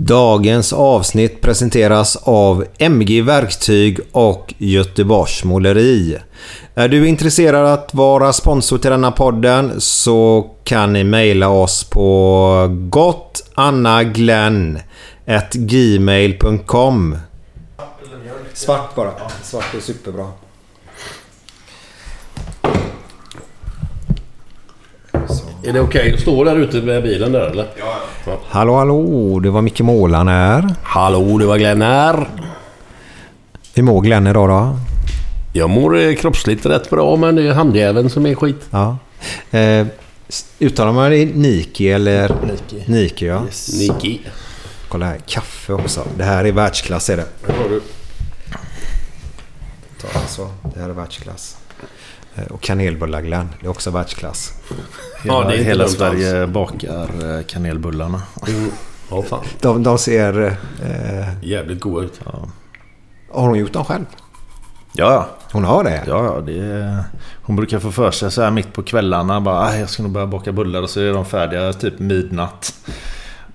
Dagens avsnitt presenteras av MG Verktyg och Göteborgs Måleri. Är du intresserad att vara sponsor till denna podden så kan ni mejla oss på gottannaglenn.gmail.com Svart bara. Svart är superbra. Är det okej att stå där ute med bilen där eller? Hallå hallå, det var Micke Målan här. Hallå, det var Glenn här. Hur mår Glenn idag då? Jag mår eh, kroppsligt rätt bra men det är handjäveln som är skit. Ja. Eh, uttalar man det Nike eller? Nike. Nike ja. Niki. Kolla här, kaffe också. Det här är världsklass är det. Här har du. Ta så. Det här är världsklass. Eh, Och kanelbullar Glenn, det är också världsklass. Ja, det är Hela Sverige bakar eh, kanelbullarna. Mm. Ja, fan. De, de ser... Eh, Jävligt goda ut. har hon gjort dem själv? Ja, ja. Hon har det? Ja, ja, det är... Hon brukar få för sig så här mitt på kvällarna bara "Ah, jag ska nog börja baka bullar och så är de färdiga typ midnatt.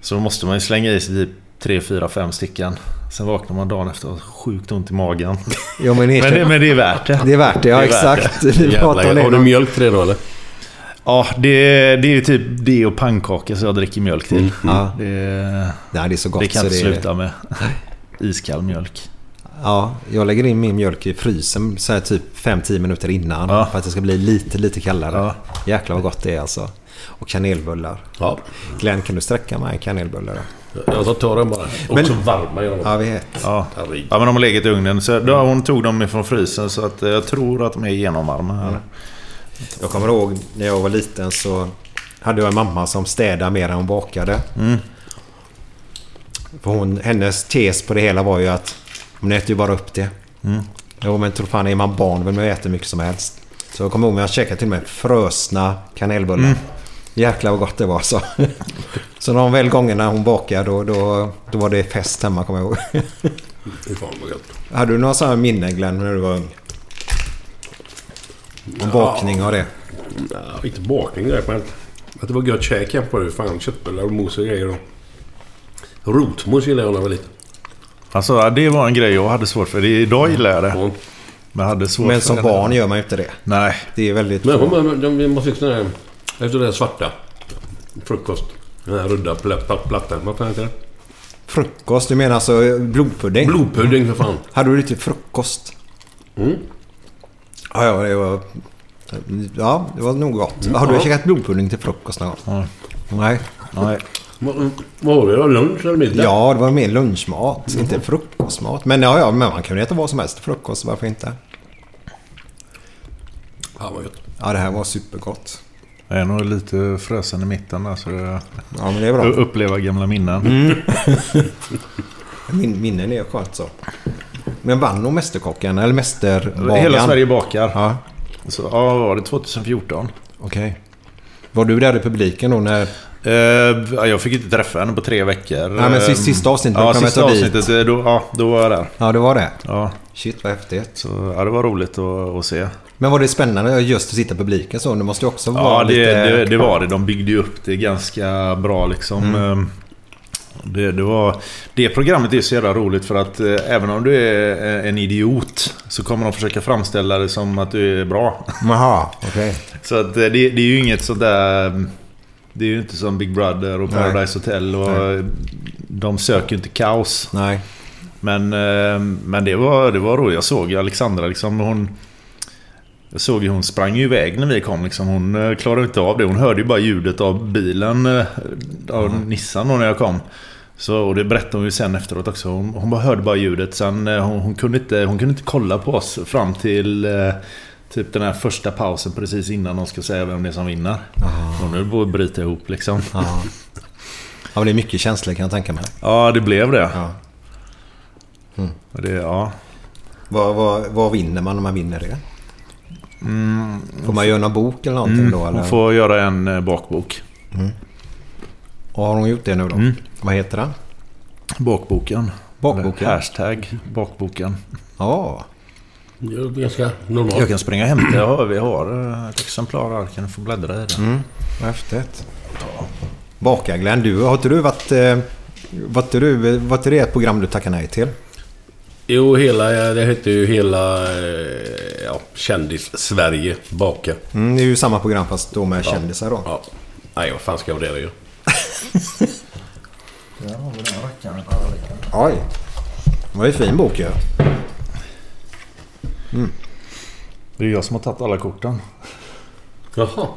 Så då måste man ju slänga i sig typ 3, 4, 5 stycken. Sen vaknar man dagen efter och har sjukt ont i magen. Jo, men, Men det, men det är värt det. det är värt det, ja Det exakt. det. Vi om det har du mjölk till det då eller? Ja, det, det är typ det och pannkakor så jag dricker mjölk till. Ja. Det, Nej, det är så gott det kan så inte det sluta med iskall mjölk. Ja, jag lägger in min mjölk i frysen så här typ 5-10 minuter innan. Ja. För att det ska bli lite, lite kallare. Ja. Jäklar vad gott det är alltså. Och kanelbullar. Ja. Glenn, kan du sträcka mig kanelbullar? Då? Jag tar ta den bara. Och Men- så varma jag dem. Ja, vi vet. Ja. Ja, men de har legat i ugnen. Så då, hon tog dem ifrån frysen så att eh, jag tror att de är genomvarma. Här. Jag kommer ihåg när jag var liten så hade jag en mamma som städade mer än hon bakade. Mm. För hon, hennes tes på det hela var ju att hon äter ju bara upp det. Mm. Jo men tror fan är man barn vill man äta mycket som helst. Så jag kommer ihåg när jag käkade till och med frösna kanelbullar. Mm. Jäklar vad gott det var så. så de väl gångerna hon bakade då, då, då var det fest hemma kommer jag ihåg. Fy fan vad gott. Hade du några sådana minnen Glenn när du var ung? Om bakning och det? Ja, inte bakning direkt men att det var gött käk på det. Fan köttbullar och mos och grejer. Och rotmos gillade jag när jag var liten. Alltså, det var en grej jag hade svårt för. Det, idag gillar jag det. Men hade svårt Men för som det. barn gör man ju inte det. Nej. Det är väldigt... Men man, man fick sån här... Efter det där svarta. Frukost. Den här rudda pla- plattan. Vad fan heter det? Frukost? Du menar alltså blodpudding? Blodpudding för fan. Hade du riktigt frukost? Mm. Ja, ja, det var... Ja, det var nog gott. har du ja. käkat blodpudding till frukost någon gång? Nej. Nej. Vad var det då? Lunch eller middag? Ja, det var mer lunchmat, inte frukostmat. Men ja, ja, men man kunde äta vad som helst till frukost, varför inte? Ja, vad gött. Ja, det här var supergott. Jag är nog lite frösen i mitten där så jag Ja, men det är bra. uppleva gamla minnen. Mm. Min, minnen är skönt så. Men vann nog Mästerkocken? Eller Mästerbagaren? Hela Sverige bakar. Ja, Så, ja, var det 2014? okej. Var du där i publiken då när... Eh, ja, jag fick inte träffa henne på tre veckor. Nej, men sista- sista avsnittet Ja, sista ta dit. avsnittet. eh, Då, ja, då var jag där. Ja, det var det? Ja, Shit, vad häftigt. så, ja det var roligt att, att se. Men var det spännande just att sitta i publiken så? Det måste ju också vara Ja, det, lite... det, det var det. De byggde ju upp det ganska bra liksom. Mm. Eh, Det, det, var, det programmet är så jävla roligt för att eh, även om du är eh, en idiot så kommer de försöka framställa det som att du är bra. Jaha, okej. Så att eh, det, det är ju inget sådär... Det är ju inte som Big Brother och Nej. Paradise Hotel och de söker ju inte kaos. Nej. Men, eh, men det, var, det var roligt. Jag såg ju Alexandra liksom. Hon, jag såg ju hon sprang ju iväg när vi kom. Liksom. Hon eh, klarade inte av det. Hon hörde ju bara ljudet av bilen. eh, Av Nissan då när jag kom. Så, och det berättade hon ju sen efteråt också. Hon, hon bara hörde bara ljudet. Sen, eh, hon, hon, kunde inte, hon kunde inte kolla på oss fram till eh, typ den här första pausen precis innan de ska säga vem det är som vinner. Hon höll på att bryta ihop liksom. Ja. ja, det är mycket känslor kan jag tänka mig. Ja, det blev det. Ja. Och det ja. Vad, vad, vad vinner man om man vinner det? Får man göra någon bok eller någonting då? Eller? Mm. Hon får göra en eh, bakbok. Och har hon gjort det nu då? Mm. Vad heter det? Bakboken. Bakboken? Eller Hashtag bakboken. Ja. Ganska normalt. Jag kan springa hem till ja, Vi har eh, ett exemplar här. Kan du få bläddra i det? Mm. Vad häftigt. Baka-Glenn, du, har inte du varit... Var inte du, var inte det ett program du tackade nej till? Jo, hela, det hette ju hela eh, ja, Kändis-Sverige baka. Mm, det är ju samma program fast då med kändisar då. Ja. Nej, vad fan ska jag med det göra? Oj. Det var ju en fin bok ju. Det är jag som har tagit alla korten. Jaha.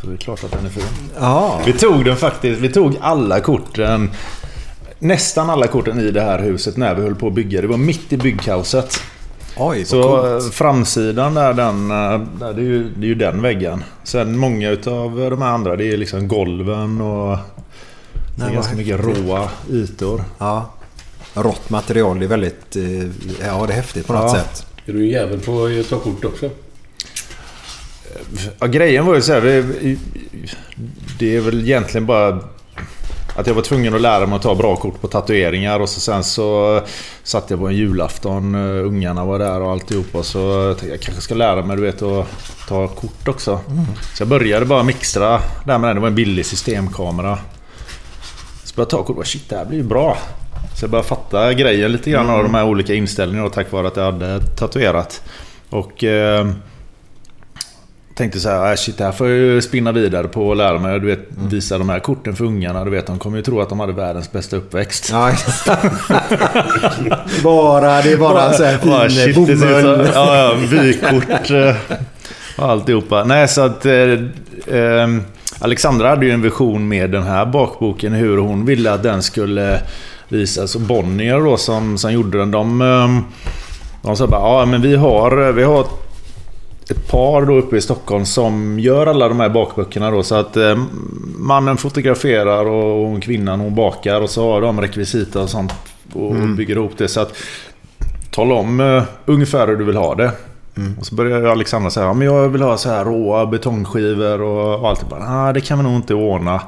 Så det är klart att den är fin. Ja. Vi tog den faktiskt. Vi tog alla korten. Nästan alla korten i det här huset när vi höll på att bygga. Det var mitt i byggkaoset. Oj, Så coolt. eh, framsidan där, den, eh, där det, är ju, det är ju den väggen. Sen många utav de här andra, det är liksom golven och... Det är ganska mycket råa ytor. Ja. Rått material, det är väldigt... eh, Ja, det är häftigt på något Ja. sätt. Är du en jävel på att ta kort också? Ja, grejen var ju så här, Det är väl egentligen bara att jag var tvungen att lära mig att ta bra kort på tatueringar och så sen så satt jag på en julafton, eh, ungarna var där och alltihopa så jag tänkte jag kanske ska lära mig du vet att ta kort också. Så jag började bara mixtra där med den. Det var en billig systemkamera. Så började jag ta kort och shit det här blir ju bra. Så jag började fatta grejen lite grann av de här olika inställningarna tack vare att jag hade tatuerat. Och... Eh, tänkte så här, äh, shit det här får jag ju spinna vidare på och lära mig. Du vet, visa de här korten för ungarna. Du vet, de kommer ju tro att de hade världens bästa uppväxt. Ja. bara, det är bara så här fin shit, det ser ut bomull. som- Ja, ja, vykort eh, och alltihopa. Nej, så att... Eh, eh, Alexandra hade ju en vision med den här bakboken. Hur hon ville att den skulle visas. Och Bonnier då som, som gjorde den, de... Eh, de sa bara, ja men vi har, vi har ett par då uppe i Stockholm som gör alla de här bakböckerna då. Så att eh, mannen fotograferar och kvinnan hon bakar och så har de rekvisita och sånt. Och bygger ihop det. Så att tala om uh, ungefär hur du vill ha det. Och så börjar Alexandra säga, ja, men jag vill ha så här råa betongskivor och, och allt. Bara, det kan vi nog inte ordna.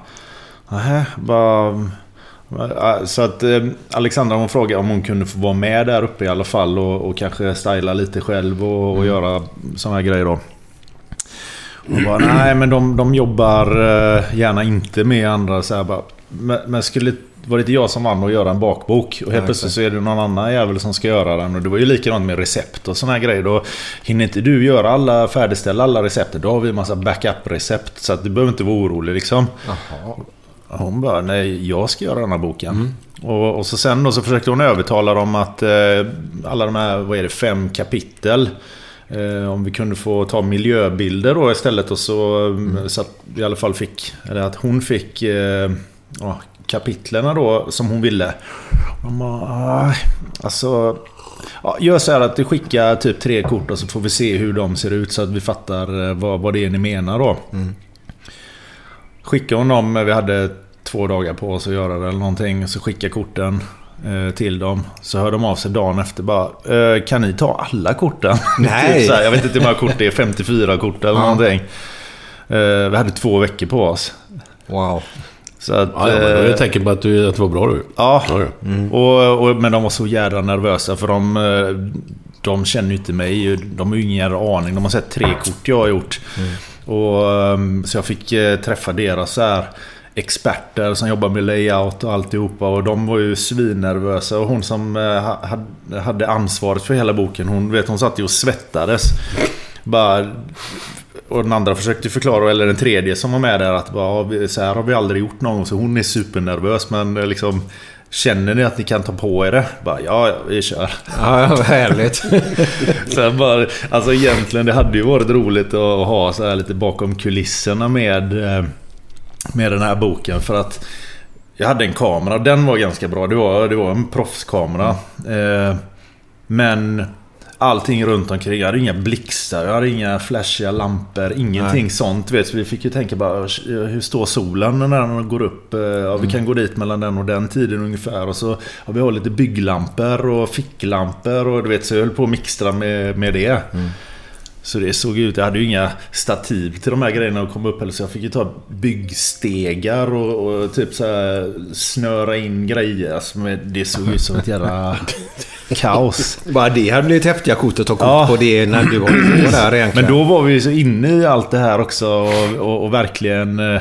Nähä, bara... Så att eh, Alexandra hon frågade om hon kunde få vara med där uppe i alla fall och, och kanske styla lite själv och, och göra såna här grejer då. Hon bara, nej men de, de jobbar eh, gärna inte med andra så här bara. Men, skulle var det inte jag som vann att göra en bakbok och helt plötsligt så är det någon annan jävel som ska göra den. Och det var ju likadant med recept och såna här grejer. Då hinner inte du göra alla, färdigställa alla recept. Då har vi en massa backup-recept. Så att du behöver inte vara orolig liksom. Hon bara, nej jag ska göra den här boken. Och, och så sen då så försökte hon övertala dem att eh, alla de här, vad är det, fem kapitel. Eh, om vi kunde få ta miljöbilder då istället och så, mm. så att vi i alla fall fick, eller att hon fick eh, ja, kapitlerna då som hon ville. De bara, "Aj, alltså... Ja, gör så här att du skickar typ tre kort och så får vi se hur de ser ut så att vi fattar eh, vad, vad det är ni menar då. Skickade hon dem, vi hade två dagar på oss att göra det eller någonting. Så skickade korten eh, till dem. Så hörde de av sig dagen efter bara eh, Kan ni ta alla korten? Nej. typ så här, jag vet inte hur många kort det är, 54 kort eller någonting. Eh, vi hade två veckor på oss. Wow. Så att, Ja, ja, är det eh, ett tecken på att, du, att det var bra du. Ja, Ja, ja. Och, och, men de var så jävla nervösa för de, eh, de känner ju inte mig. De har ju ingen jävla aning. De har sett tre kort jag har gjort. Och, ehm, så jag fick eh, träffa deras så här experter som jobbar med layout och alltihopa. Och de var ju svinnervösa. Och hon som eh, hade- ansvaret för hela boken, hon, vet, hon satt ju och svettades. Bara, och den andra försökte förklara, eller den tredje som var med där, att bara, så här har vi aldrig gjort någon gång. Så hon är supernervös, men eh, liksom... Känner ni att ni kan ta på er det? Bara, ja, vi kör. Ja, vad härligt. Sen bara, alltså egentligen, det hade ju varit roligt att ha så här lite bakom kulisserna med, eh, med den här boken. För att jag hade en kamera, den var ganska bra. Det var, det var en proffskamera. Eh, Men allting runt omkring. Jag hade inga blixtar, jag hade inga flashiga lampor, ingenting Nej. sånt. Vet, så vi fick ju tänka bara, hur står solen när den går upp? Eh, Ja, vi kan gå dit mellan den och den tiden ungefär. Och så har vi har lite bygglampor och ficklampor och du vet, så jag höll på att mixtra med, med det. Så det såg ut, jag hade ju inga stativ till de här grejerna att komma upp heller så jag fick ju ta byggstegar och, och typ så här snöra in grejer. Alltså, det såg ut som ett jävla kaos. Bara det hade blivit häftiga kort att ta kort Ja. på det när du var där egentligen. Men då var vi så inne i allt det här också och, och, och verkligen... eh,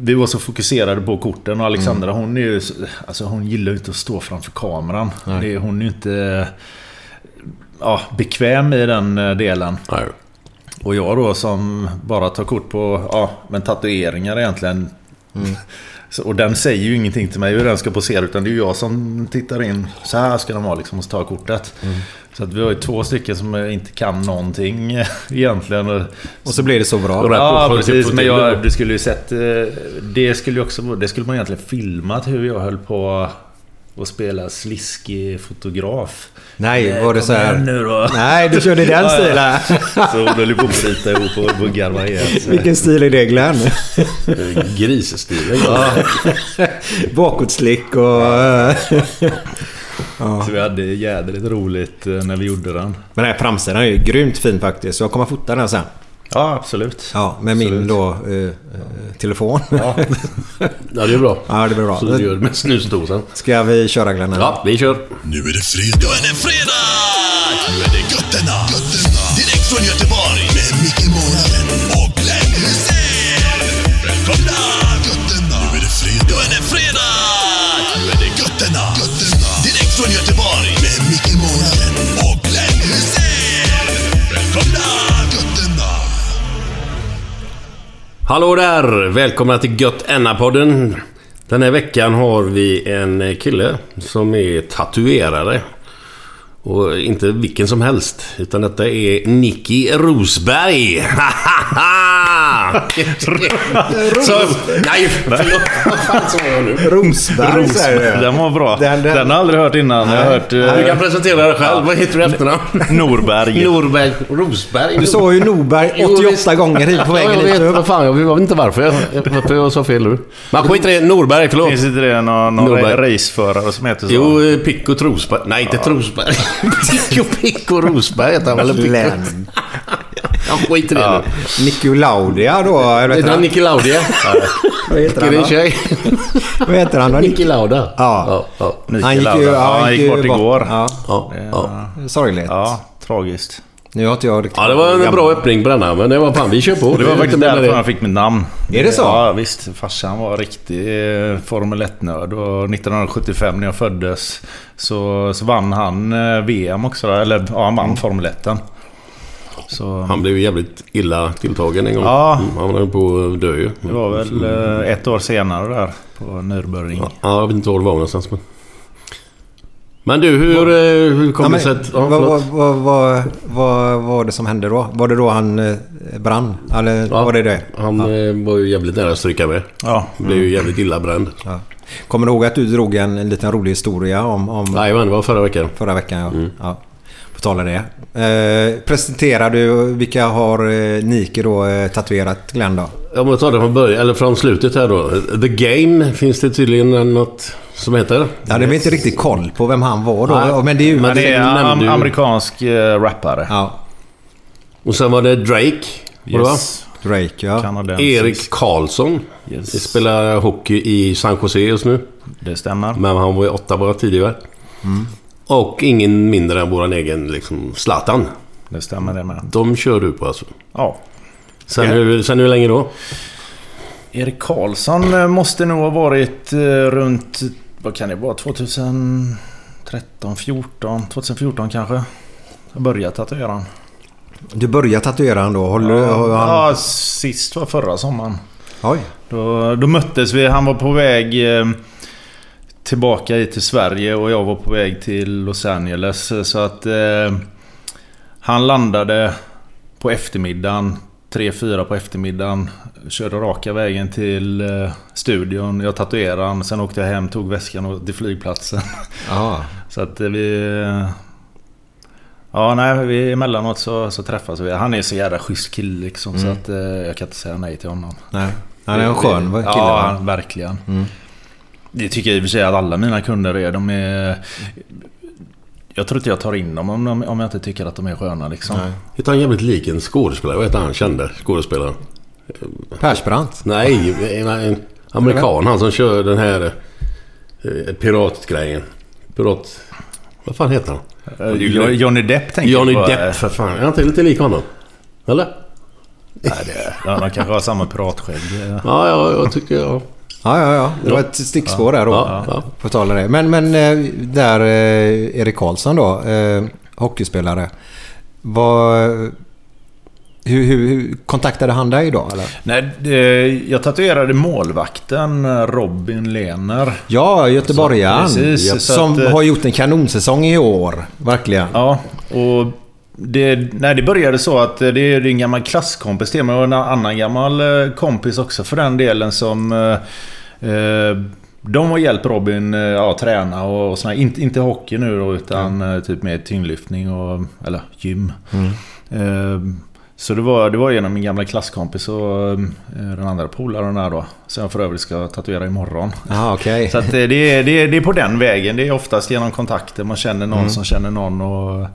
Vi var så fokuserade på korten och Alexandra hon är ju... så- Alltså hon gillar ju inte att stå framför kameran. Det, hon är ju inte... Ja, bekväm i den eh, delen. Nej. Och jag då som bara tar kort på ja, men tatueringar egentligen. Så, och den säger ju ingenting till mig hur den ska posera utan det är ju jag som tittar in. Så här ska den vara liksom och tar kortet. Så att vi har ju två stycken som inte kan någonting egentligen. Och, så blir det så bra. Ja, på- precis. Men jag, du skulle ju sett... eh, Det skulle ju också... Det skulle man egentligen filmat hur jag höll på att spela sliskig fotograf. Nej, var det så här... igen nu då. Nej, du körde den Ja, ja. stilen. Så hon höll ju på att bryta ihop och ihjäl sig. Vilken stil är det Glenn? Grisstilen. Bakåtslick och... eh, Så vi hade jädrigt roligt eh, när vi gjorde den. Men den här framsidan är ju grymt fin faktiskt. Jag kommer fota den sen. Ja, absolut. Ja, med min då eh, eh, telefon. Ja. Ja, det är bra. ja, det blir bra. Så du gör det med snusdosan. Ska vi köra Glenn? Ja, vi kör. Nu är det fredag. Nu är det fredag! Nu är det Götterna. Götterna. Direkt från Göteborg. Med Micke Månaden och Glenn Hysén. Välkomna! Götterna. Nu är det fredag. Nu är det fredag! Nu är det Götterna. Götterna. Direkt från Göteborg. Hallå där! Välkomna till Gött Enna-podden. Den här veckan har vi en kille som är tatuerare. Och inte vilken som helst. Utan detta är Nicky Rosberg. så, nej, förlåt. Vad fan sa jag nu? Rosberg säger du. Den var bra. Den- Den, den- har jag aldrig hört innan. Jag har hört Du eh, kan presentera dig själv. Vad heter du efternamn? Norberg. Norberg Rosberg. Du sa ju Norberg Jo, 88 visst. gånger hit på vägen ja, jag hit vet, vad fan, jag vet inte varför jag, varför jag sa fel nu. Men skit i det. Norberg, förlåt. Finns inte det någon, någon raceförare som heter så? Jo, eh, Picco Trosberg. Nej, inte Trosberg. Picco Picco Rosberg heter han väl? Ja, skit i det Ja. nu. Nicolaudia då? Eller Heter han han? Niki Laudia? Vad heter Är han då? tjej? Vad heter han då? Niki Lauda? Ja. ja, Han gick ju, han gick bort igår. Ja, ja, ja. sorgligt. Ja, tragiskt. Nu har inte jag riktigt... ja, det var en bra öppning på denna, men det var fan, vi kör på. Det var faktiskt därför han fick mitt namn. Är det så? Ja, visst. Farsan var riktig eh, Formel 1-nörd. Och 1975 när jag föddes så, så vann han eh, VM också. Eller ja, han vann Formel 1. Så Han blev jävligt illa tilltagen en gång. Ja. Mm, Han var på att dö ju. det var väl eh, ett år senare där på Nürburgring. Ja, jag vet inte var det var någonstans. Men, men du, hur, eh, hur kom Ja, det men, sig att... Ja, vad, vad, vad, vad, vad var det som hände då? Var det då han eh, brann? Eller Ja, var det det? Han var ju jävligt nära att stryka med. Ja. Blev ju jävligt illa bränd. Kommer du ihåg att du drog en, en liten rolig historia om, om Jajamän, det var förra veckan. förra veckan? Ja. Mm. Ja. På tal om det. Eh, presenterar du vilka har eh, Nike då eh, tatuerat Glenn då? Om jag tar det från början, eller från slutet här då. The Game finns det tydligen något som heter. Jag hade väl inte riktigt koll på vem han var då. Nej. Men det är ju... Men det är am amerikansk eh, rappare. Ja. Och sen var det Drake. Var det va? Yes. Drake, ja. Kanadensisk. Erik Karlsson. Yes. Vi spelar hockey i San Jose just nu. Det stämmer. Men han var ju åtta bara tidigare. Och ingen mindre än våran egen liksom, Zlatan. Det stämmer det med. De kör du på alltså. Ja. Sen, Ja. hur, sen hur länge då? Erik Karlsson eh, måste nog ha varit eh, runt... Vad kan det vara? 2013, 14? 2014 kanske? Jag började tatuera han. Du började tatuera han då? Håller du... har han... Ja, sist var förra sommaren. Oj. Då, då möttes vi. Han var på väg eh, tillbaka hit till Sverige och jag var på väg till Los Angeles. Så att eh, han landade på eftermiddagen. 3-4 på eftermiddagen. Körde raka vägen till eh, studion. Jag tatuerade han. Sen åkte jag hem, tog väskan och till flygplatsen. Så att eh, vi... eh, Ja, nej, vi emellanåt så, så träffas vi. Han är så jävla schysst kille liksom. Så att eh, jag kan inte säga nej till honom. Nej. Han är en skön kille. Ja, verkligen. Det tycker jag i och för sig att alla mina kunder är. De är... Jag tror inte jag tar in dem om, jag inte tycker att de är sköna liksom. Nej. Heter han jävligt lik en skådespelare? Vad heter han kände skådespelaren? Persbrandt. Nej, en, en amerikan. Han som kör den här eh, piratgrejen. Pirat... Vad fan heter han? Eh, Jo- Johnny Depp tänker Johnny jag på. Depp för fan. Är han inte lite lik honom? Eller? Nej, det, ja, de kanske har samma piratskägg. Ja, ja, jag tycker jag... Ja, ja, ja. Det var ett stickspår där då. Ja, ja. På tal om det. Men, men eh, där eh, Erik Karlsson då. Eh, hockeyspelare. Vad... Hur, hur, hur kontaktade han dig då? Eller? Nej, det, jag tatuerade målvakten Robin Lehner. Ja, göteborgaren. Precis, som att, har gjort en kanonsäsong i år. Verkligen. Ja, och det, nej, det började så att eh, det är en gammal klasskompis till mig och en annan gammal eh, kompis också för den delen som... Eh, eh, de har hjälpt Robin ja, träna och, och såna, här. inte, inte hockey nu då utan eh, typ med tyngdlyftning och... Eller gym. Eh, så det var, det var genom min gamla klasskompis och den andra polaren där då. Som jag för övrigt ska tatuera imorgon. Ja, okej. Så att det, är, det, är, det är på den vägen. Det är oftast genom kontakter. Man känner någon Mm. som känner någon och,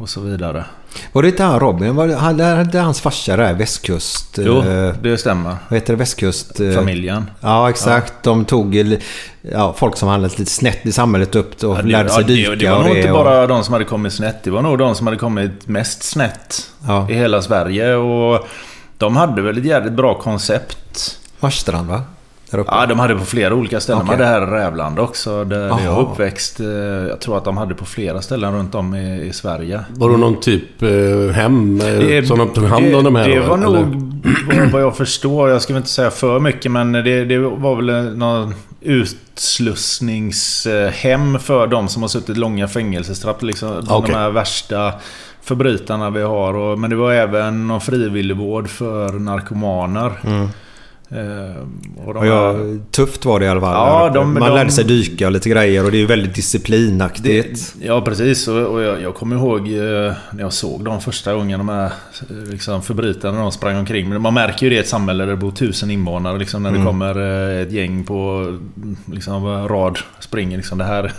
och så vidare. Var det inte han Robin? Var det, han, det är hans farsa där, västkust... Jo, eh, det stämmer. vad heter det? Västkust... eh, Familjen. Ja, exakt. De tog ja, folk som handlat lite snett i samhället upp och Ja, lärde sig ja, dyka. det, det var och nog inte och- bara de som hade kommit snett. Det var nog de som hade kommit mest snett Ja. i hela Sverige. Och de hade väl ett jävligt bra koncept. Marstrand, va? Ja, de hade på flera olika ställen. Okej. De hade här i Rävlanda också, där jag Aha. är uppväxt. Eh, Jag tror att de hade på flera ställen runt om i, i Sverige. Var det någon typ eh, hem eh, Det- som de tog hand om de här? Det var eller? nog, vad- jag förstår, jag ska väl inte säga för mycket, men det, det var väl någon utslussningshem för de som har suttit långa fängelsestraff. Liksom, Okej. De här värsta förbrytarna vi har. Och, men det var även någon frivilligvård för narkomaner. Eh, och de ja, tufft var det i alla fall. Ja, de- Man de- lärde sig dyka och lite grejer och det är väldigt disciplinaktigt. Det, ja precis och, och jag, jag kommer ihåg eh, när jag såg dem första gången de här eh, liksom, förbrytarna de sprang omkring. Men man märker ju det i ett samhälle där det bor tusen invånare. Liksom, när det kommer eh, ett gäng på mm, liksom, rad springer. Liksom, det här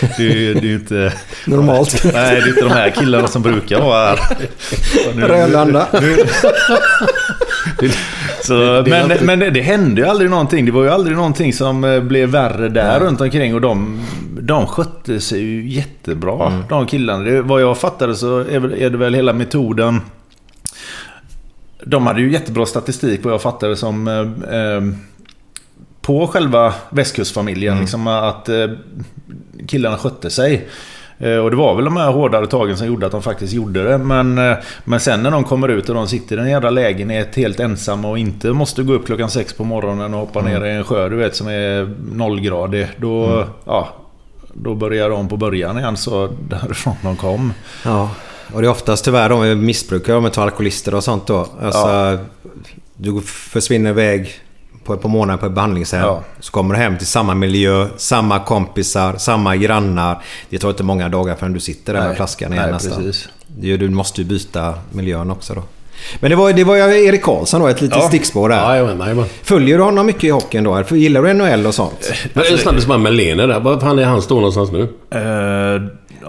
det, det är ju inte... Normalt. Nej, det är inte de här killarna som brukar vara här. Rödlanda. Så, det var men, inte- men det, det hände ju aldrig någonting. Det var ju aldrig någonting som eh, blev värre där runt omkring. Och de, de skötte sig ju jättebra, Mm. de killarna. Det, vad jag fattade så är, är det väl hela metoden. De hade ju jättebra statistik vad jag fattade som... Eh, eh, på själva västkustfamiljen. Mm. Liksom att eh, killarna skötte sig. Eh, Och det var väl de här hårdare tagen som gjorde att de faktiskt gjorde det. Men, eh, men sen när de kommer ut och de sitter i en jävla lägenhet helt ensamma och inte måste gå upp klockan sex på morgonen och hoppa ner i en sjö du vet som är nollgradig. Då, ja, då börjar de på början igen så därifrån de kom. Ja. Och det är oftast tyvärr de missbrukare, de tar alkoholister och sånt då. Alltså, Du försvinner iväg på ett par månader på ett behandlingshem. Ja. Så kommer du hem till samma miljö, samma kompisar, samma grannar. Det tar inte många dagar förrän du sitter där med Nej, flaskan igen nej, nästan. precis. Du måste ju byta miljön också då. Men det var, det var Erik Karlsson då, ett litet Ja. stickspår där. Jajamän, jajamän. Följer du honom mycket i hockeyn då? Eller Gillar du NHL och sånt? En snabbis med Lene där. Var fan är han står någonstans nu? Eh,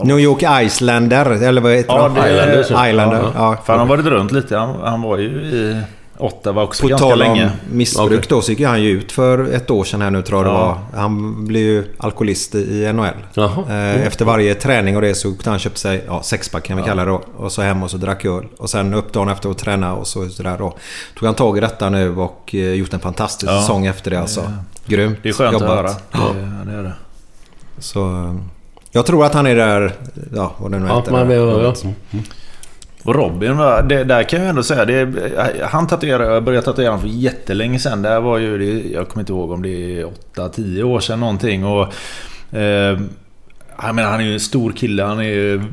New York Islander, eller vad heter Ja, de? det- Islander. Islander, Ja, ja. För han har varit runt lite. Han, han var ju i Åtta var också På ganska tal om länge. missbruk Okej. då så gick ju han ju ut för ett år sedan här nu tror jag det Ja. var. Han blev ju alkoholist i NHL. Jaha. Eh, Efter varje träning och det så kunde han köpte sig ja, sexpack kan vi kalla det då. Och så hem och så drack öl. Och sen upp dagen efter att träna och så sådär då. Tog han tag i detta nu och eh, gjort en fantastisk Ja. säsong efter det alltså. Grymt Det är skönt jobbat. att höra. Det, det är det. Så eh, jag tror att han är där, ja vad det nu Ja, heter. man, ja, ja. Och Robin, det, där kan jag ändå säga. Det, han tatuerade, jag började tatuera honom för jättelänge sedan. Det här var ju, det, jag kommer inte ihåg om det är 8-10 år sedan någonting. Och, eh, jag menar, han är ju en stor kille. Han är ju,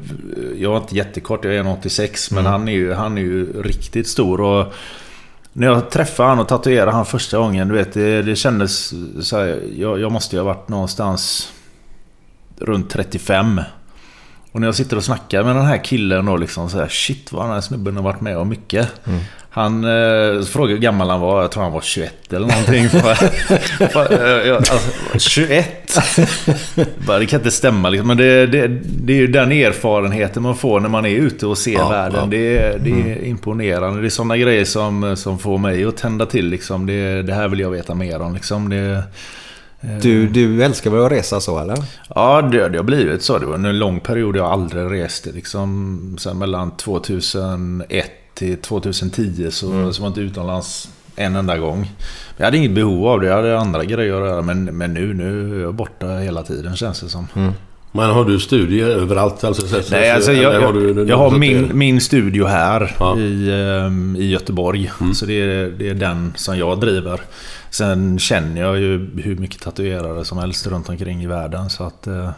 jag är inte jättekort, jag är 1,86. Men han är, ju, han är ju riktigt stor. Och när jag träffade han och tatuerade han första gången, du vet, det, det kändes så här, jag, jag måste ju ha varit någonstans runt 35. Och när jag sitter och snackar med den här killen då liksom så här, Shit vad den här snubben har varit med om mycket. Han eh, frågade hur gammal han var. Jag tror han var 21 eller någonting. För- eh, jag- alltså, 21? Bara, det kan inte stämma liksom. Men det, det, det är ju den erfarenheten man får när man är ute och ser Ja, världen. ja. Det, är- det är imponerande. Det är sådana grejer som, som får mig att tända till liksom. Det, det här vill jag veta mer om liksom. Det, Du, du älskar väl att resa så eller? Ja, det, det har blivit så. Det var en lång period jag aldrig reste. Liksom, sen mellan 2001 till 2010 så, Mm. så var jag inte utomlands en enda gång. Jag hade inget behov av det. Jag hade andra grejer att göra. Men, men nu, nu är jag borta hela tiden känns det som. Mm. Men har du studier överallt? Alltså, så, Nej, alltså jag, jag, du- jag har min, min studio här Ja. Mm. i, ehm, i Göteborg. Så det är, det är den som jag driver. Sen känner jag ju hur mycket tatuerare som helst runt omkring i världen. Så att eh,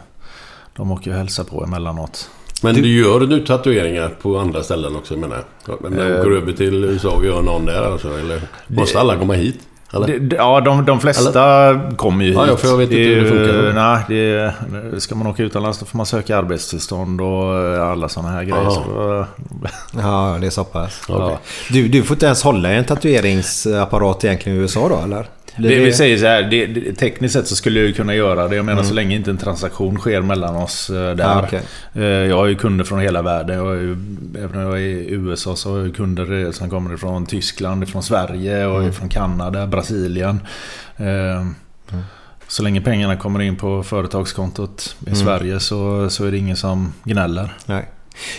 de åker ju hälsa på emellanåt. Men du gör du tatueringar på andra ställen också menar jag? Men när du Eh, åker över till USA och gör någon där alltså? Eller måste alla komma hit? Det, det, ja, de, de flesta kommer ju hit. Ja, för jag vet inte är hur det funkar. Nej, det, ska man åka utomlands då får man söka arbetstillstånd och eh, alla sådana här grejer. Så, Ja, det är så pass. Okej. Du, du får inte ens hålla en tatueringsapparat egentligen i USA då eller? Blir det, vi säger så här, det, det, tekniskt sett så skulle jag ju kunna göra det. Jag menar så länge inte en transaktion sker mellan oss eh, där. Ja, okej. Eh, Jag har ju kunder från hela världen. Jag har ju, även när jag är i USA så har jag kunder som kommer från Tyskland, från Sverige och från Kanada, Brasilien. Eh, Så länge pengarna kommer in på företagskontot i Sverige så, så är det ingen som gnäller. Nej.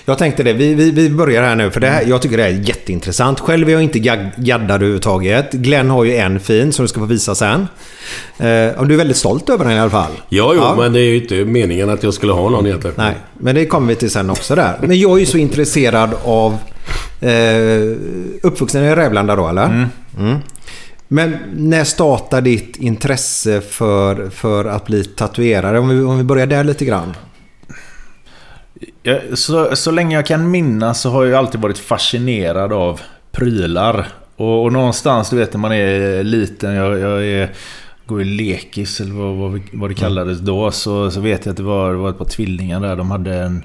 Jag tänkte det, vi, vi, vi börjar här nu för det här, jag tycker det här är jätteintressant. Själv är jag inte gag- gaddad överhuvudtaget. Glenn har ju en fin som du ska få visa sen. Eh, och du är väldigt stolt över den i alla fall. Ja, jo, Ja. men det är ju inte meningen att jag skulle ha någon egentligen. Nej, men det kommer vi till sen också där. Men jag är ju så intresserad av... Eh, uppvuxen i Rävlanda då, eller? Mm. Men när startar ditt intresse för, för att bli tatuerare? Om vi, om vi börjar där lite grann. Så, så länge jag kan minnas så har jag alltid varit fascinerad av prylar. Och, och någonstans, du vet när man är liten, jag, jag är, går i lekis eller vad, vad, vad det kallades då. Så, så vet jag att det var, det var ett par tvillingar där. De hade en,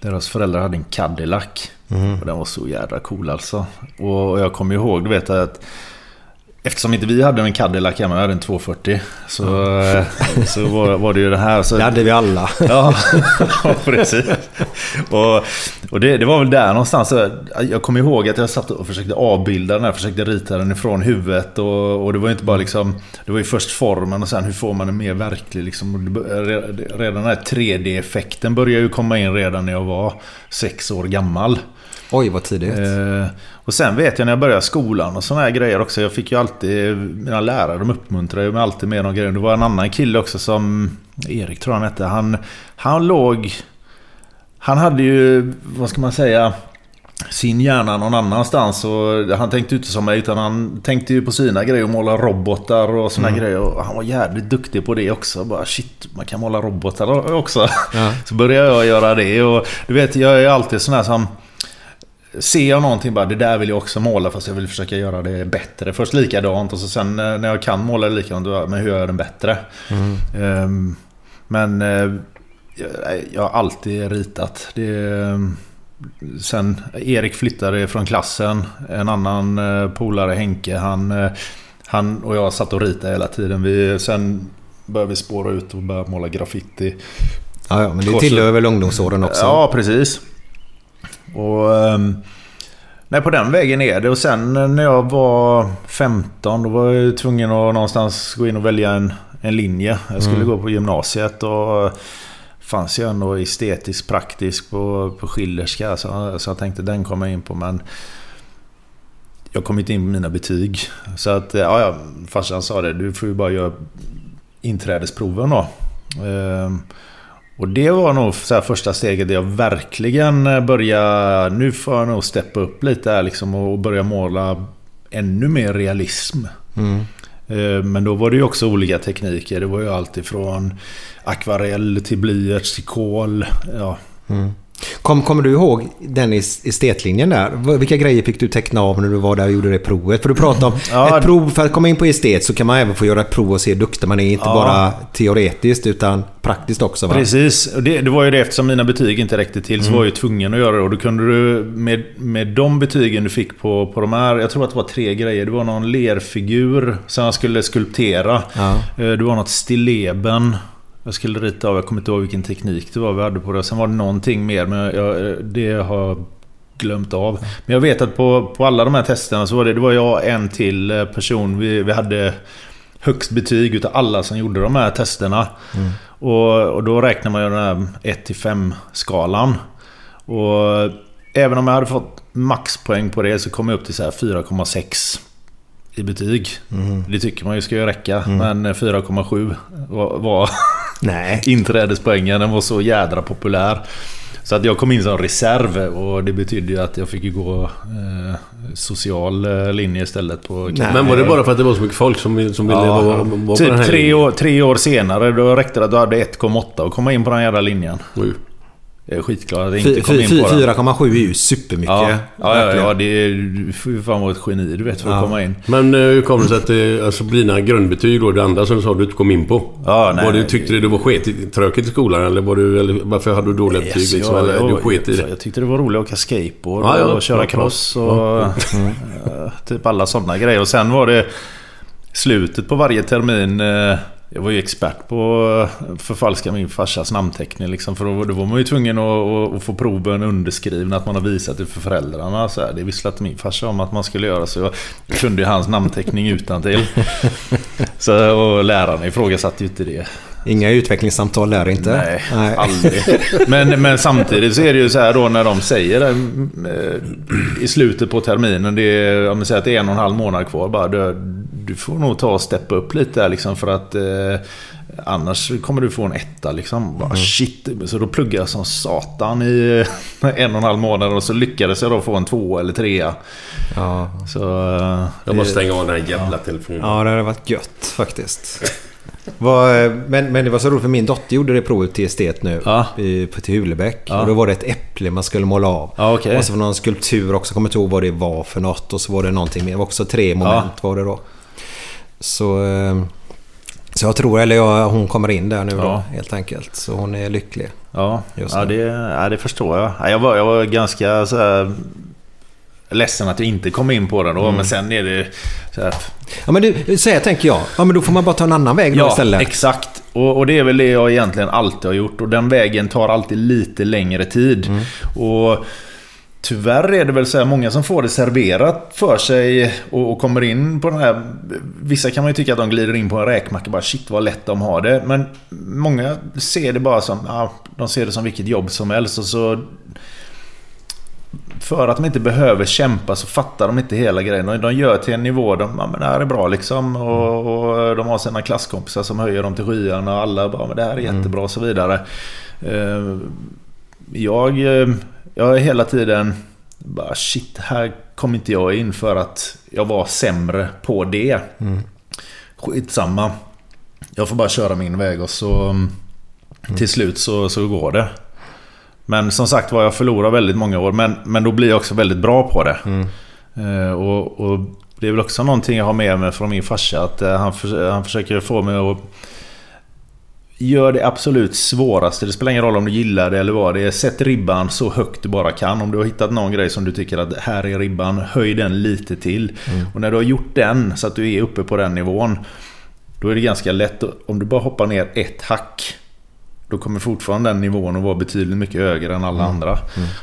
deras föräldrar hade en Cadillac. Och den var så jävla cool alltså. Och, och jag kommer ihåg, du vet att Eftersom inte vi hade en Cadillac hemma, vi hade en 240. Så, så var, var det ju det här. Så, Det hade vi alla. Ja, precis. Och, och det, det var väl där någonstans. Jag kommer ihåg att jag satt och försökte avbilda den här, försökte rita den ifrån huvudet. Och, och det var ju inte bara liksom... Det var ju först formen och sen hur får man den mer verklig liksom. Redan den här 3D-effekten började ju komma in redan när jag var sex år gammal. Oj, vad tidigt. Eh, och sen vet jag när jag började skolan och sådana här grejer också. Jag fick ju alltid, mina lärare de uppmuntrade mig alltid med de grejerna. Det var en annan kille också som, Erik tror han hette. Han, han låg, han hade ju, vad ska man säga, sin hjärna någon annanstans. Och han tänkte inte som mig utan han tänkte ju på sina grejer och måla robotar och såna grejer. Och han var jävligt duktig på det också. Bara shit, man kan måla robotar också. Så började jag göra det. Och du vet, jag är alltid sån här som... Ser jag någonting bara, det där vill jag också måla fast jag vill försöka göra det bättre. Först likadant och så sen eh, när jag kan måla det likadant, då, men hur gör jag den bättre? Ehm, men eh, jag, har alltid ritat. Det, ehm, sen Erik flyttade från klassen. En annan eh, polare, Henke, han, eh, han och jag satt och ritade hela tiden. Vi, sen började vi spåra ut och börja måla graffiti. Ja, ja, men det tillhör väl ungdomsåren också? Ja, precis. Och... ehm, Nej, på den vägen är det. Och sen när jag var 15 då var jag tvungen att någonstans gå in och välja en, en linje. Jag skulle gå på gymnasiet och fanns ju ändå estetisk praktisk på, på Schillerska. Så, så jag tänkte den kommer jag in på. Men jag kom inte in på mina betyg. Så att, ja, ja farsan sa det. Du får ju bara göra inträdesproven då. Ehm, och det var nog så första steget där jag verkligen började... Nu får jag nog steppa upp lite här liksom och börja måla ännu mer realism. Ehm, Men då var det ju också olika tekniker. Det var ju allt ifrån akvarell till blyerts till kol. Ja. Kom, kommer du ihåg den es- estetlinjen där? Vilka grejer fick du teckna av när du var där och gjorde det provet? För du pratade om Ja. ett prov, för att komma in på estet så kan man även få göra ett prov och se hur duktig man är. Inte Ja. bara teoretiskt utan praktiskt också va? Precis, det, det var ju det eftersom mina betyg inte räckte till så var jag ju tvungen att göra det. Och då kunde du med, med de betygen du fick på, på de här, jag tror att det var tre grejer. Det var någon lerfigur som jag skulle skulptera. Ja. Eh, Det var något stilleben. Jag skulle rita av, jag kommer inte ihåg vilken teknik det var vi hade på det. Sen var det någonting mer, men jag, det har jag glömt av. Men jag vet att på, på alla de här testerna så var det, det var jag en till eh, person. Vi, vi hade högst betyg utav alla som gjorde de här testerna. Och, och då räknar man ju den här 1-5 skalan. Och även om jag hade fått maxpoäng på det så kom jag upp till så här 4,6 i betyg. Det tycker man ju ska ju räcka. Men 4,7 var, var Nej. inträdespoängen. Den var så jädra populär. Så att jag kom in som reserv och det betydde ju att jag fick gå eh, social eh, linje istället på Nej. Men var det bara för att det var så mycket folk som, som ville vara, vara på den Typ här tre år, tre år senare, då räckte det att du hade 1,8 och komma in på den jävla linjen. Oj. Jag är skitglad att jag inte kom in på den. 4,7 är ju supermycket. Ja, ja, ja, ja det är, fan vara ett geni du vet för att Ja. komma in. Men eh, hur kom det sig att det, alltså dina grundbetyg då, det andra som du sa du inte kom in på? Ja, nej, var du, tyckte du det var sketigt, tråkigt i skolan eller, var du, eller varför hade du dåliga betyg? Yes, liksom, jag, eller jag, du sket i det? Jag tyckte det var roligt att åka skateboard Ja, ja, och köra ja, cross och eh, typ alla sådana grejer. Och sen var det slutet på varje termin. Jag var ju expert på att förfalska min farsas namnteckning liksom. För då, då var man ju tvungen att, att, att få proven underskrivna, att man har visat det för föräldrarna. Så här, det visste att min farsa om att man skulle göra. Så jag kunde ju hans namnteckning utan till. Så och lärarna ifrågasatte ju inte det. Inga utvecklingssamtal där inte. Nej, aldrig. Men, men samtidigt så är det ju så här då när de säger det eh, i slutet på terminen. Det är, om man säger att det är en och en halv månad kvar. Bara, du får nog ta och steppa upp lite där liksom för att eh, annars kommer du få en etta liksom. Bara, shit. Så då pluggade jag som satan i en och en halv månad och så lyckades jag då få en två eller trea. Ja. Så... eh, Jag måste stänga av den här jävla telefonen. ja, det hade varit gött faktiskt. Vad, eh, men, men det var så roligt för min dotter gjorde det provet till estet nu. Ja. I, på, till Hulebäck. Ja. Och då var det ett äpple man skulle måla av. Ja, okej. Och så var det någon skulptur också. Kommer inte ihåg vad det var för något. Och så var det någonting mer. Det var också tre moment var det då. Så... eh, Så jag tror, eller jag, hon kommer in där nu Ja. då helt enkelt. Så hon är lycklig. Ja, Just ja, det. ja det förstår jag. Ja, Jag var, jag var ganska så här, ledsen att jag inte kom in på den då. Men sen är det så här, Ja men du, så här tänker jag. Ja men då får man bara ta en annan väg då Ja, istället. exakt. Och, och det är väl det jag egentligen alltid har gjort. Och den vägen tar alltid lite längre tid. Mm. Och Tyvärr är det väl så här många som får det serverat för sig och, och kommer in på den här... Vissa kan man ju tycka att de glider in på en räkmacka och bara shit vad lätt de har det. Men många ser det bara som... Ja, de ser det som vilket jobb som helst och så... För att de inte behöver kämpa så fattar de inte hela grejen. De, de gör till en nivå, de, ja, men det här är bra liksom. Och, och de har sina klasskompisar som höjer dem till skyarna och alla bara, men det här är jättebra och så vidare. Eh, jag, eh, jag är hela tiden bara shit, här kom inte jag in för att jag var sämre på det. Skitsamma. Jag får bara köra min väg och så till slut så, så går det. Men som sagt var, jag förlorar väldigt många år. Men, men då blir jag också väldigt bra på det. Eh, och, och det är väl också någonting jag har med mig från min farsa. Att eh, han, förs- han försöker få mig att Gör det absolut svåraste. Det spelar ingen roll om du gillar det eller vad det är. Sätt ribban så högt du bara kan. Om du har hittat någon grej som du tycker att här är ribban, höj den lite till. Och när du har gjort den så att du är uppe på den nivån. Då är det ganska lätt. Om du bara hoppar ner ett hack. Då kommer fortfarande den nivån att vara betydligt mycket högre än alla andra.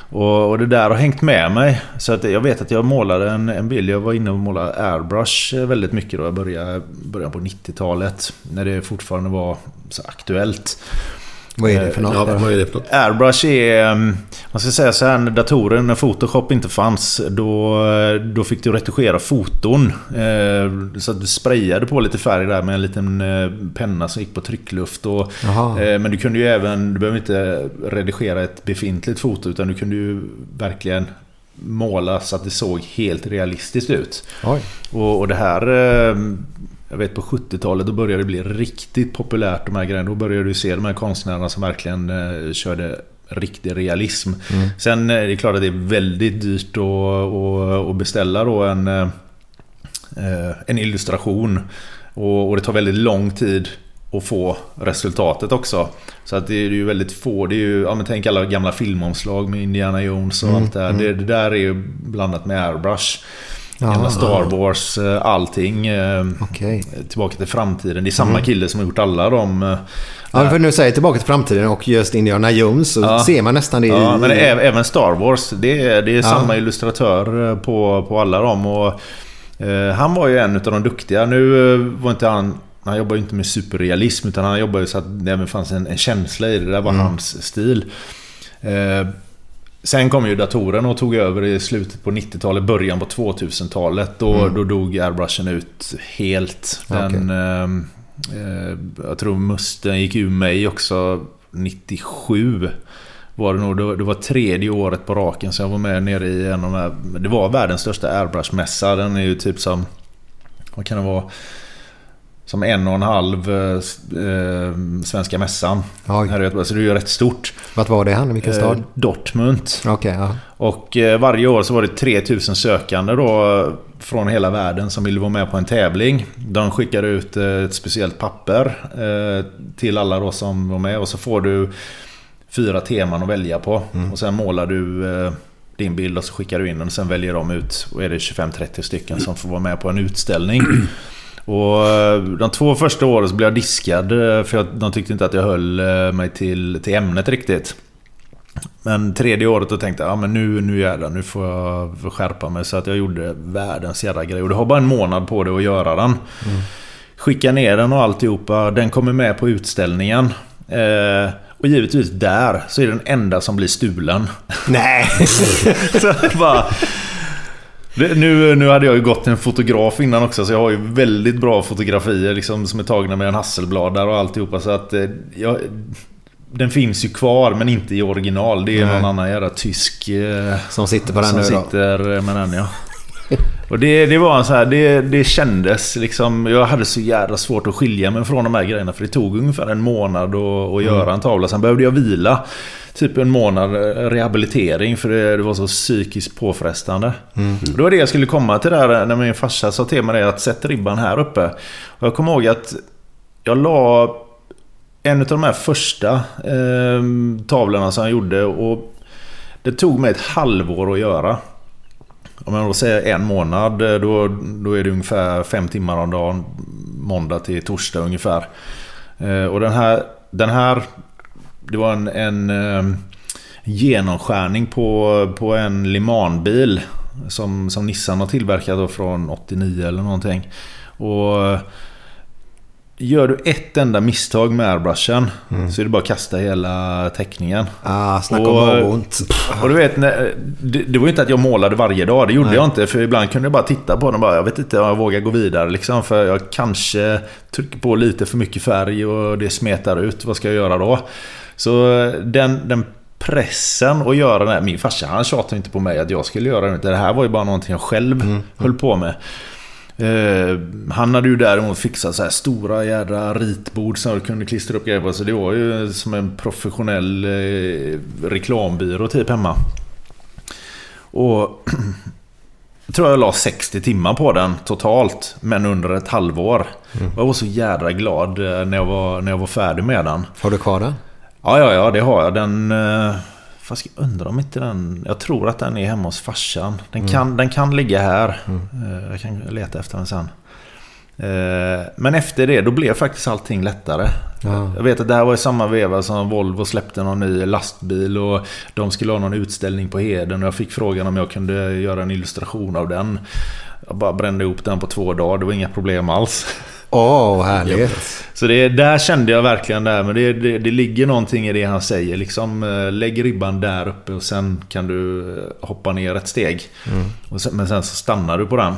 Och, och det där har hängt med mig. Så att jag vet att jag målade en, en bild. Jag var inne och målade airbrush väldigt mycket då. Jag började början på 90-talet. När det fortfarande var så aktuellt. Vad är det för något? Ja, vad är det för något? Airbrush är... um, Man ska säga så här, när datorer, när Photoshop inte fanns, då, då fick du retuschera foton. Eh, Så att du sprayade på lite färg där med en liten eh, penna som gick på tryckluft. Och, eh, men du kunde ju även, du behöver inte redigera ett befintligt foto, utan du kunde ju verkligen måla så att det såg helt realistiskt ut. Oj. Och, och det här... Jag vet på 70-talet då började det bli riktigt populärt de här grejerna. Då började du se de här konstnärerna som verkligen eh, körde riktig realism. Sen eh, är det klart att det är väldigt dyrt att, att, beställa då en, eh, eh, en illustration. Och, det tar väldigt lång tid att få resultatet också. Så att det är ju väldigt få, det är ju, ja men tänk alla gamla filmomslag med Indiana Jones och allt det där. Det, det där är ju blandat med airbrush. Gamla Ja. Star Wars, eh, allting. eh, Okej. Tillbaka till framtiden. Det är samma kille som har gjort alla de... eh, Ja, för nu säger tillbaka till framtiden och just Indiana Jones så Ja. ser man nästan det Ja, i... men även Star Wars. Det är, det är samma illustratör på, på alla dem. Och, eh, han var ju en av de duktiga. Nu var inte han... Han jobbar ju inte med superrealism utan han jobbar ju så att det även fanns en, en känsla i det. Det där var hans stil. Eh, sen kom ju datorn och tog över i slutet på 90-talet, början på 2000-talet. Då, då dog airbrushen ut helt. Den, ehm, eh, jag tror musten gick ur mig också 97. Var det nog. Det var tredje året på raken så jag var med nere i en av de här... Det var världens största airbrushmässa. Den är ju typ som... Vad kan det vara? Som en och en halv eh, eh, Svenska mässan. Oj. Här i Göteborg. Så det är ju rätt stort. Vart var det han? Vilken Eh, stad? Dortmund. Okej, ja. Och eh, varje år så var det 3000 sökande då eh, från hela världen som ville vara med på en tävling. De skickar ut eh, ett speciellt papper eh, till alla då som var med och så får du fyra teman att välja på. Och sen målar du eh, din bild och så skickar du in den och sen väljer de ut, och är det 25-30 stycken som får vara med på en utställning. Och eh, de två första åren så blev jag diskad eh, för jag, de tyckte inte att jag höll eh, mig till, till ämnet riktigt. Men tredje året då tänkte jag, ja men nu, nu jävlar, nu får jag skärpa mig. Så att jag gjorde världens jävla grej. Och du har bara en månad på dig att göra den. Skicka ner den och alltihopa. Den kommer med på utställningen. Eh, och givetvis där så är den enda som blir stulen. Nej! så bara... Det- Nu, nu hade jag ju gått en fotograf innan också så jag har ju väldigt bra fotografier liksom, som är tagna med en Hasselblad där och alltihopa. Så att eh, jag, den finns ju kvar men inte i original. Det är Nej. någon annan jävla tysk eh, Som sitter på den som nu då. sitter med den ja. Och det, det var så här, det, det kändes liksom... Jag hade så jävla svårt att skilja mig från de här grejerna. För det tog ungefär en månad att, att göra en tavla. Sen behövde jag vila. Typ en månad eh, rehabilitering för det, det var så psykiskt påfrestande. Och det var det jag skulle komma till där när min farsa sa till mig det, att sätta ribban här uppe. Och jag kommer ihåg att jag la en av de här första eh, tavlorna som jag gjorde och det tog mig ett halvår att göra. Om jag då säger en månad, eh, då, då är det ungefär fem timmar om dagen. Måndag till torsdag ungefär. Eh, och den här, den här det var en, en eh, genomskärning på, på en Limanbil. Som, som Nissan har tillverkat då från 89 eller någonting. Och Gör du ett enda misstag med airbrushen så är det bara att kasta hela teckningen. Ah, snacka om Och- avont. Och du vet, när, det, det var ju inte att jag målade varje dag. Det gjorde jag inte. För ibland kunde jag bara titta på den och bara, jag vet inte om jag vågar gå vidare. Liksom, för jag kanske trycker på lite för mycket färg och det smetar ut. Vad ska jag göra då? Så den, den pressen att göra det här. Min farsa han tjatade inte på mig att jag skulle göra det. Det här var ju bara någonting jag själv höll på med. Eh, han hade ju däremot fixat så här stora jädra ritbord som jag kunde klistra upp grejer på. Så det var ju som en professionell eh, reklambyrå typ hemma. Och jag tror jag la 60 timmar på den totalt. Men under ett halvår. Och Jag var så jädra glad eh, när jag var, när jag var färdig med den. Har du kvar den? Ja, ja, ja, det har jag. Den... eh, Fast jag undrar om inte den... Jag tror att den är hemma hos farsan. Den, kan, den kan ligga här. Eh, Jag kan leta efter den sen. Eh, Men efter det, då blev faktiskt allting lättare. Ja. Jag vet att det här var i samma veva som Volvo släppte någon ny lastbil och de skulle ha någon utställning på Heden och jag fick frågan om jag kunde göra en illustration av den. Jag bara brände ihop den på två dagar, det var inga problem alls. Åh, härligt. Så det, där kände jag verkligen det här, men det, det, det ligger någonting i det han säger. Liksom, eh, lägg ribban där uppe och sen kan du eh, hoppa ner ett steg. Och sen, men sen så stannar du på den.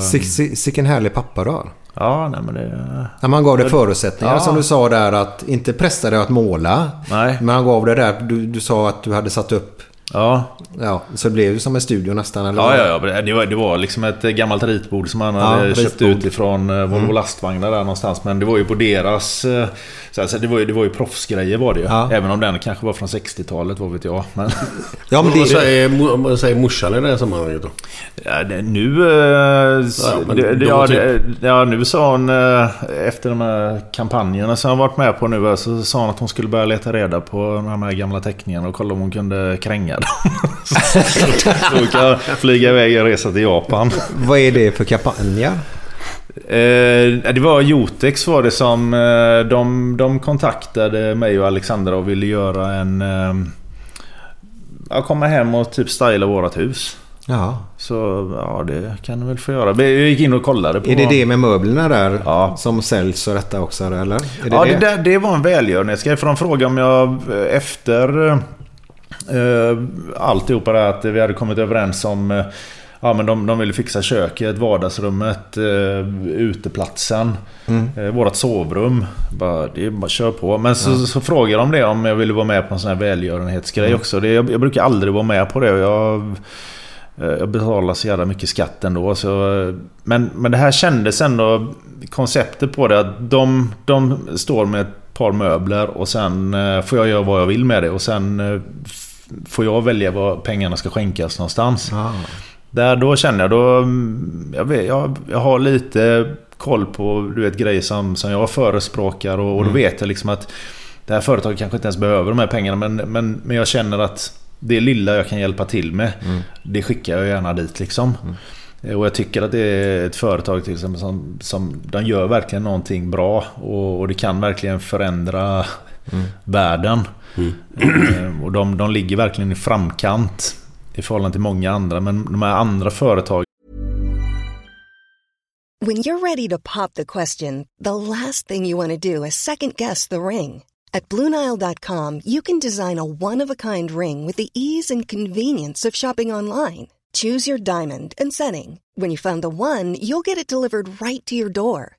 Sick- sick- Sicken härlig pappa du har. ja, nej men det... När man gav dig förutsättningar Ja. som du sa där att inte pressa dig att måla. Nej. Men han gav dig där, du, du sa att du hade satt upp, Ja, ja, så det blev ju som en studio nästan eller? Ja, ja, ja. Det var, det var liksom ett gammalt ritbord som han Ja, hade köpt ritbord. ut ifrån eh, Volvo lastvagnar där någonstans. Men det var ju på deras... eh, Så alltså, det, var ju, det var ju proffsgrejer var det ju. Ja. Även om den kanske var från 60-talet, vad vet jag. Men, Ja, men Vad det, säger, mo- vad säger morsan i det här sammanhanget då? ja, det, nu... eh, Ja, men det, det, ja, typ. det, ja, nu sa hon... Efter de här kampanjerna som jag har varit med på nu. Så sa hon att hon skulle börja leta reda på de här gamla teckningarna och kolla om hon kunde kränga dem. så hon kan flyga iväg och resa till Japan. vad är det för kampanjer? Eh, det var Jotex var det som... Eh, de, de kontaktade mig och Alexandra och ville göra en... Eh, komma hem och typ styla vårat hus. Ja. Så ja, det kan du väl få göra. Jag gick in och kollade på... Är det det med möblerna där Ja. som säljs och detta också eller? Det ja, det? det, där, det var en välgörenhetsgrej. För de frågade om jag eh, efter eh, alltihopa det att vi hade kommit överens om eh, Ja men de, de ville fixa köket, vardagsrummet, eh, uteplatsen, eh, vårat sovrum. Bara, det är bara kör på. Men så, så frågade de det om jag ville vara med på en sån här välgörenhetsgrej också. Det, jag, jag brukar aldrig vara med på det. Jag, eh, jag betalar så jävla mycket skatt ändå. Så, eh, men, men det här kändes ändå... Konceptet på det att de, de står med ett par möbler och sen eh, får jag göra vad jag vill med det. Och sen eh, får jag välja var pengarna ska skänkas någonstans. Ah. Där då känner jag då... mm, Jag, vet, jag, jag har lite koll på du vet, grejer som, som jag förespråkar och, och då vet jag liksom att det här företaget kanske inte ens behöver de här pengarna men, men, men jag känner att det lilla jag kan hjälpa till med det skickar jag gärna dit liksom. Eh, Och jag tycker att det är ett företag till exempel som, som de gör verkligen någonting bra och, och det kan verkligen förändra världen. Mm. Och de, de ligger verkligen i framkant i förhållande till många andra. Men de här andra företagen When you're ready to pop the question, the last thing you want to do is second guess the ring. At Bluenile.com, you can design a one of a kind ring with the ease and convenience of shopping online. Choose your diamond and setting. When you find the one, you'll get it delivered right to your door.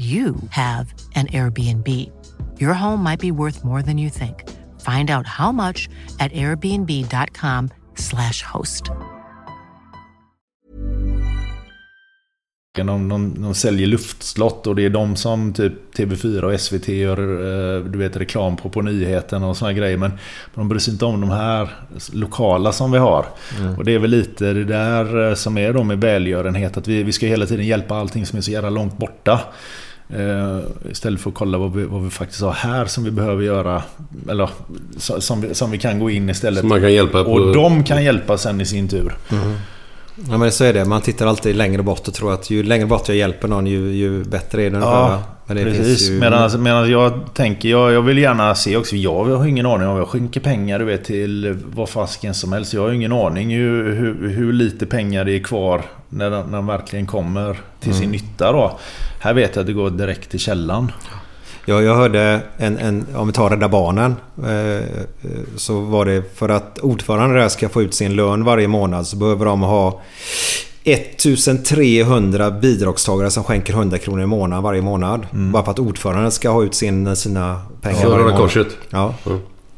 you have an Airbnb. Your home might be worth more than you think. Find out how much at airbnb.com/slash host. De, de, de säljer luftslott och det är de som typ TV4 och SVT gör eh, du vet, reklam på på nyheterna och såna grejer. Men de bryr sig inte om de här lokala som vi har. Och det är väl lite det där eh, som är då med välgörenhet. Att vi, vi ska hela tiden hjälpa allting som är så jävla långt borta. Eh, istället för att kolla vad vi, vad vi faktiskt har här som vi behöver göra. Eller som vi, som vi kan gå in istället. Som man kan hjälpa på- Och de kan hjälpa sen i sin tur. Ja men så är det. Man tittar alltid längre bort och tror att ju längre bort jag hjälper någon ju, ju bättre är? Men det precis. ju... Medan, medan jag tänker, jag, jag vill gärna se också. Jag har ingen aning om jag skänker pengar du vet, till vad fasken som helst. Jag har ingen aning hur, hur, hur lite pengar det är kvar när de, när de verkligen kommer till sin Mm. nytta. Då. Här vet jag att det går direkt till källan. Ja, jag hörde en, en, om vi tar Rädda Barnen. Eh, så var det för att ordföranden där ska få ut sin lön varje månad så behöver de ha 1300 bidragstagare som skänker 100 kronor i månaden varje månad. Bara för att ordföranden ska ha ut sin, sina pengar varje Röda månad. Korset. Ja.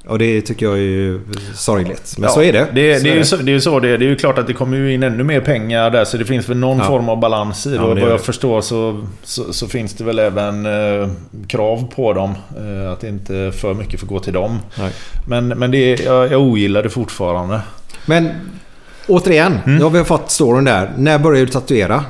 Och det tycker jag är ju sorgligt. Men Ja, så är det. Det, Så det, är ju så, det är ju så det är. Det är ju klart att det kommer in ännu mer pengar där. Så det finns väl någon Ja. form av balans i det. Ja, och vad jag det. förstår så, så, så finns det väl även eh, krav på dem. Eh, att inte för mycket får gå till dem. Nej. Men, men det är, jag, jag ogillar det fortfarande. Men återigen, Mm. nu har vi fått storyn där. När började du tatuera?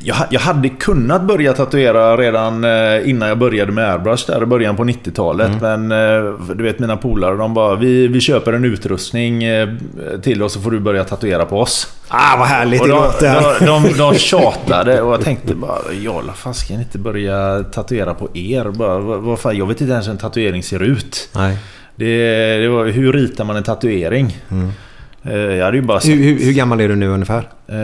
Jag, jag hade kunnat börja tatuera redan eh, innan jag började med airbrush där i början på 90-talet. Men eh, du vet mina polare de bara vi, vi köper en utrustning eh, till och så får du börja tatuera på oss. Ah, vad härligt Och det de, låter. de, de, de tjatade och jag tänkte bara Jalla fasken inte börja tatuera på er. Bara, vad, fan, jag vet inte ens hur en tatuering ser ut. Nej. Det, det var, hur ritar man en tatuering? Eh, Jag hade ju bara Hur, hur, hur gammal är du nu ungefär? Eh,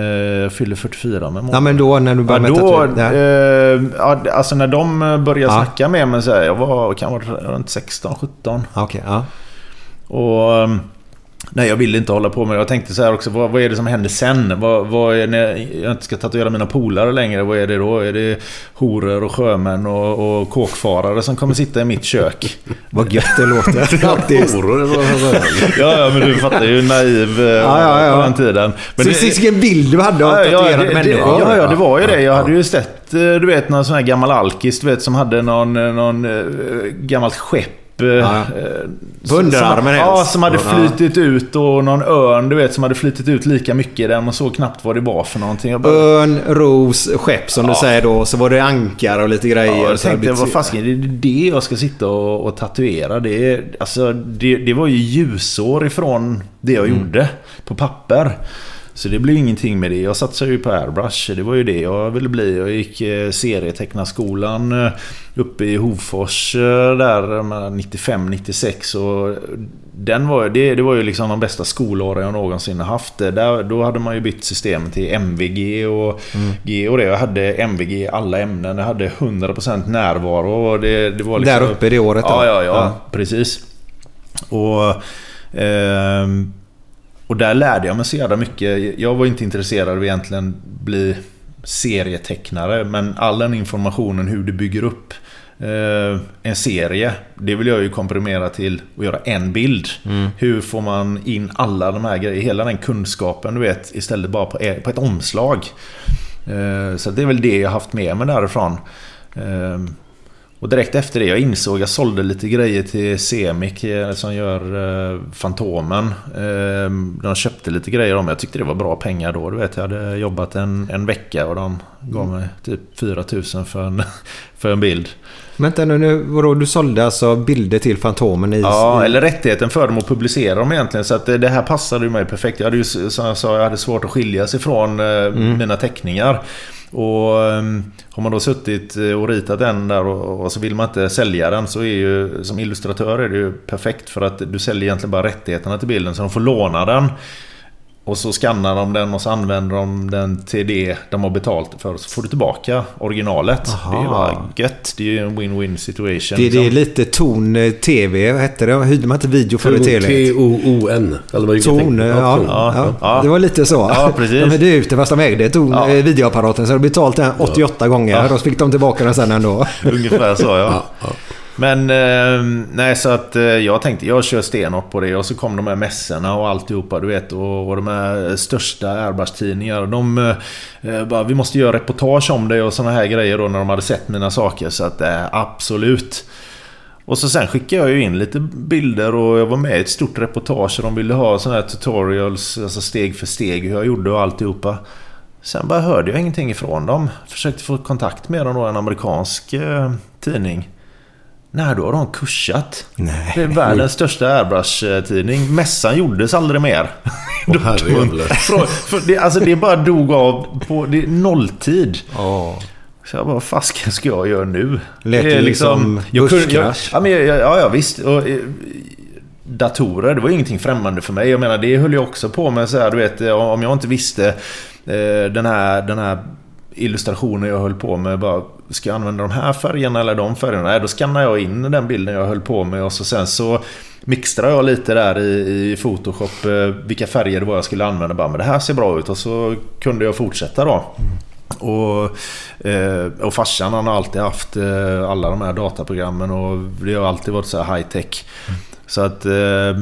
Jag fyller 44 med Ja men då när du Ja, började med då, tatuering. eh, ja, alltså när de började Ja. snacka med mig så här, jag var kan vara runt 16, 17. Okej, ja. Och... Nej, jag ville inte hålla på med det. Jag tänkte så här också, vad, vad är det som händer sen? Vad, vad är när jag inte ska tatuera mina polare längre? Vad är det då? Är det horor och sjömän och, och kåkfarare som kommer sitta i mitt kök? Vad gött det låter faktiskt. Horor. Ja, ja, men du fattar ju naiv eh, ja, ja. på den tiden. Men Så vilken bild du hade av Ja, ja, tatuerade det, människor. ja, ja, det var ju det. Jag hade ju sett, eh, du vet, någon sån här gammal alkis, du vet, som hade någon, eh, någon gammalt skepp. Eh, Ja. eh, På som- underarmen Ja, helst. som hade Ja. flytit ut och någon örn, du vet, som hade flytit ut lika mycket i den. Man såg knappt vad det var för någonting. Bara, Örn, ros, skepp som du säger då. Så var det ankar och lite grejer. Ja, jag tänkte, vad fasken, det är det jag ska sitta och, och tatuera. Det, är, alltså, det, det var ju ljusår ifrån det jag gjorde på papper. Så det blev ingenting med det. Jag satsade ju på airbrush. Det var ju det jag ville bli. Jag gick eh, serietecknarskolan eh, uppe i Hofors eh, där 95-96. Och den var, det, det var ju liksom de bästa skolåren jag någonsin haft. Eh, Där, då hade man ju bytt system till MVG och G och det. Jag hade MVG i alla ämnen. Jag hade 100% närvaro. Det, det var liksom, Där uppe det året då? Ja, ja, ja, Ja. Precis. Och... ehm, och där lärde jag mig så jävla mycket. Jag var inte intresserad av egentligen bli serietecknare. Men all den informationen hur du bygger upp eh, en serie. Det vill jag ju komprimera till att göra en bild. Hur får man in alla de här grejerna, hela den kunskapen du vet istället bara på, på ett omslag. Eh, så det är väl det jag haft med mig därifrån. Och direkt efter det, jag insåg, jag sålde lite grejer till Semik eh, som gör eh, Fantomen. Eh, de köpte lite grejer om Jag tyckte det var bra pengar då. Du vet, jag hade jobbat en, en vecka och de gav mig typ 4000 för en, för en bild. Vänta nu, nu vadå, du sålde alltså bilder till Fantomen i... Ja, eller rättigheten för dem att publicera dem egentligen. Så att det här passade ju mig perfekt. Jag hade ju, som jag sa, jag hade svårt att skilja sig från eh, mina teckningar. Och ehm, har man då suttit eh, och ritat den där och så vill man inte sälja den så är ju som illustratör är det ju perfekt för att du säljer egentligen bara rättigheterna till bilden så de får låna den. Och så skannar de den och så använder de den till det de har betalt för. Så får du tillbaka originalet. Det är ju bara gött. Det är ju en win-win situation. Det, det är liksom. lite Ton eh, TV, vad hette det? Hyrde man inte video för i tele? T-O-O-N. Ton, ja. Det var lite så. Ja, precis. De hyrde ut det fast de ägde ton, Ja. eh, videoapparaten. Så de betalt den 88 gånger. Ja. Och så fick de tillbaka den sen ändå. Ungefär så ja. Men eh, nej så att eh, jag tänkte jag kör stenhårt på det och så kom de här mässorna och alltihopa du vet och, och de här största airbrush-tidningar de eh, eh, bara vi måste göra reportage om det och sådana här grejer då när de hade sett mina saker så att eh, absolut. Och så sen skickade jag ju in lite bilder och jag var med i ett stort reportage och de ville ha sådana här tutorials, alltså steg för steg hur jag gjorde och alltihopa. Sen bara hörde jag ingenting ifrån dem. Försökte få kontakt med dem då, en amerikansk eh, tidning. Nej, då har de kursat. Nej. Det är världens största airbrush-tidning. Mässan gjordes aldrig mer. Från- för det, alltså det bara dog av på det nolltid. Ja. Så jag bara, vad fasken ska jag göra nu? Lät Det är liksom börskrasch. ja, men, ja, ja, visst. Och, eh, datorer, det var ingenting främmande för mig. Jag menar, det höll jag också på med. Så här, du vet, eh, om jag inte visste eh, den, här, den här illustrationen jag höll på med. Bara, ska jag använda de här färgerna eller de färgerna? Nej, då skannar jag in den bilden jag höll på med. Och så sen så mixtrar jag lite där i, i Photoshop eh, vilka färger det var jag skulle använda. Bara, men det här ser bra ut. Och så kunde jag fortsätta då. Och, eh, och farsan han har alltid haft eh, alla de här dataprogrammen och det har alltid varit så här high tech. Så att... Eh,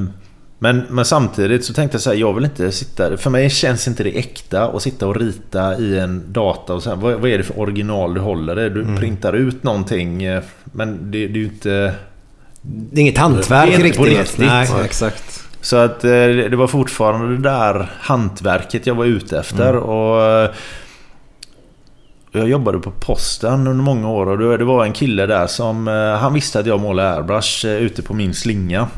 men, men samtidigt så tänkte jag så här, jag vill inte sitta... För mig känns inte det äkta att sitta och rita i en data och så här, vad, vad är det för original du håller det? Du printar ut någonting eh, men det, det är ju inte... Det är inget hantverk Det är inte riktigt. Nej, exakt. Så att eh, det var fortfarande det där hantverket jag var ute efter. Och eh, jag jobbade på posten under många år och det- var en kille där som... Han visste att jag målade airbrush ute på min slinga.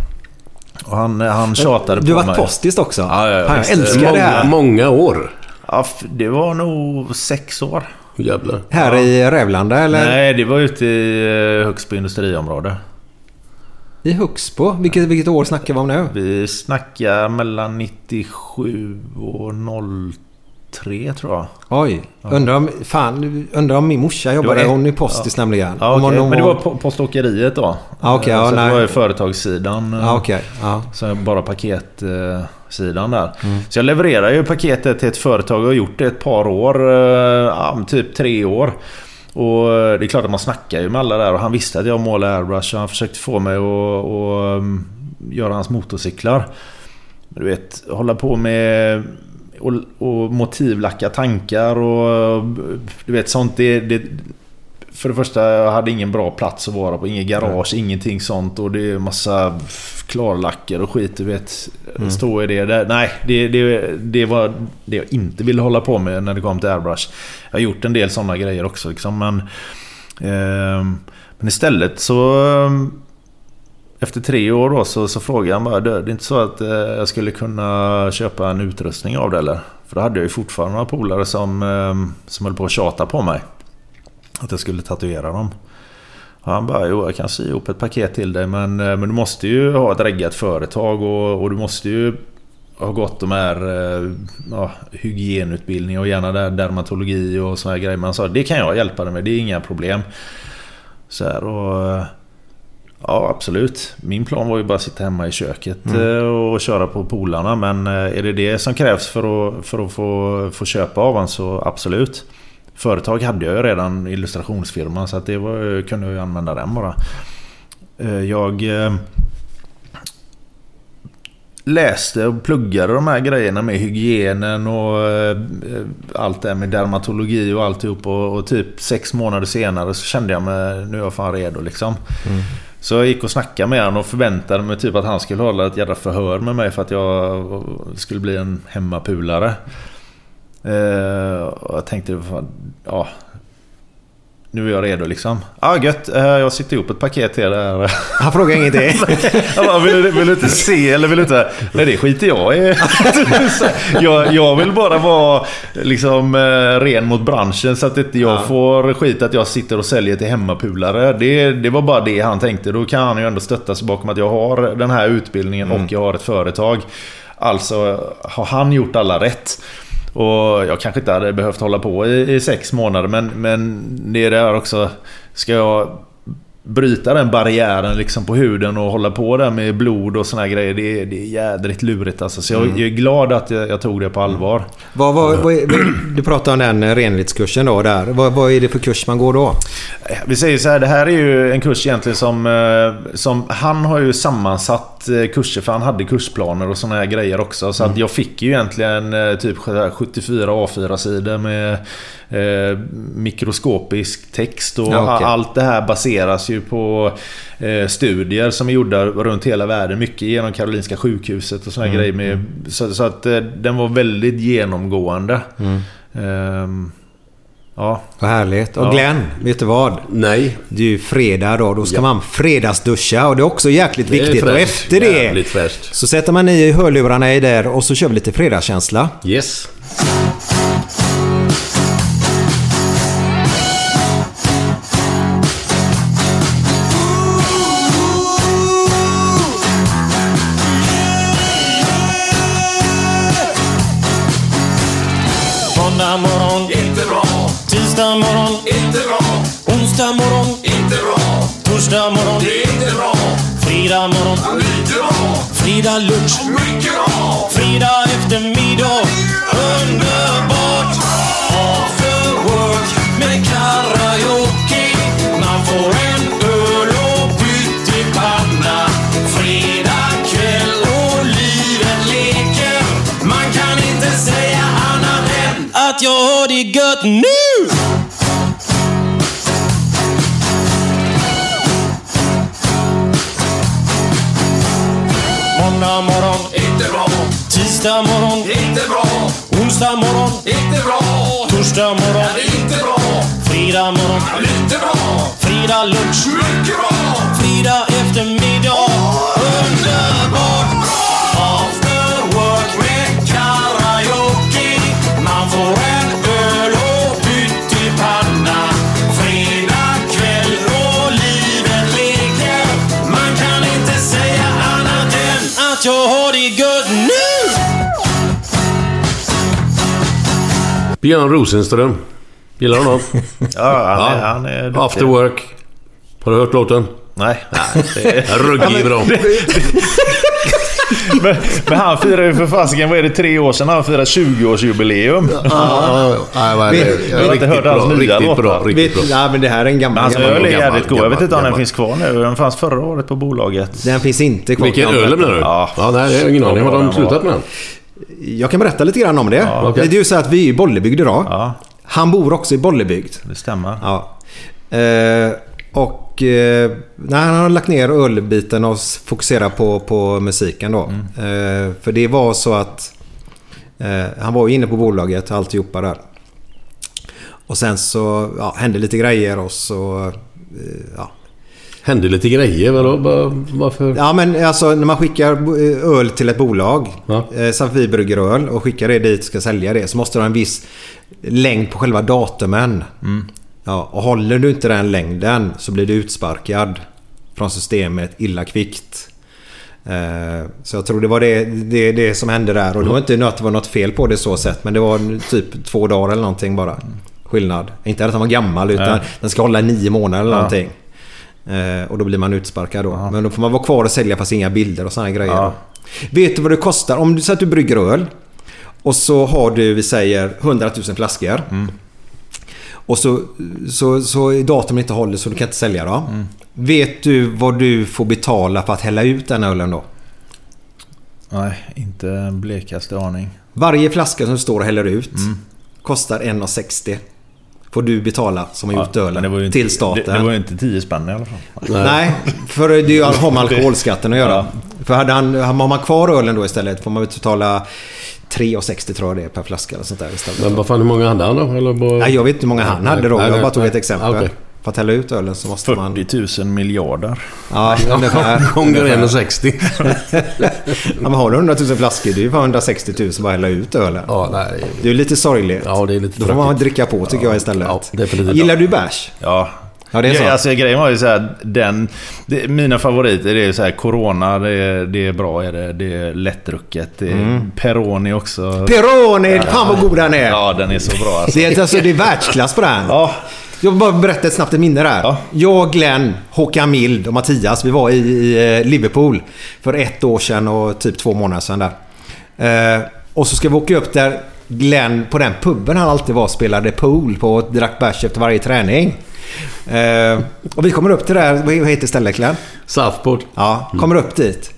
Och han, han tjatade Du på mig. varit postist också? Ja, ja, ja, Fan, jag älskar det Många, här. många år. Ja, det var nog sex år. Jävlar. Här i Rävlanda eller? Nej, det var ute i eh, Högsby industriområde. I Huxbo? Vilket, vilket år snackar vi om nu? Vi snackar mellan 97 och 03 tror jag. Oj. Undrar om, fan, undrar om min morsa jobbade. ett- Hon är postis nämligen. Ja, Om okej. hon Men det var på- poståkeriet då. Ja, okej, ja, så nej. det var ju företagssidan. Ja, okej. Ja. Så bara paketsidan där. Mm. Så jag levererar ju paketet till ett företag och har gjort det ett par år. eh, Ja, typ tre år. Och det är klart att man snackar ju med alla där och han visste att jag målade airbrush och han försökte få mig att um, göra hans motorcyklar. Men du vet, hålla på med och, och motivlacka tankar och du vet sånt. Det, det, för det första, jag hade ingen bra plats att vara på. Inget garage, ingenting sånt. Och det är massa klarlacker och skit, du vet. Stå i det. där. Nej, det, det, det var det jag inte ville hålla på med när det kom till airbrush. Jag har gjort en del sådana grejer också liksom, men... ehm, men istället så... Efter tre år då så, så frågade han bara "Du, Det är inte så att eh, jag skulle kunna köpa en utrustning av det eller? För då hade jag ju fortfarande några polare som, eh, som höll på att tjata på mig. Att jag skulle tatuera dem. Och han bara, jo jag kan sy ihop ett paket till dig men, eh, men du måste ju ha ett reggat företag och, och du måste ju ha gått de här eh, ja, hygienutbildningar och gärna där dermatologi och såna här grejer. Men han sa, det kan jag hjälpa dig med, det är inga problem. Så här, och... Eh, Ja, absolut. Min plan var ju bara att sitta hemma i köket eh, och köra på polarna. Men eh, är det det som krävs för att, för att få, få köpa av honom så absolut. Företag hade jag ju redan, illustrationsfirman, så att det var, kunde jag ju använda den bara. Eh, Jag läste och pluggade de här grejerna med hygienen och allt det här med dermatologi och alltihop. Och, och typ sex månader senare så kände jag mig, nu är jag fan redo liksom. Så jag gick och snackade med honom och förväntade mig typ att han skulle hålla ett jävla förhör med mig för att jag skulle bli en hemmapulare. Eh, och jag tänkte, fan, ja... Nu är jag redo liksom. Ja, ah, gött. Eh, jag sitter ihop ett paket till här. Han frågar ingenting. Bara, vill, vill du inte se eller vill du inte... Nej, det skiter jag i. Jag, jag vill bara vara liksom eh, ren mot branschen så att inte jag får skit att jag sitter och säljer till hemmapulare. Det, det var bara det han tänkte. Då kan han ju ändå stötta sig bakom att jag har den här utbildningen och jag har ett företag. Alltså har han gjort alla rätt. Och jag kanske inte hade behövt hålla på i, i sex månader men, men det är det här också. Ska jag bryta den barriären liksom på huden och hålla på där med blod och såna här grejer. Det är, det är jädrigt lurigt alltså. Så jag, jag är glad att jag, jag tog det på allvar. vad, vad, vad är, du pratar om den renlighetskursen då där. Vad, vad är det för kurs man går då? Vi säger så här, det här är ju en kurs egentligen som... eh, som han har ju sammansatt eh, kurser för han hade kursplaner och såna här grejer också. Så att jag fick ju egentligen eh, typ 74 A4-sidor med eh, mikroskopisk text. Och Ja, okej. allt det här baseras ju på eh, studier som är gjorda runt hela världen. Mycket genom Karolinska sjukhuset och såna här grejer. Med, så, så att eh, den var väldigt genomgående. Ehm, Ja. Vad härligt. Och Ja. Glenn, vet du vad? Nej. Det är ju fredag då. Då ska Ja. man fredagsduscha och det är också jäkligt Det är viktigt. Och fräscht. efter det så sätter man i hörlurarna i där och så kör vi lite fredagskänsla. Yes. Fredag lunch. Fredag eftermiddag, underbart. After work med karaoke. Man får en öl och pyttipanna. Fredag kväll och livet leker. Man kan inte säga annat än att jag har det gött nu! Tisdag morgon, inte bra. Onsdag morgon, inte bra. Torsdag morgon, inte bra. Fredag morgon, lite bra. Fredag lunch, mycket bra. Fredag eftermiddag, Björn Rosenström. Gillar du honom? Ja, han är, han är duktig. After Work. Har du hört låten? Nej. det är- Ruggig bra. men, men han firar ju för fasiken, vad är det, tre år sedan han firade 20-årsjubileum. Ja, ja, är det? Vet- Jag har inte Riktigt hört bra, hans nya riktigt låtar. bra, riktigt bra. nej, men det här är en gammal... Hans öl är jävligt god. Jag vet inte om den finns kvar nu. Den fanns förra året på bolaget. Den finns inte kvar. Vilken öl menar du? Ja. Ja, nej, jag har ingen aning. Har de slutat med den? Jag kan berätta lite grann om det. okej. Det är ju så att vi är i Bollebygd idag. Ja, Han bor också i Bollebygd. det stämmer. Ja. Eh, och eh, nej, han har lagt ner ölbiten och fokuserar på, på musiken då. Eh, för det var så att eh, han var ju inne på bolaget och alltihopa där. Och sen så ja, hände lite grejer och så... Eh, ja. Hände lite grejer. Vadå? Var- Varför? ja men alltså när man skickar öl till ett bolag. Ja. Eh, så att vi brygger öl och skickar det dit och ska sälja det. Så måste det ha en viss längd på själva datumen. Ja, och håller du inte den längden så blir du utsparkad från systemet illa kvickt. Eh, Så jag tror det var det, det, det som hände där. Och det var inte att det var något fel på det så sett. Men det var typ två dagar eller någonting bara. Skillnad. Inte att han var gammal utan Nej. den ska hålla i nio månader eller Ja. någonting. Eh, Och då blir man utsparkad då. Men då får man vara kvar och sälja fast inga bilder och sådana grejer. Ja. Vet du vad det kostar? Om du säger att du brygger öl. Och så har du, vi säger 100 000 flaskor. Och så, så, så är datumen inte håller så du kan inte sälja dem. Vet du vad du får betala för att hälla ut den ölen då? Nej, inte blekaste aning. Varje flaska som du står och häller ut kostar 1,60. Får du betala som har gjort men ölen det var ju inte, till staten. Det, det var ju inte 10 spänn i alla fall. Nej, för det har med alkoholskatten att göra. För hade han, har man kvar ölen då istället får man betala 3,60 tror jag det är per flaska eller sånt där istället. Men vad fan, hur många hade han då? Eller bara... Nej, jag vet inte hur många han hade då. Nej, Jag nej, bara tog nej. ett exempel. Okej. För att hälla ut ölen så måste man... 40 000 miljarder. Ja, ungefär. Gånger ungefär. 1,60. Ja, men har du 100 000 flaskor, det är ju bara 160 000 bara hälla ut ölen. Ja, nej. Det är ju lite sorgligt. Ja, det är lite Då får man dricka på tycker jag istället. Ja, definitivt. Gillar du bärs? Ja. Ja, det är så. Ja, alltså, grejen var ju så här, den, det, mina favoriter det är så här, Corona, det är, det är bra. Är det, det är lättdrucket. Det är Mm. Peroni också. Peroni! Fan vad god den är! Ja, den är så bra alltså. Det är, alltså, det är världsklass på den. Ja, Jag vill bara berätta ett snabbt minne där. Ja. Jag, Glenn, Håkan Mild och Mattias, vi var i, i eh, Liverpool för ett år sedan och typ två månader sedan där. Eh, och så ska vi åka upp där Glenn, på den puben han alltid var, spelade pool på och drack bärs efter varje träning. Eh, och vi kommer upp till det här, vad heter stället Glenn? Southport. Ja, kommer upp dit.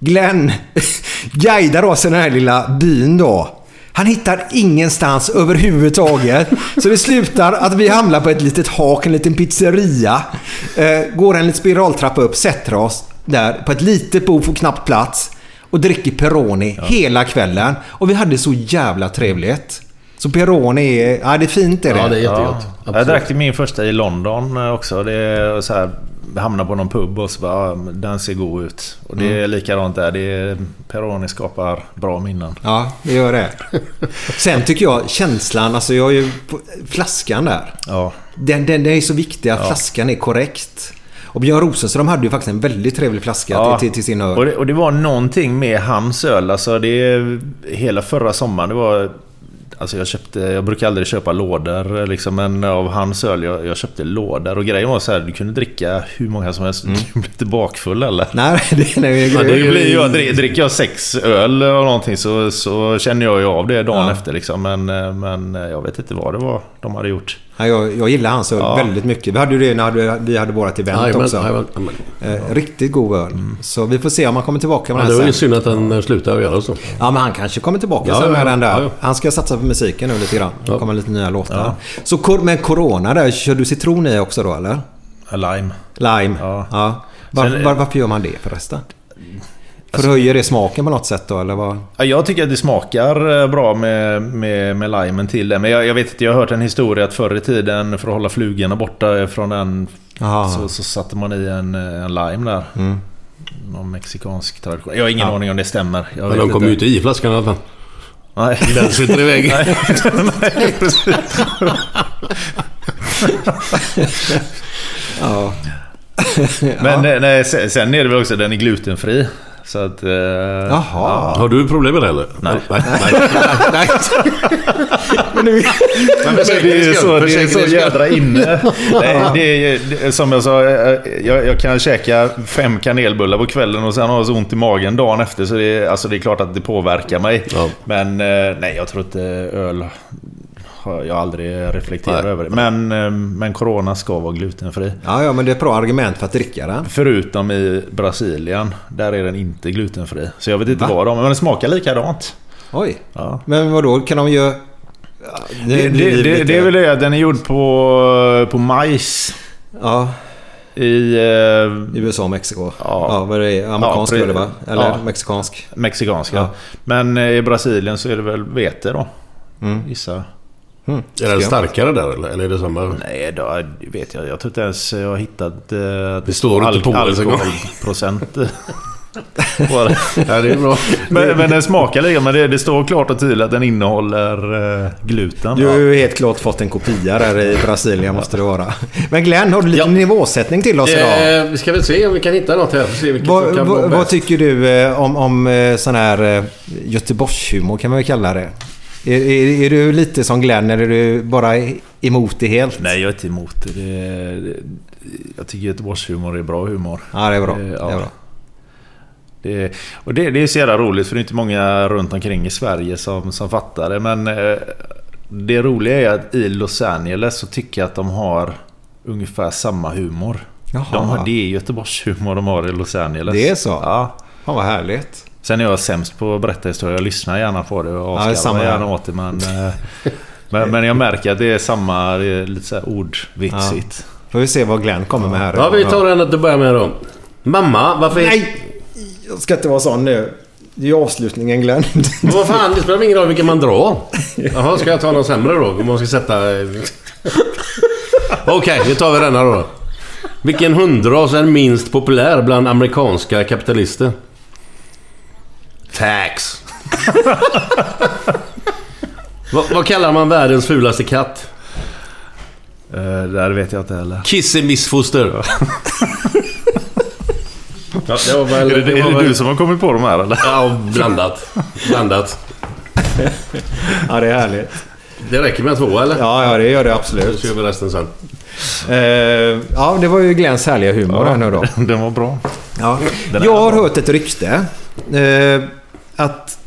Glenn guidar oss i den här lilla byn då. Han hittar ingenstans överhuvudtaget. Så det slutar att vi hamnar på ett litet hak, en liten pizzeria. Eh, går en liten spiraltrappa upp, sätter oss där på ett litet bord, får knappt plats. Och dricker Peroni hela kvällen. Och vi hade så jävla trevligt. Så Peroni är... Ja, det är fint är det. Ja, det är jättegott. Ja. Jag drack min första i London eh, också. Det är så här, vi hamnade på någon pub och så bara, ja, men den ser god ut. Och det är Mm. likadant där. Det är, Peroni skapar bra minnen. Ja, det gör det. Sen tycker jag känslan, alltså jag är ju på flaskan där. Ja. Den, den, den är så viktig att flaskan är korrekt. Och Björn Rosenström hade ju faktiskt en väldigt trevlig flaska Ja. till, till, till sin öl. Och det, och det var någonting med hans öl. Alltså det, hela förra sommaren, det var... Alltså jag köpte, jag brukar aldrig köpa lådor liksom, men av hans öl, jag, jag köpte lådor. Och grejen var så här, du kunde dricka hur många som helst. Du blev inte bakfull eller? Nej, det, det, det, det blir dri- dricker jag sex öl och någonting så, så känner jag ju av det dagen Ja. efter liksom. Men, eh, men jag vet inte vad det var de hade gjort. Ja, jag, jag gillar hans öl Ja. väldigt mycket. Vi hade ju det när vi hade vårat event Jajamän, också. jajamän, jajamän. Eh, riktigt god öl. Så vi får se om han kommer tillbaka med Ja, det den var ju sen. synd att den eh, slutade göra så. Ja, men han kanske kommer tillbaka Ja, sen med ja, den där. ja, ja. Han ska satsa på musiken nu lite grann. Det kommer lite nya låtar. Ja. Så med Corona där, kör du citron i också då eller? Lime. Lime? Ja. Var, Sen- var, varför gör man det förresten? Förhöjer det smaken på något sätt då eller vad? Ja, jag tycker att det smakar eh, bra med, med, med limen till det. Men jag, jag vet inte, jag har hört en historia att förr i tiden för att hålla flugorna borta från den så, så satte man i en, eh, en lime där. Mm. Någon mexikansk tradition. Jag har ingen Ja. aning om det stämmer. Jag Men de kom ju inte. i flaskan i alla fall. Nej. Den sitter iväg. Nej, nej, precis. Ja. Men eh, nej, sen, sen är det väl också den är glutenfri. Så att... Eh, Jaha. Har du problem med det eller? Nej. nej, nej. Nej. Men nu... Men så, det är så Försäkringens jädra inne. Nej, det är, det är, som jag sa, eh, jag, jag kan käka fem kanelbullar på kvällen och sen ha så ont i magen dagen efter. Så det är, alltså det är klart att det påverkar mig. Ja. Men eh, nej, jag tror inte öl... har Jag aldrig reflekterat Nej. över det. Men, eh, men Corona ska vara glutenfri. Ja, ja, men det är ett bra argument för att dricka den. Förutom i Brasilien. Där är den inte glutenfri. Så jag vet inte Va? vad de... Men den smakar likadant. Oj. Ja. Men vad då kan de göra... Ja, Det, det, det, det är väl det den är gjord på, på majs. Ja, I eh, USA och Mexiko. Ja. Ja, vad är det? Amerikansk Ja, är det va? Eller ja. mexikansk? mexikanska. Ja. Men eh, i Brasilien så är det väl vete då. Mm. Gissa. Mm. Är den starkare där eller? Eller är det samma? Nej, då vet jag. Jag tror inte ens jag har hittat... Eh, Det står inte på ens en gång. alkoholprocent. Ja, det är bra. men, men den smakar lika. Men det, det står klart och tydligt att den innehåller eh, gluten. Du har ju helt klart fått en kopia där i Brasilien måste det vara. Men Glenn, har du lite Ja. nivåsättning till oss idag? Eh, vi ska väl se om vi kan hitta något här. Se vilket Vad, kan vara vad, tycker du eh, om, om eh, sån här Göteborgshumor kan man väl kalla det? Är, är, är du lite som Glenn eller är du bara emot det helt? Nej, jag är inte emot det. det, det jag tycker Göteborgshumor är bra humor. Ja, det är bra. Eh, Det ja. är bra. Det, och det, det är så jävla roligt för det är inte många runt omkring i Sverige som, som fattar det. Men eh, det roliga är att i Los Angeles så tycker jag att de har ungefär samma humor. Jaha. De har, det är Göteborgshumor de har i Los Angeles. Det är så? Ja. Fan vad härligt. Sen är jag sämst på att berätta historier. Jag lyssnar gärna på det och Ja, avskallar här. gärna åt det. Men, eh, men, men jag märker att det är samma, det är lite så här ordvitsigt. Får vi se vad Glenn kommer med här. Ja, vi tar den att du börjar med då. Mamma, varför... Nej! Jag ska inte vara sån nu. Det är ju avslutningen Glenn. Men vad fan, det spelar ingen roll vilken man drar. Jaha, ska jag ta någon sämre då? Om man ska sätta... Okej, nu tar vi denna då. Vilken hundras är minst populär bland amerikanska kapitalister? Tax. vad, vad kallar man världens fulaste katt? Eh, där vet jag inte heller. Kissemissfoster. Ja, det var väl, Är det, är var det väl- du som har kommit på de här eller? Ja, blandat. Blandat. ja, det är härligt. Det räcker med två eller? Ja, ja, det gör det Så absolut. gör vi resten sen. Eh, ja, det var ju Glenns härliga humor här nu då. Den var bra. Ja. Den är Jag har bra. hört ett rykte. Eh, att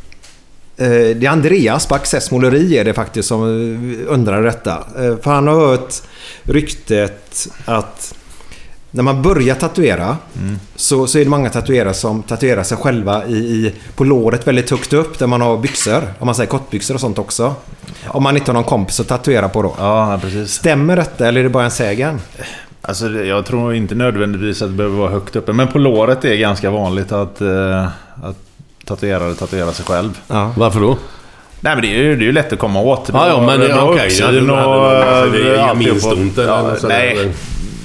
eh, det är Andreas på Access Måleri är det faktiskt som eh, undrar detta. Eh, för han har hört ryktet att när man börjar tatuera så, så är det många tatuerare som tatuerar sig själva i, i, på låret väldigt högt upp där man har byxor. Om man säger kortbyxor och sånt också. Om man inte har någon kompis att tatuera på då. Ja, precis. Stämmer detta eller är det bara en sägen? Alltså, jag tror inte nödvändigtvis att det behöver vara högt uppe. Men på låret är det ganska vanligt att, eh, att tatuerare tatuerar sig själv. Ja. Varför då? Nej men det är ju, det är ju lätt att komma åt. Ja, ja, men det- okej, uppsyn jag hade- och... hade- det är inga minstont eller ja, sådär, Nej, eller?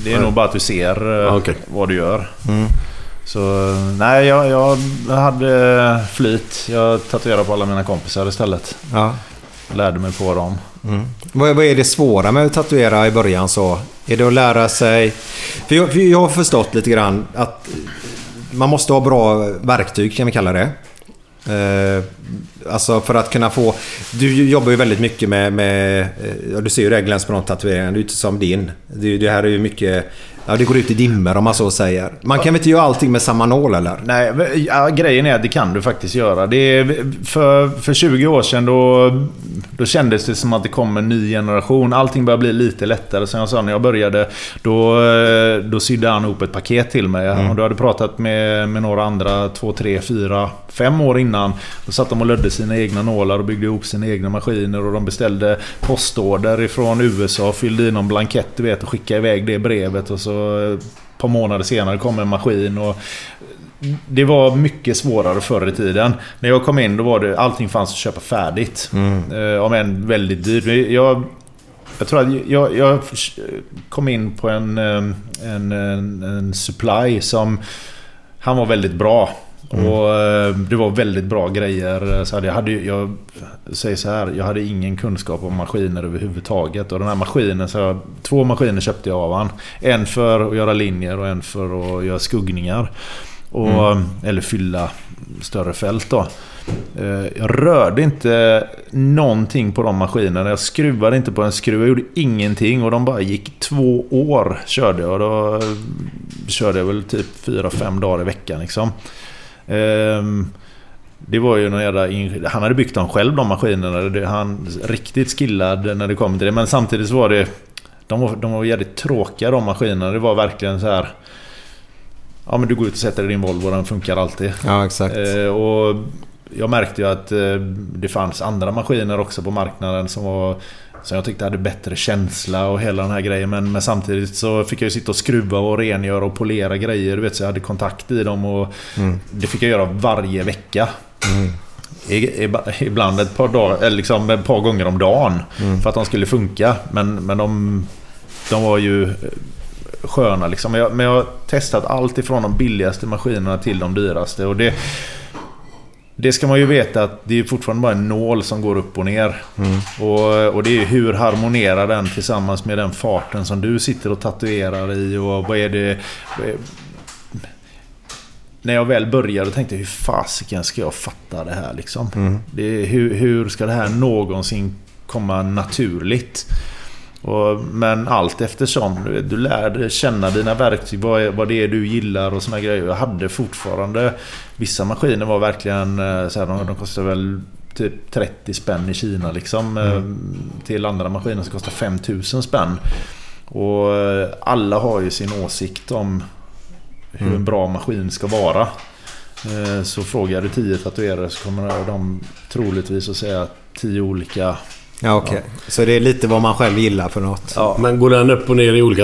det är nog bara att du ser eh, okej. vad du gör. Så nej, jag, jag hade flyt. Jag tatuerade på alla mina kompisar istället. Ja. Lärde mig på dem. Vad, vad är det svåra med att tatuera i början så? Är det att lära sig... För jag, för jag har förstått lite grann att man måste ha bra verktyg kan vi kalla det. Eh, alltså för att kunna få... Du jobbar ju väldigt mycket med... med eh, du ser ju det de tatueringarna. Det är ju inte som din. Det, det här är ju mycket... Ja, det går ut i dimmer om man så säger. Man kan väl inte göra allting med samma nål eller? Nej, ja, grejen är att det kan du faktiskt göra. Det är, för, för 20 år sedan då, då kändes det som att det kom en ny generation. Allting börjar bli lite lättare. Som jag sa när jag började, då, eh, då sydde han ihop ett paket till mig. Och du hade pratat med, med några andra två, tre, fyra, fem år innan. Då satt de och lödde sina egna nålar och byggde ihop sina egna maskiner. Och de beställde postorder ifrån USA, fyllde i någon blankett du vet och skickade iväg det brevet. Och så eh, ett par månader senare kom en maskin. Och det var mycket svårare förr i tiden. När jag kom in då var det allting fanns att köpa färdigt. Eh, om än väldigt dyrt. Jag, jag tror att jag, jag kom in på en, eh, en, en, en supply som... Han var väldigt bra. Och eh, det var väldigt bra grejer. Så jag, hade, jag säger så här, jag hade ingen kunskap om maskiner överhuvudtaget. Och den här maskinen, så jag, två maskiner köpte jag av han. En för att göra linjer och en för att göra skuggningar. Och, Eller fylla större fält då. Eh, Jag rörde inte någonting på de maskinerna. Jag skruvade inte på en skruv. Jag gjorde ingenting. Och de bara gick två år körde jag. Och då eh, körde jag väl typ 4-5 dagar i veckan liksom. Ehm, Det var ju någon jävla... Han hade byggt dem själv de maskinerna. Han riktigt skillad när det kom till det. Men samtidigt så var det... De var, de var jävligt tråkiga de maskinerna. Det var verkligen så här... Ja men du går ut och sätter dig i din Volvo, den funkar alltid. Ja, exakt. Eh, och jag märkte ju att eh, det fanns andra maskiner också på marknaden som var som jag tyckte hade bättre känsla och hela den här grejen. Men, men samtidigt så fick jag ju sitta och skruva och rengöra och polera grejer. Du vet, så jag hade kontakt i dem och det fick jag göra varje vecka. I, ibland ett par, dagar, eller liksom ett par gånger om dagen. För att de skulle funka. Men, men de, de var ju sköna liksom. Men jag, men jag har testat allt ifrån de billigaste maskinerna till de dyraste. Och det, det ska man ju veta att det är fortfarande bara en nål som går upp och ner. Och, och det är hur harmonerar den tillsammans med den farten som du sitter och tatuerar i och vad är det... vad är- När jag väl började tänkte jag hur fasiken ska jag fatta det här liksom? Det är, hur, hur ska det här någonsin komma naturligt? Och, men allt eftersom du, vet, du lär känna dina verktyg, vad, är, vad det är du gillar och såna grejer. Jag hade fortfarande... Vissa maskiner var verkligen eh, så här, de, de kostar väl typ 30 spänn i Kina liksom. eh, Till andra maskiner som kostar 5000 spänn. Och eh, alla har ju sin åsikt om hur en bra maskin ska vara. Eh, Så frågar du 10 tatuerare så kommer de troligtvis att säga 10 olika Ja, okej. Så det är lite vad man själv gillar för något. Men går den upp och ner i olika...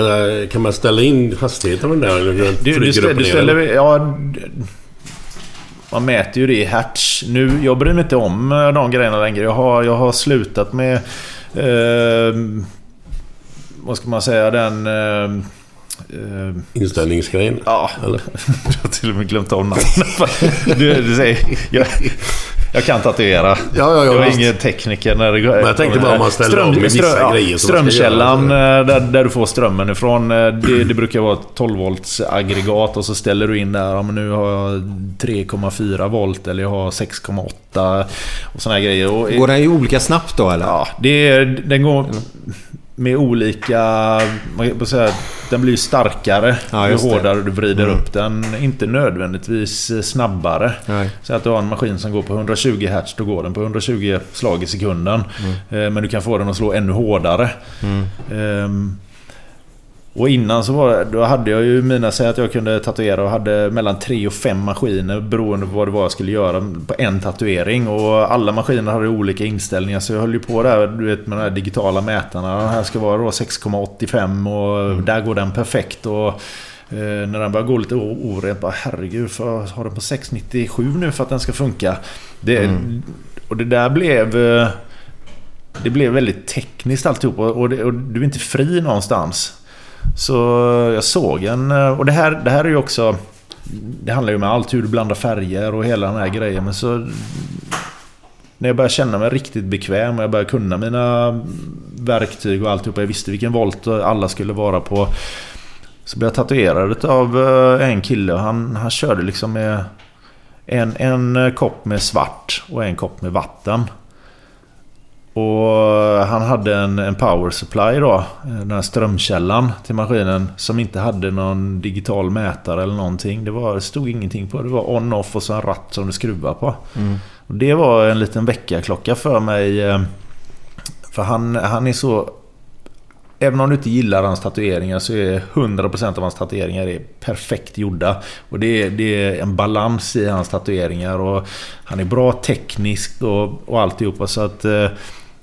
Kan man ställa in hastigheten på den där? Den Du, du, ställer, du ställer, eller? ja, man mäter ju det i hertz. Nu, jag bryr mig inte om eh, de grejerna längre. Jag har, jag har slutat med... Eh, vad ska man säga? Den... Eh, eh, Inställningsgrejen? Ja, Eller? jag har till och med glömt av namnet. du, du säger, jag, jag kan tatuera. Ja, ja, ja, jag är ingen tekniker när det går... Men jag tänkte bara om man ställer om med vissa grejer som Strömkällan, eh, där, där du får strömmen ifrån. eh, Det, det brukar vara ett 12 volts aggregat och så ställer du in där. Ja, men nu har jag 3,4 volt eller jag har 6,8 och såna här grejer. Och, Går den ju olika snabbt då eller? Ja, det är, den går med olika... Man kan säga, den blir starkare Ja, ju hårdare du vrider Mm. upp den. Inte nödvändigtvis snabbare. Nej. Så att du har en maskin som går på 120 Hz, då går den på 120 slag i sekunden. Eh, Men du kan få den att slå ännu hårdare. Ehm, och innan så var då hade jag ju mina, säg att jag kunde tatuera och hade mellan 3 och 5 maskiner beroende på vad det var jag skulle göra på en tatuering. Och alla maskiner hade olika inställningar så jag höll ju på där du vet med de här digitala mätarna. Den här ska vara då 6,85 och där går den perfekt. Och eh, när den börjar gå lite orent, bara herregud, för har den på 6,97 nu för att den ska funka? Det, och det där blev... eh, Det blev väldigt tekniskt alltihop och, och, det, och du är inte fri någonstans. Så jag såg en... Eh, och det här, det här är ju också... Det handlar ju om allt, hur du blandar färger och hela den här grejen. Men så... När jag började känna mig riktigt bekväm och jag började kunna mina verktyg och alltihopa. Jag visste vilken volt alla skulle vara på. Så blev jag tatuerad av eh, en kille och han, han körde liksom med en, en eh, kopp med svart och en kopp med vatten. Och han hade en, en power supply då, den här strömkällan till maskinen som inte hade någon digital mätare eller någonting. Det, var, det stod ingenting på. Det var on-off och så en ratt som du skruvar på. Mm. Och det var en liten väckarklocka för mig. eh, För han, han är så... Även om du inte gillar hans tatueringar så är 100% av hans tatueringar är perfekt gjorda. Och det är, det är en balans i hans tatueringar. Och han är bra tekniskt och, och alltihopa. Så att...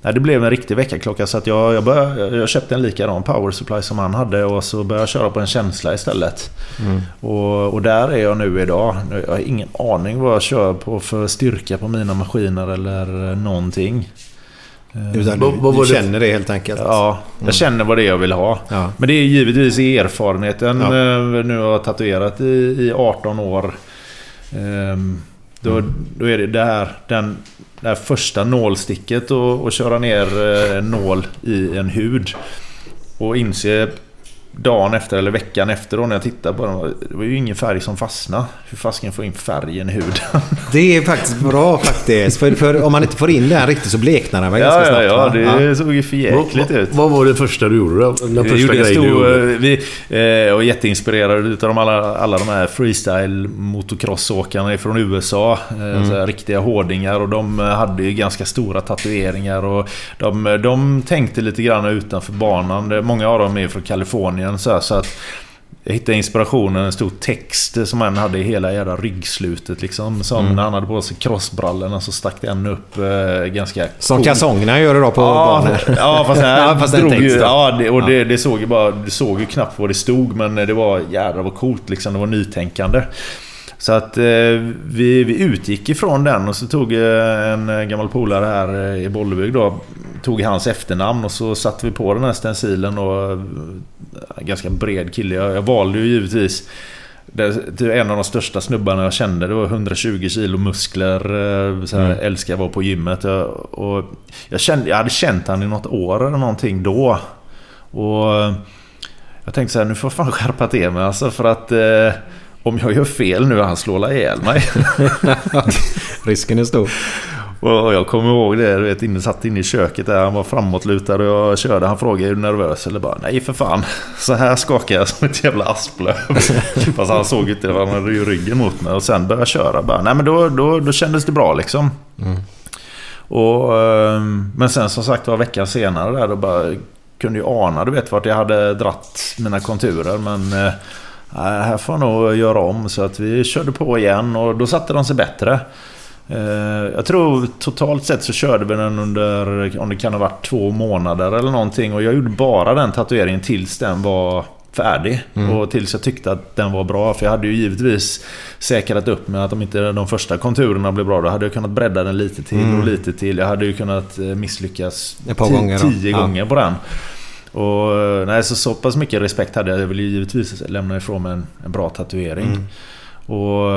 Nej, det blev en riktig väckarklocka så att jag, jag, började, jag köpte en likadan power supply som han hade och så började jag köra på en känsla istället. Mm. Och, och där är jag nu idag. Jag har ingen aning vad jag kör på för styrka på mina maskiner eller någonting. Utan du, Vad- du känner det helt enkelt. Ja, jag känner vad det är jag vill ha. Ja. Men det är givetvis erfarenheten. Ja. eh, Nu har jag tatuerat i, i 18 år. Ehm, Då, då är det här, den, det här första nålsticket och, och köra ner eh, en nål i en hud. Och inse dagen efter eller veckan efter då när jag tittar på den. Det var ju ingen färg som fastnade. Hur fasken få in färgen i huden? Det är faktiskt bra faktiskt. För, för om man inte får in den riktigt så bleknar den väl Ja, ganska ja, snabbt ja. va? Det såg ju för jäkligt vad, ut. vad var det första du gjorde då? Den Jag första gjorde en grejen du stor, gjorde? eh, vi, eh, jag var jätteinspirerad utav de alla, alla de här freestyle motocrossåkarna från USA. Eh, så här, riktiga hårdingar och de eh, hade ju ganska stora tatueringar. Och de, eh, de tänkte lite grann utanför banan. Många av dem är från Kalifornien. Så, här, så att jag hittade inspirationen, en stor text som han hade i hela jävla ryggslutet. Liksom, som när han hade på sig crossbrallorna så stack den upp eh, ganska Som kalsongerna gör idag på Ja, banor. ja fast, här Ja, fast drog ju, ja, det, och Ja. det, det såg ju bara, det såg ju knappt vad det stod men det var jädrar vad coolt liksom. Det var nytänkande. Så att eh, vi, vi utgick ifrån den och så tog eh, en gammal polare här eh, i Bollebygd då Tog hans efternamn och så satte vi på den här stencilen och... Ganska bred kille. Jag, jag valde ju givetvis det, det är en av de största snubbarna jag kände. Det var 120 kilo muskler. eh, Så här, Mm. Älskar att vara på gymmet. Jag, och jag, kände, jag hade känt han i något år eller någonting då. Och eh, jag tänkte så här, nu får jag fan skärpa till mig alltså för att... Eh, om jag gör fel nu, han slår ihjäl mig. Risken är stor. Och jag kommer ihåg det, du vet, inne, satt inne i köket där, han var framåtlutad och jag körde. Han frågade, är du nervös? Eller bara, nej för fan. Så här skakar jag som ett jävla asplöv. Fast han såg inte det, han hade ju ryggen mot mig. Och sen började jag köra bara, nej men då, då, då kändes det bra liksom. Och, ehm, men sen som sagt var veckan senare där, då bara kunde ju ana, du vet vart jag hade dratt mina konturer. Men nej, här får jag nog göra om. Så att vi körde på igen och då satte de sig bättre. Eh, Jag tror totalt sett så körde vi den under, om det kan ha varit två månader eller någonting. Och jag gjorde bara den tatueringen tills den var färdig. Och tills jag tyckte att den var bra. För jag hade ju givetvis säkrat upp med att om inte de första konturerna blev bra, då hade jag kunnat bredda den lite till och lite till. Jag hade ju kunnat eh, misslyckas gånger då. tio Ja. gånger på den. Och eh, nej, så, så pass mycket respekt hade jag. Jag ville givetvis lämna ifrån mig en, en bra tatuering. Mm. Och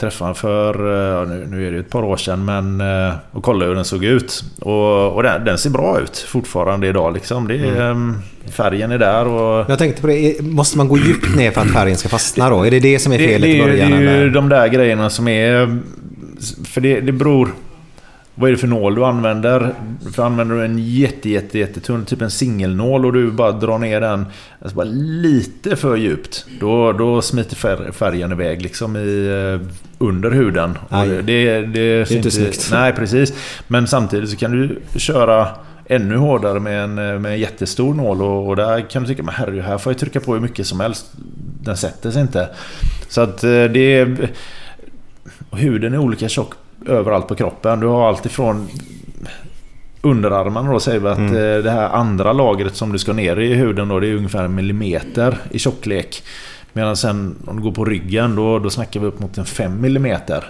träffade han för, eh, ja, nu, nu är det ett par år sedan, men eh, och kollade hur den såg ut. Och, och den, den ser bra ut fortfarande idag liksom. Det Mm. eh, Färgen är där och... Jag tänkte på det, måste man gå djupt ner för att färgen ska fastna då? Är det det som är felet det, i ju- det början? är ju eller? de där grejerna som är... För det, det beror... Vad är det för nål du använder? För använder du en jätte, jätte, jättetunn, typ en singelnål och du bara drar ner den alltså bara lite för djupt. Då, då smiter fär, färgen iväg liksom i, eh, under huden. Det, det, det, ser inte snyggt. Nej, precis. Men samtidigt så kan du köra ännu hårdare med en, med en jättestor nål och, och där kan du tycka men herregud, här får jag trycka på hur mycket som helst. Den sätter sig inte. Så att eh, det är... och Huden är olika tjock överallt på kroppen. Du har allt ifrån underarmarna då säger vi att Mm. eh, det här andra lagret som du ska ner i huden då det är ungefär en millimeter i tjocklek. Medan sen om du går på ryggen då, då snackar vi upp mot en 5 millimeter.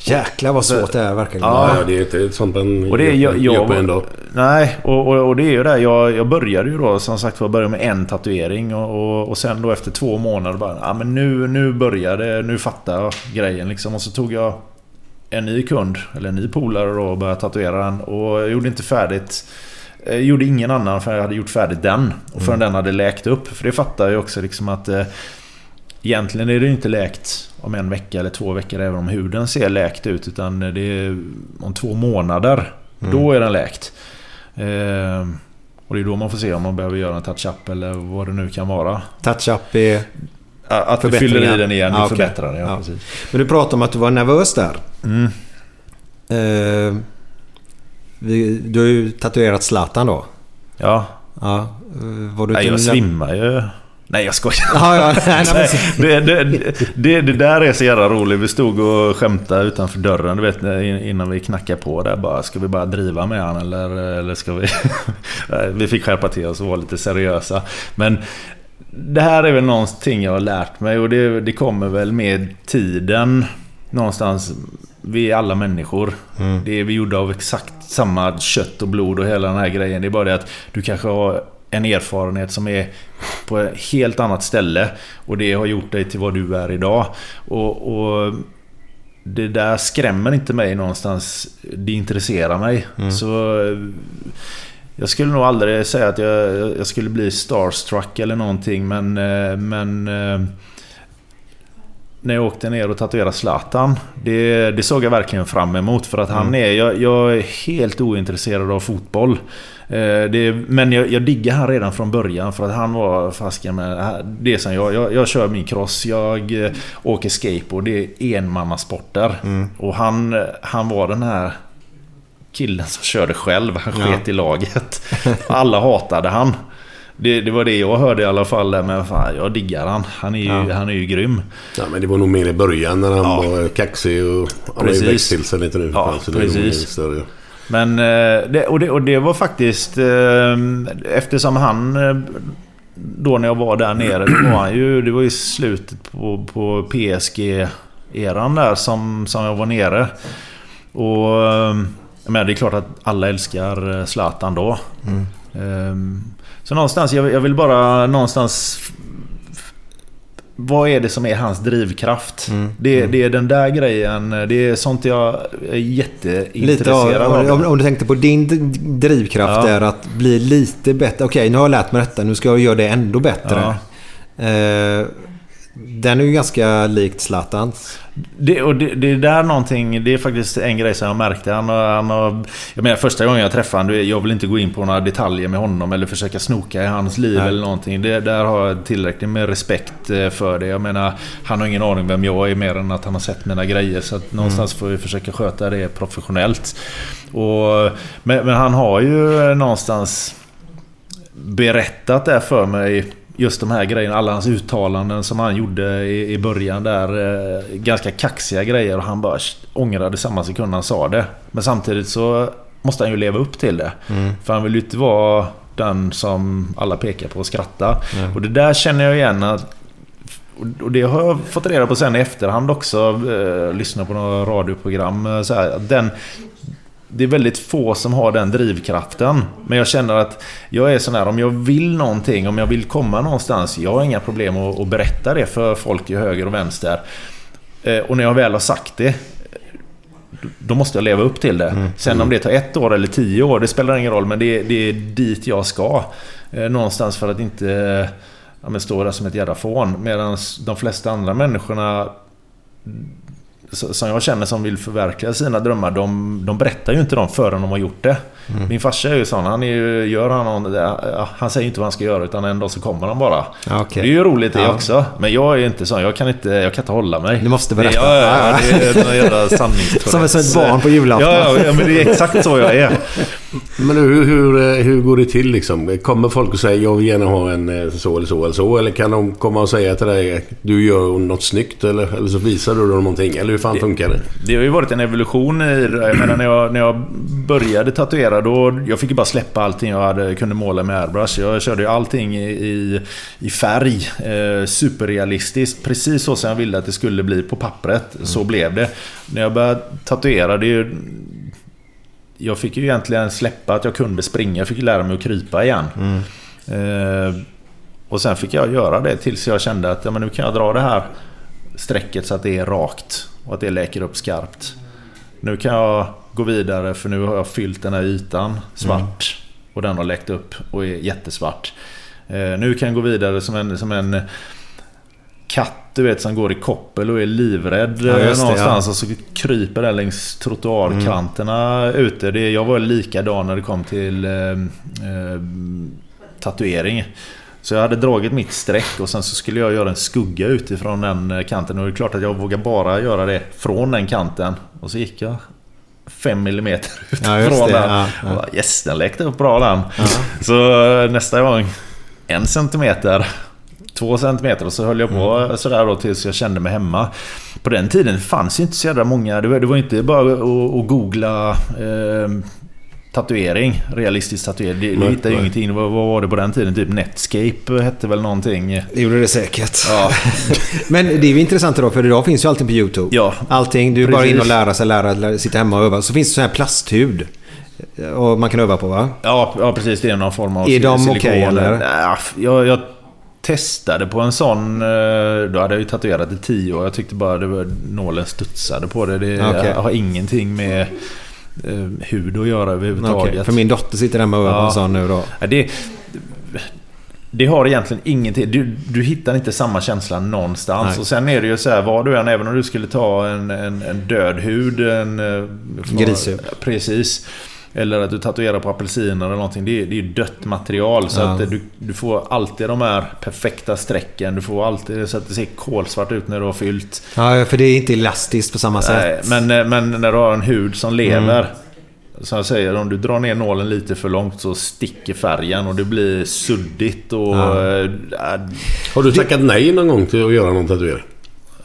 Jäklar vad svårt det är verkligen. Ja, det är inte sånt man Och det är jag, gör på en dag. Nej, och, och, och det är ju det. Jag, jag började ju då som sagt var började med en tatuering och, och, och sen då efter två månader bara ja, men nu, nu började Nu fattar jag grejen liksom. Och så tog jag en ny kund, eller en ny polare då och började tatuera den. Och jag gjorde inte färdigt jag gjorde ingen annan för jag hade gjort färdigt den. Och förrän den hade läkt upp. För det fattar jag ju också liksom att eh, Egentligen är det inte läkt om en vecka eller två veckor även om huden ser läkt ut. Utan det är om två månader. Mm. Då är den läkt. Eh, och det är då man får se om man behöver göra en touch-up eller vad det nu kan vara. Touch-up är... Att Förbättringar. fyller i den igen, vi Ah, okej. förbättrar den. Ja, Ja. Men du pratade om att du var nervös där. Mm. Eh, vi, du har ju tatuerat Zlatan då. Ja. Ja. eh, Var du Nej, jag svimmar ju. Nej jag skojar. Ja, ja, nej, nej, men- Nej, det, det, det, det där är så jävla roligt. Vi stod och skämtade utanför dörren du vet, innan vi knackade på där. Bara, ska vi bara driva med han eller, eller ska vi... Vi fick skärpa till oss och vara lite seriösa. Men det här är väl någonting jag har lärt mig och det, det kommer väl med tiden. Någonstans. Vi är alla människor. Mm. Det är vi gjorda av exakt samma kött och blod och hela den här grejen. Det är bara det att du kanske har en erfarenhet som är på ett helt annat ställe. Och det har gjort dig till vad du är idag. Och, och det där skrämmer inte mig någonstans. Det intresserar mig. Mm. Så jag skulle nog aldrig säga att jag, jag skulle bli starstruck eller någonting. Men, eh, men eh, när jag åkte ner och tatuerade Zlatan. Det, det såg jag verkligen fram emot. För att han är... Jag, jag är helt ointresserad av fotboll. Eh, det, men jag, jag diggar han redan från början. För att han var fasken med... Det som jag, jag, jag kör min cross. Jag åker skateboard. Det är enmannasporter. Och han, han var den här killen som körde själv. Han Ja. sket i laget. Alla hatade han. Det, det var det jag hörde i alla fall. där, Men fan, jag diggar han. Han är ju, Ja. han är ju grym. Ja, men det var nog mer i början när han Ja. var kaxig och han har ju växt till sig lite nu. Ja, så det är nog precis. större. Men eh, det, och, det, och det var faktiskt eh, eftersom han eh, då när jag var där nere, då var han ju, det var ju slutet på, på PSG-eran där som, som jag var nere. Och jag menar, det är klart att alla älskar eh, Zlatan då. Eh, Så någonstans, jag, jag vill bara någonstans vad är det som är hans drivkraft? Det, det är den där grejen. Det är sånt jag är jätteintresserad av, av. om, om du tänkte på din drivkraft Ja. är att bli lite bättre. Okej, nu har jag lärt mig detta. Nu ska jag göra det ändå bättre. Eh, den är ju ganska likt Zlatans. Det, och det, det är där någonting, det är faktiskt en grej som jag märkte. Han, han jag menar första gången jag träffade honom, jag vill inte gå in på några detaljer med honom eller försöka snoka i hans liv Nej. eller någonting. Det, där har jag tillräckligt med respekt eh, för det. Jag menar, han har ingen aning vem jag är mer än att han har sett mina grejer. Så att någonstans får vi försöka sköta det professionellt. Och, men, men han har ju någonstans berättat det för mig. Just de här grejerna, alla hans uttalanden som han gjorde i, i början där. Eh, ganska kaxiga grejer och han bara ångrade samma sekund han sa det. Men samtidigt så måste han ju leva upp till det. För han vill ju inte vara den som alla pekar på och skrattar. Och det där känner jag igen att och det har jag fått reda på sen i efterhand också. Eh, lyssna på några radioprogram. eh, Så här, den, det är väldigt få som har den drivkraften. Men jag känner att jag är sån här, om jag vill någonting, om jag vill komma någonstans. Jag har inga problem att, att berätta det för folk till höger och vänster. Eh, Och när jag väl har sagt det, då måste jag leva upp till det. Sen om det tar ett år eller tio år, det spelar ingen roll. Men det, det är dit jag ska. Eh, Någonstans för att inte eh, ja, stå där som ett jävla fån. Medan de flesta andra människorna som jag känner som vill förverkliga sina drömmar, de, de berättar ju inte dem förrän de har gjort det. Min farsa är ju sån, han är ju, gör han någon, han säger inte vad han ska göra utan en dag så kommer han bara. Okej. Det är ju roligt det Ja. också. Men jag är inte sån, jag kan inte, jag kan inte hålla mig. Du måste berätta. Ja, ja, ja, det är någon jävla. Som ett- som ett barn på julafton. Ja, ja, men det är exakt så jag är. Men hur, hur, hur går det till liksom? Kommer folk och säger jag vill gärna ha en eh, så eller så eller så? Eller kan de komma och säga till dig du gör något snyggt eller, eller så visar du dem någonting? Eller hur fan funkar det? Det har ju varit en evolution i det. Jag menar, när, jag, när jag började tatuera då... Jag fick ju bara släppa allting jag hade, kunde måla med airbrush. Jag körde ju allting i, i, i färg. Eh, superrealistiskt. Precis så som jag ville att det skulle bli på pappret. Så blev det. När jag började tatuera, det är ju... Jag fick ju egentligen släppa att jag kunde springa. Jag fick lära mig att krypa igen. Eh, och sen fick jag göra det tills jag kände att ja, men nu kan jag dra det här strecket så att det är rakt och att det läker upp skarpt. Nu kan jag gå vidare för nu har jag fyllt den här ytan svart och den har läckt upp och är jättesvart. Eh, nu kan jag gå vidare som en, som en katt du vet som går i koppel och är livrädd Ja, det, någonstans och så kryper den längs trottoarkanterna ute. Det, jag var likadan när det kom till eh, eh, tatuering. Så jag hade dragit mitt streck och sen så skulle jag göra en skugga utifrån den eh, kanten. Och det är klart att jag vågar bara göra det från den kanten. Och så gick jag 5 millimeter Ja, just utifrån det. den. Ja, ja. bara, yes, den läckte upp bra den. Så eh, nästa gång, en centimeter. Två centimeter och så höll jag på Mm. sådär då tills jag kände mig hemma. På den tiden fanns ju inte så jävla många. Det var, det var inte bara att googla eh, tatuering. Realistisk tatuering. Du Nej, hittade ju ingenting. Vad, vad var det på den tiden? Typ Netscape hette väl någonting. Det gjorde det säkert. Ja. Men det är ju intressant då, för idag finns ju allting på YouTube. Ja. Allting. Du är bara in och lära sig, lära, lära, sitta hemma och öva. Så finns det sån här plasthud. Och man kan öva på va? Ja, ja precis. Det är någon form av Är de okej, eller? Ja, jag, jag testade på en sån... eh, Då hade jag ju tatuerat i tio år. Jag tyckte bara det var, nålen studsade på det. Det Okej. har ingenting med eh, hud att göra överhuvudtaget. Okej, För min dotter sitter hemma och övar på en sån nu då. Ja, det, det har egentligen ingenting. Du, du hittar inte samma känsla någonstans. Nej. Och sen är det ju så här, vad du än, även om du skulle ta en, en, en död hud. En, eh, Grishud. Precis. Eller att du tatuerar på apelsiner eller någonting. Det är, det är ju dött material. Så Ja. att du, du får alltid de här perfekta strecken. Du får alltid så att det ser kolsvart ut när du har fyllt. Ja, för det är inte elastiskt på samma Nej, sätt. men, eh, men när du har en hud som lever. Mm. Som jag säger, om du drar ner nålen lite för långt så sticker färgen och det blir suddigt och... Ja. eh, Har du tackat nej någon gång till att göra någon tatuering?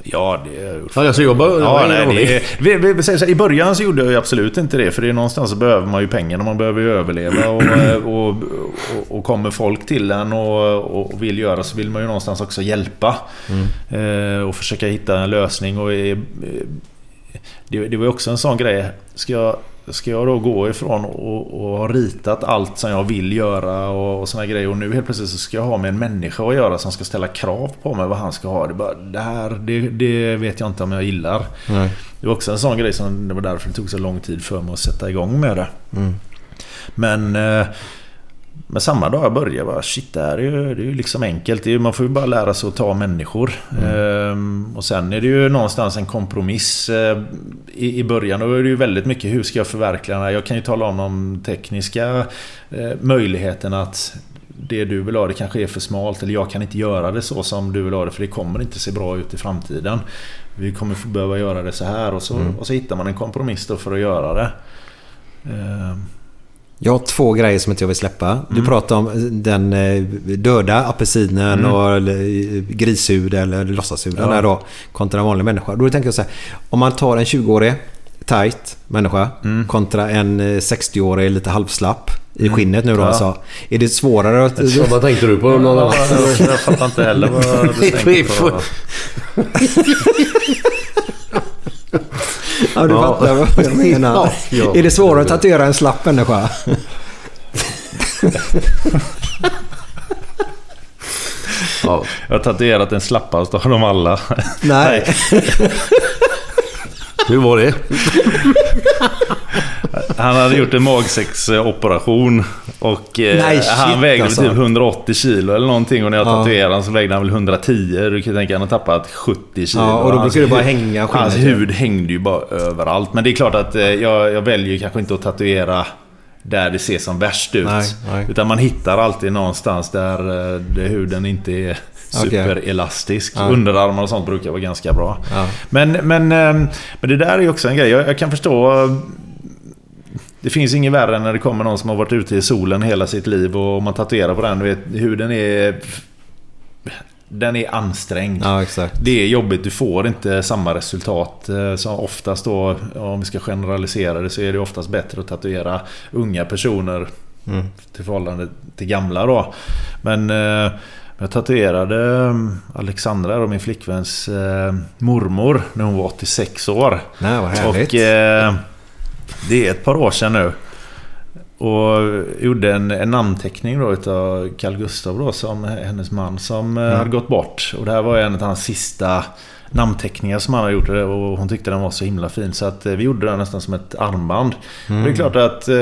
Ja, det har jag gjort. Ja, alltså jag bara... Ja, nej, det, vi, vi, vi säger så här, I början så gjorde jag ju absolut inte det. För det är någonstans så behöver man ju pengarna. Man behöver ju överleva. Och, eh, och, och, och kommer folk till en och, och vill göra så vill man ju någonstans också hjälpa. Eh, och försöka hitta en lösning. Och, eh, det, det var ju också en sån grej. Ska jag, ska jag då gå ifrån och, och ha ritat allt som jag vill göra och, och såna grejer. Och nu helt plötsligt så ska jag ha med en människa att göra som ska ställa krav på mig vad han ska ha. Det, bara, det här det, det vet jag inte om jag gillar. Nej. Det var också en sån grej som det var därför det tog så lång tid för mig att sätta igång med det. Mm. Men, eh, men samma dag jag började bara shit det här är ju, det är ju liksom enkelt. Är, man får ju bara lära sig att ta människor. Ehm, och sen är det ju någonstans en kompromiss. Eh, i, I början då är det ju väldigt mycket hur ska jag förverkliga det här? Jag kan ju tala om de tekniska eh, möjligheterna att det du vill ha det kanske är för smalt eller jag kan inte göra det så som du vill ha det för det kommer inte se bra ut i framtiden. Vi kommer behöva göra det så här och så, Mm. och så hittar man en kompromiss då för att göra det. Ehm, Jag har två grejer som inte jag vill släppa. Du Mm. pratar om den eh, döda apelsinen Mm. och eller, eh, grishud eller låtsashuden Ja. där då. Kontra en vanlig människa. Då tänker jag så här. Om man tar en 20-årig tight människa Mm. kontra en eh, 60-årig lite halvslapp i Mm. skinnet nu då Ja. alltså. Är det svårare att... Så, vad tänkte du på? Någon annan? jag, fattar inte heller vad du tänker på. Ja, du Ja. fattar vad jag menar. Ja, ja. Är det svårare att tatuera en slapp människa? Ja. Jag har tatuerat en slappaste av dem alla. Nej. Hur var det? Han hade gjort en magsäcksoperation. Och eh, Nej, shit, han vägde alltså. typ 130 kilo eller någonting. Och när jag Ja. tatuerade honom så vägde han väl 110. Du kan tänka att han har tappat 70 kilo. Ja, och då brukar det bara hänga skinnet Hans ju. hud hängde ju bara överallt. Men det är klart att eh, jag, jag väljer kanske inte att tatuera där det ser som värst ut. Nej, nej. Utan man hittar alltid någonstans där, eh, där huden inte är superelastisk. Ja. Underarmar och sånt brukar vara ganska bra. Ja. Men, men, men det där är också en grej. Jag, jag kan förstå... Det finns inget värre än när det kommer någon som har varit ute i solen hela sitt liv och man tatuerar på den. Du vet, huden är... den är ansträngd. Ja. Det är jobbigt, du får inte samma resultat. eh, Så oftast då, om vi ska generalisera det, så är det oftast bättre att tatuera unga personer Mm. till förhållande till gamla då. Men eh, jag tatuerade eh, Alexandra, då, min flickväns eh, mormor, när hon var 86 år. Nej, vad härligt. Och eh, det är ett par år sedan nu. Och gjorde en, en namnteckning då utav Carl Gustav då, som hennes man som eh, Mm. hade gått bort. Och det här var en av hans sista namnteckningar som han hade gjort och hon tyckte den var så himla fin så att eh, vi gjorde den nästan som ett armband. Mm. Det är klart att eh,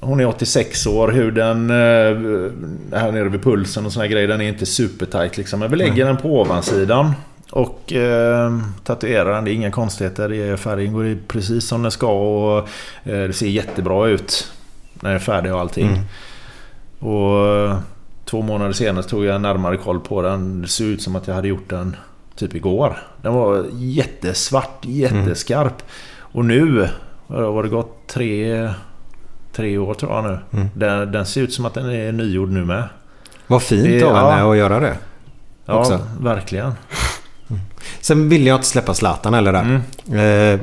hon är 86 år, huden här nere vid pulsen och såna här grejer, den är inte supertight liksom. Men vi lägger den på ovansidan. Och eh, tatuerar den, det är inga konstigheter. Färgen går i precis som den ska och eh, det ser jättebra ut. När den är färdig och allting. Mm. Och eh, två månader senare tog jag närmare koll på den. Det såg ut som att jag hade gjort den typ igår. Den var jättesvart, jätteskarp. Och nu, vad har det gått? Tre, tre år tror jag nu. Mm. Den, den ser ut som att den är nygjord nu med. Vad fint av ja. henne att göra det. Ja, Också. Sen vill jag inte släppa Zlatan eller där. Mm. Eh,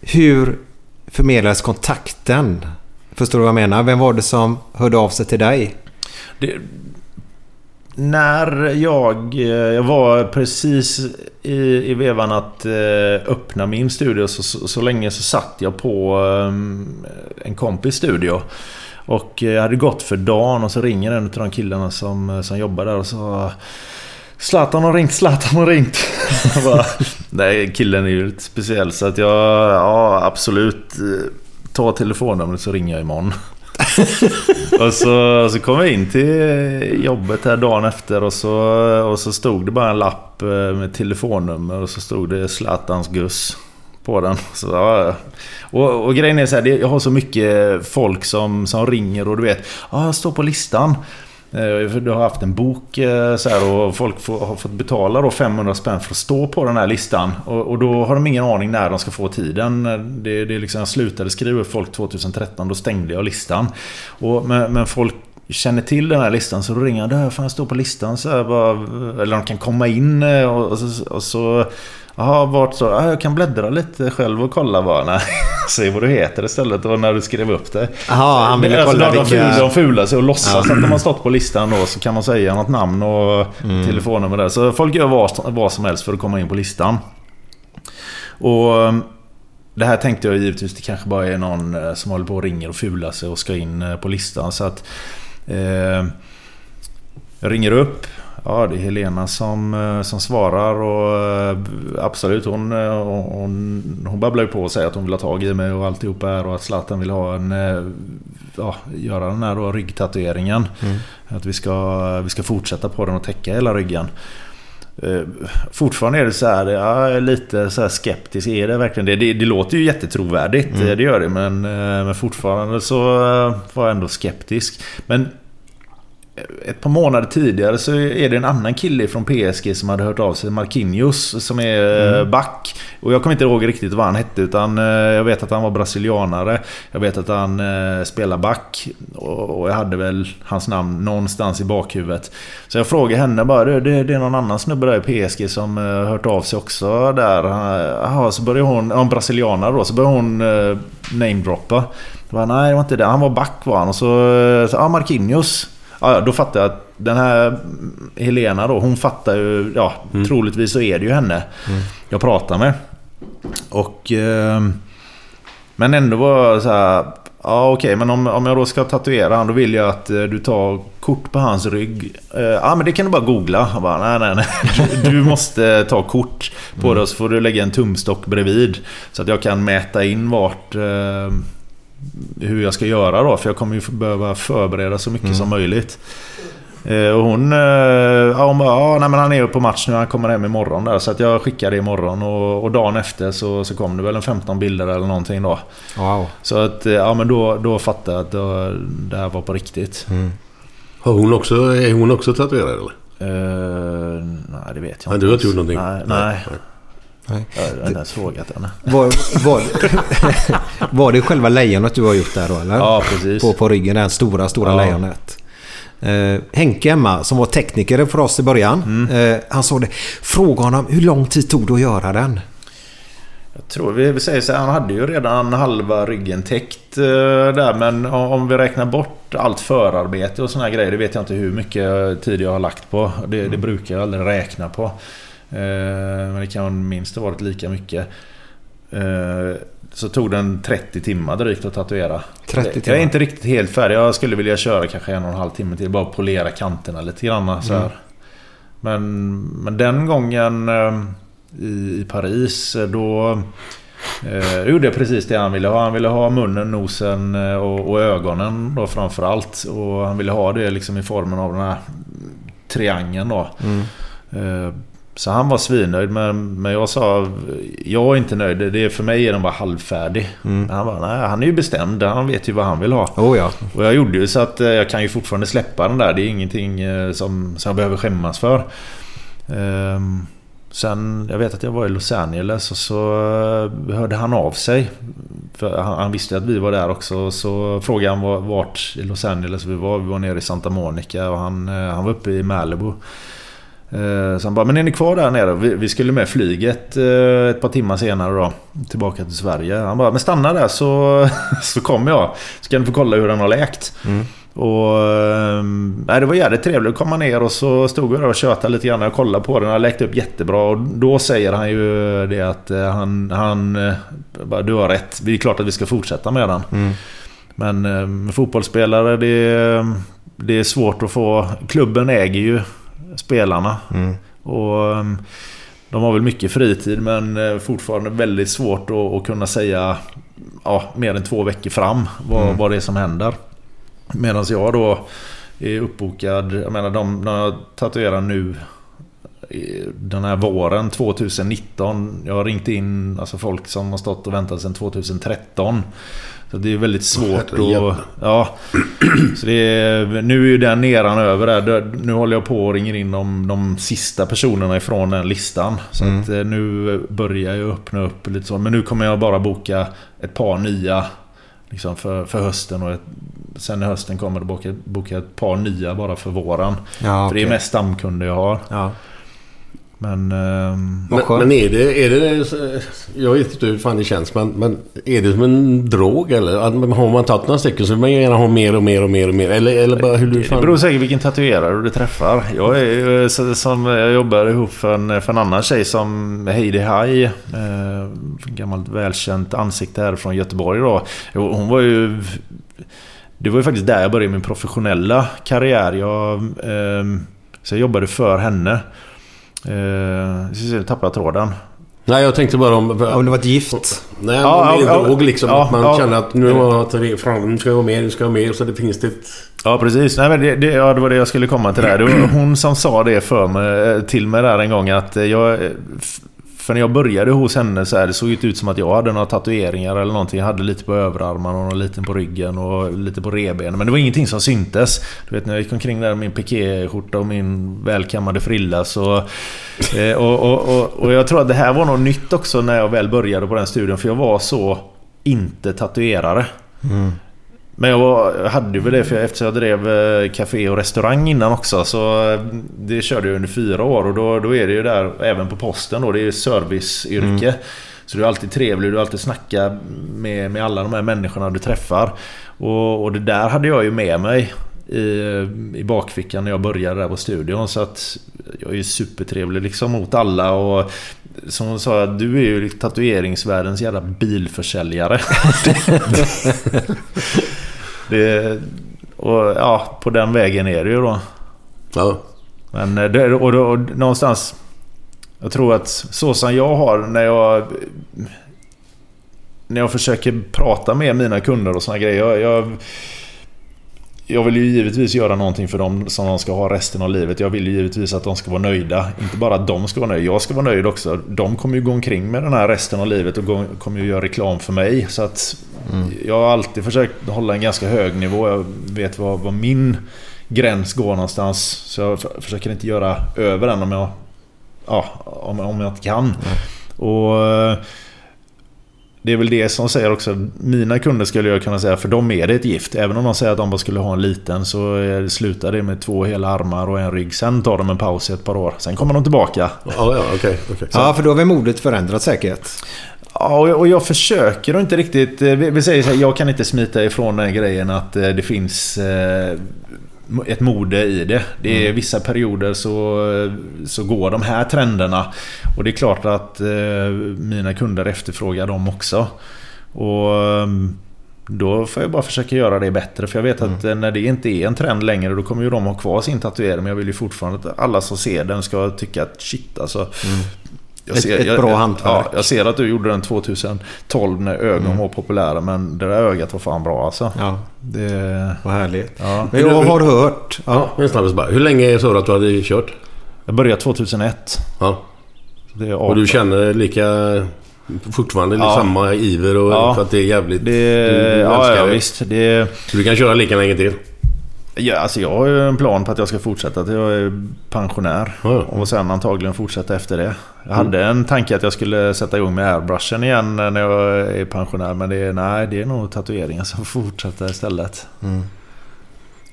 hur förmedlades kontakten? Förstår du vad jag menar? Vem var det som hörde av sig till dig? Det, när jag, eh, jag var precis i, i vevan att eh, öppna min studio så, så, så länge så satt jag på eh, en kompis studio. Och jag hade gått för dagen och så ringer en av de killarna som, som jobbar där och så Zlatan har ringt, Zlatan har ringt. Bara, Nej, killen är ju lite speciell så att jag, ja absolut. Eh, ta telefonnumret så ringer jag imorgon. och så, så kom jag in till jobbet här dagen efter och så, och så stod det bara en lapp eh, med telefonnummer och så stod det Zlatans Guss på den. Så, ja. och, och grejen är så här, jag har så mycket folk som, som ringer och du vet, ja jag står på listan. Eh, du har haft en bok eh, så här, och folk får, har fått betala då 500 spänn för att stå på den här listan. Och, och då har de ingen aning när de ska få tiden. Det, det är liksom, jag slutade skriva upp folk 2013, då stängde jag listan. Och, men, men folk känner till den här listan så då ringer jag. "Där, Får jag stå på listan? Så här, bara, eller de kan komma in eh, och, och så... Och så Jaha, vart så? Ah, jag kan bläddra lite själv och kolla bara. Nej, se vad du heter istället och när du skrev upp det. Jaha, han ville Alltså, kolla de, de, vilka- ful- de fular sig och låtsas att de har stått på listan då så kan man säga något namn och Mm. telefonnummer där. Så folk gör vad, vad som helst för att komma in på listan. Och um, det här tänkte jag givetvis det kanske bara är någon eh, som håller på och ringer och fular sig och ska in eh, på listan. Så att eh, jag ringer upp. Ja, det är Helena som, eh, som svarar och eh, absolut hon, eh, hon, hon babblar ju på och säger att hon vill ha tag i mig och alltihopa här och att Zlatan vill ha en, ja, göra den här då ryggtatueringen. Mm. Att vi ska, vi ska fortsätta på den och täcka hela ryggen. Fortfarande är det så här, jag är lite så skeptisk. Är det verkligen det? Det, det låter ju jättetrovärdigt, Mm. det gör det. Men, men fortfarande så var jag ändå skeptisk. Men ett par månader tidigare så är det en annan kille från PSG som hade hört av sig. Marquinhos som är eh, Mm. back. Och jag kommer inte ihåg riktigt vad han hette utan eh, jag vet att han var brasilianare. Jag vet att han eh, spelar back. Och, jag hade väl hans namn någonstans i bakhuvudet. Så jag frågade henne bara, "Du, det, det är någon annan snubbe där i PSG som hört av sig också där. Jaha, så började hon, en brasilianare då, så började hon namedroppa. Nej det var inte det, han var back var han. Och så, så ja Marquinhos. Ja, då fattar jag att den här Helena då, hon fattar ju, ja troligtvis så är det ju henne jag pratar med. Och... Eh, men ändå var jag så här, ja okej men om, om jag då ska tatuera han då vill jag att eh, du tar kort på hans rygg. Eh, Ja men det kan du bara googla. Jag bara, nej nej nej. Du, du måste ta kort på det och så får du lägga en tumstock bredvid. Så att jag kan mäta in vart... Hur jag ska göra då. För jag kommer ju behöva förbereda så mycket som möjligt. Eh, Och hon, eh, ja, hon bara, ja, nej, men han är ju på match nu, han kommer hem imorgon där. Så att jag skickade det imorgon och, och dagen efter så, så kom det väl en 15 bilder eller någonting då. Wow. Så att, eh, ja men då, då fattade jag att då, det här var på riktigt. Har hon också, är hon också tatuerad eller? Eh, nej, det vet jag inte. du har inte gjort någonting? Nej, nej. Nej. Jag har inte ens frågat henne. Var, var, var det själva lejonet du har gjort där då eller? Ja, precis. På, på ryggen, det här stora, stora Ja. lejonet. Eh, Henke hemma, som var tekniker för oss i början. Eh, han sa det. Fråga honom, hur lång tid tog det att göra den? Jag tror vi, säger så här, han hade ju redan halva ryggen täckt eh, där. Men om, vi räknar bort allt förarbete och såna här grejer. Det vet jag inte hur mycket tid jag har lagt på. Det, det brukar jag aldrig räkna på. Eh, men det kan minst ha varit lika mycket. Eh, så tog den 30 timmar drygt att tatuera. 30 Jag är timmar. inte riktigt helt färdig. Jag skulle vilja köra kanske en och en halv timme till. Bara polera kanterna lite grann. Så här. Mm. Men, men den gången eh, i, Paris då eh, gjorde jag precis det han ville ha. Han ville ha munnen, nosen och, och ögonen då framförallt. Och han ville ha det liksom i formen av den här triangeln då. Mm. Eh, Så han var svinnöjd men, men jag sa Jag är inte nöjd. Det är för mig är den bara halvfärdig. Men han bara, nej han är ju bestämd. Han vet ju vad han vill ha. Oh ja. Och jag gjorde ju så att eh, jag kan ju fortfarande släppa den där. Det är ingenting eh, som, som jag behöver skämmas för. Ehm, Sen, jag vet att jag var i Los Angeles och så eh, hörde han av sig. För han, han visste att vi var där också. Så frågade han var- vart i Los Angeles vi var. Vi var nere i Santa Monica och han, han var uppe i Malibu. Eh, Så han bara, men är ni kvar där nere? Vi, skulle med flyget eh, ett par timmar senare då. Tillbaka till Sverige. Han bara, men stanna där så, så kommer jag. Så kan du få kolla hur den har läkt. Och eh, nej, det var jävligt trevligt. Då kom han ner och så stod vi där och tjötade lite grann. Jag kollade på den. Den har läkt upp jättebra. Och då säger han ju det att han... han bara, du har rätt. Det är klart att vi ska fortsätta med den. Men eh, med fotbollsspelare, det, det är svårt att få... Klubben äger ju spelarna. Och eh, de har väl mycket fritid men eh, fortfarande väldigt svårt att, kunna säga ja, mer än två veckor fram vad, Mm. vad det är som händer. Medan jag då är uppbokad. Jag menar de, när jag tatuerar nu den här våren 2019. Jag har ringt in alltså folk som har stått och väntat sedan 2013. Så det är väldigt svårt att... Ja. Så det är, nu är ju den eran över där. Nu håller jag på och ringer in de, de sista personerna ifrån den listan. Så att eh, nu börjar jag öppna upp lite så. Men nu kommer jag bara boka ett par nya liksom för, för hösten. Och ett, sen i hösten kommer jag boka, boka ett par nya bara för våren. Ja, För det är mest stamkunder jag har. Ja. Men... Vad Men, men är det... Är det jag vet inte hur fan det känns, men, men är det som en drog eller? Att Har man tagit några stycken så vill man gärna ha mer och mer och mer och mer. Eller, eller bara hur du Det fan... beror säkert vilken tatuerare du träffar. Jag, är, så- som, jag jobbar ihop för en, för en annan tjej som Heidi Haj. Eh, gammalt välkänt ansikte här från Göteborg då. Hon var ju... Det var ju faktiskt där jag började min professionella karriär. Jag, ehm, så jag jobbade för henne. Eh, jag tappade tråden. Nej, jag tänkte bara om... Om det var ett gift. Nej, Ja, om det är ja, drog liksom. ja, att man ja. känner att nu har jag tagit fram, nu ska jag ha mer, nu ska jag ha mer. Så det finns det ett... Ja precis. Nej, men det, det, ja, det var det jag skulle komma till där. Det var hon som sa det för mig, till mig där en gång att jag... För när jag började hos henne så här, det såg det inte ut som att jag hade några tatueringar eller någonting. Jag hade lite på överarmarna och någon liten på ryggen och lite på revbenen. Men det var ingenting som syntes. Du vet när jag gick omkring där med min pikéskjorta och min välkammade frilla så... eh, Och, och, och, och jag tror att det här var något nytt också när jag väl började på den studien. För jag var så inte tatuerare. Mm. Men jag, var, hade ju väl det för jag, eftersom jag drev eh, café och restaurang innan också. Så eh, det körde jag under fyra år och då, då är det ju där även på posten då. Det är ju serviceyrke. Så du är alltid trevlig, du är alltid snacka med, med alla de här människorna du träffar. Och, och det där hade jag ju med mig i, i bakfickan när jag började där på studion. Så att jag är ju supertrevlig liksom mot alla. Och som hon sa, du är ju tatueringsvärldens jävla bilförsäljare. det, och ja, på den vägen är det ju då. Ja. Men eh, det, och, då- och någonstans... Jag tror att så som jag har när jag... När jag försöker prata med mina kunder och såna grejer. Jag, jag, jag vill ju givetvis göra någonting för dem som de ska ha resten av livet. Jag vill ju givetvis att de ska vara nöjda. Inte bara att de ska vara nöjda, jag ska vara nöjd också. De kommer ju gå omkring med den här resten av livet och gå, kommer ju göra reklam för mig. Så att jag har alltid försökt hålla en ganska hög nivå. Jag vet vad, vad min gräns går någonstans. Så jag försöker inte göra över den om jag, ja, om, om jag inte kan. Och eh, det är väl det som säger också, mina kunder skulle jag kunna säga, för dem är det ett gift. Även om de säger att de bara skulle ha en liten så slutar det med två hela armar och en rygg. Sen tar de en paus i ett par år. Sen kommer de tillbaka. Ja, ja, okej. okej. Ja, för då har vi modet förändrat säkert. Ja, och jag- försöker och inte riktigt... eh, Vi vi säger så här, jag kan inte smita ifrån den grejen att eh, det finns eh, ett mode i det. Det är vissa perioder så, så går de här trenderna. Och det är klart att eh, mina kunder efterfrågar dem också. Och ehm, då får jag bara försöka göra det bättre. För jag vet att eh, när det inte är en trend längre då kommer ju de ha kvar sin tatuering. Men jag vill ju fortfarande att alla som ser den ska tycka att shit alltså. Jag Ett- ett bra hantverk. Ja, jag ser att du gjorde den 2012 när ögon var populära. Men det där ögat var fan bra alltså. Ja, Det, vad härligt. ja. Men jag har hört... Ja, Ja, men snabbast bara. Hur länge sa du att du hade kört? Jag började 2001. Ja. Det är Och du 18. känner lika... Fortfarande Ja. samma iver och Ja. för att det är jävligt... Det, du, du ja, ja, det. visst. Det, Så du kan köra lika länge till? Ja, alltså jag har ju en plan på att jag ska fortsätta till jag är pensionär. Ja. Och sen antagligen fortsätta efter det. Jag hade en tanke att jag skulle sätta igång med airbrushen igen när jag är pensionär. Men det är, nej, det är nog tatueringen som får fortsätta istället.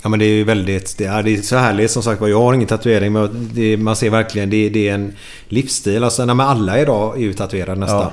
Ja men det är ju väldigt... Det är, det är så härligt som sagt var. Jag har ingen tatuering men det, man ser verkligen det, det är en livsstil. Alltså nej, men alla idag är ju tatuerade nästan. Ja.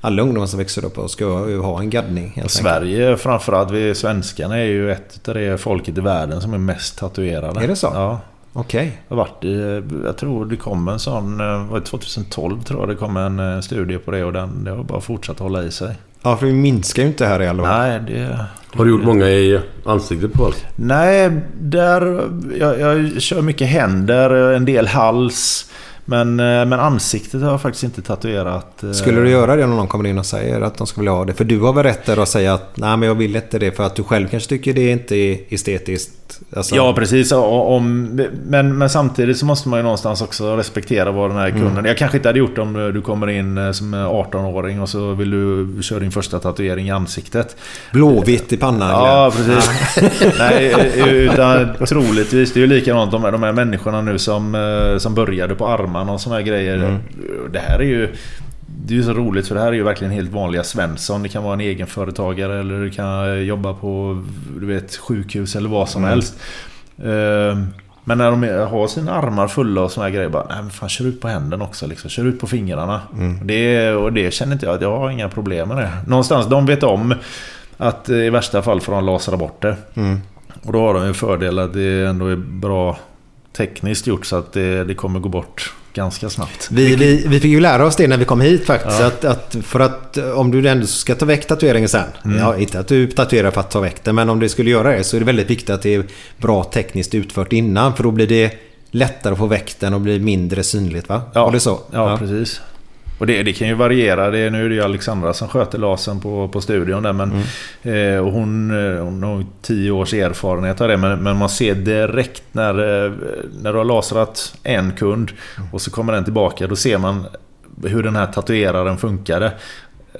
Alla ungdomar som växer upp och ska ju ha en gaddning. Sverige framförallt, vi svenskarna är ju ett av de folket i världen som är mest tatuerade. Är det så? Ja. Okej. Jag har varit i, jag tror det kom en sån, eh, var det 2012 tror jag det kom en eh, studie på det och den, det har bara fortsatt hålla i sig. Ja för vi minskar ju inte här i alla fall. Nej, det... Har du gjort många i ansiktet på folk? Nej, där... Jag, jag kör mycket händer, en del hals. Men, eh, men ansiktet har jag faktiskt inte tatuerat. eh. Skulle du göra det om någon kommer in och säger att de skulle vilja ha det? För du har väl rätt där att säga att nej men jag vill inte det för att du själv kanske tycker det inte är estetiskt. Alltså, Ja precis, om, men, men samtidigt så måste man ju någonstans också respektera vad den här kunden... Mm. Jag kanske inte hade gjort det om du kommer in eh, som 18-åring och så vill du köra din första tatuering i ansiktet. Blåvitt i pannan. Ja, precis. Nej, utan troligtvis. Det är ju likadant de, här- de här människorna nu som, som började på armarna och såna här grejer. Det här är ju... Det är ju så roligt för det här är ju verkligen helt vanliga Svensson. Det kan vara en egenföretagare eller du kan jobba på du vet, sjukhus eller vad som helst. Eh, Men när de har sina armar fulla och såna här grejer bara Nej men fan kör ut på händerna också liksom. Kör ut på fingrarna. Det, och det känner inte jag att jag har inga problem med det. Någonstans, de vet om att eh, i värsta fall får de lasra bort det. Och då har de en fördel att det ändå är bra tekniskt gjort så att det, det kommer gå bort ganska snabbt. Vi, vi, vi fick ju lära oss det när vi kom hit faktiskt. Ja. Att, att för att om du ändå ska ta väck tatueringen sen. Mm. Ja, inte att du tatuerar för att ta väck den. Men om du skulle göra det så är det väldigt viktigt att det är bra tekniskt utfört innan. För då blir det lättare att få väck den och blir mindre synligt va? Ja, Var det så? Ja, precis. Och det, det kan ju variera. Det, är- nu är det ju Alexandra som sköter lasern på, på studion där. Men, Mm. eh, och hon, eh, hon har tio års erfarenhet av det. Men, men man ser direkt när, eh, när du har lasrat en kund och så kommer den tillbaka. Då ser man hur den här tatueraren funkade.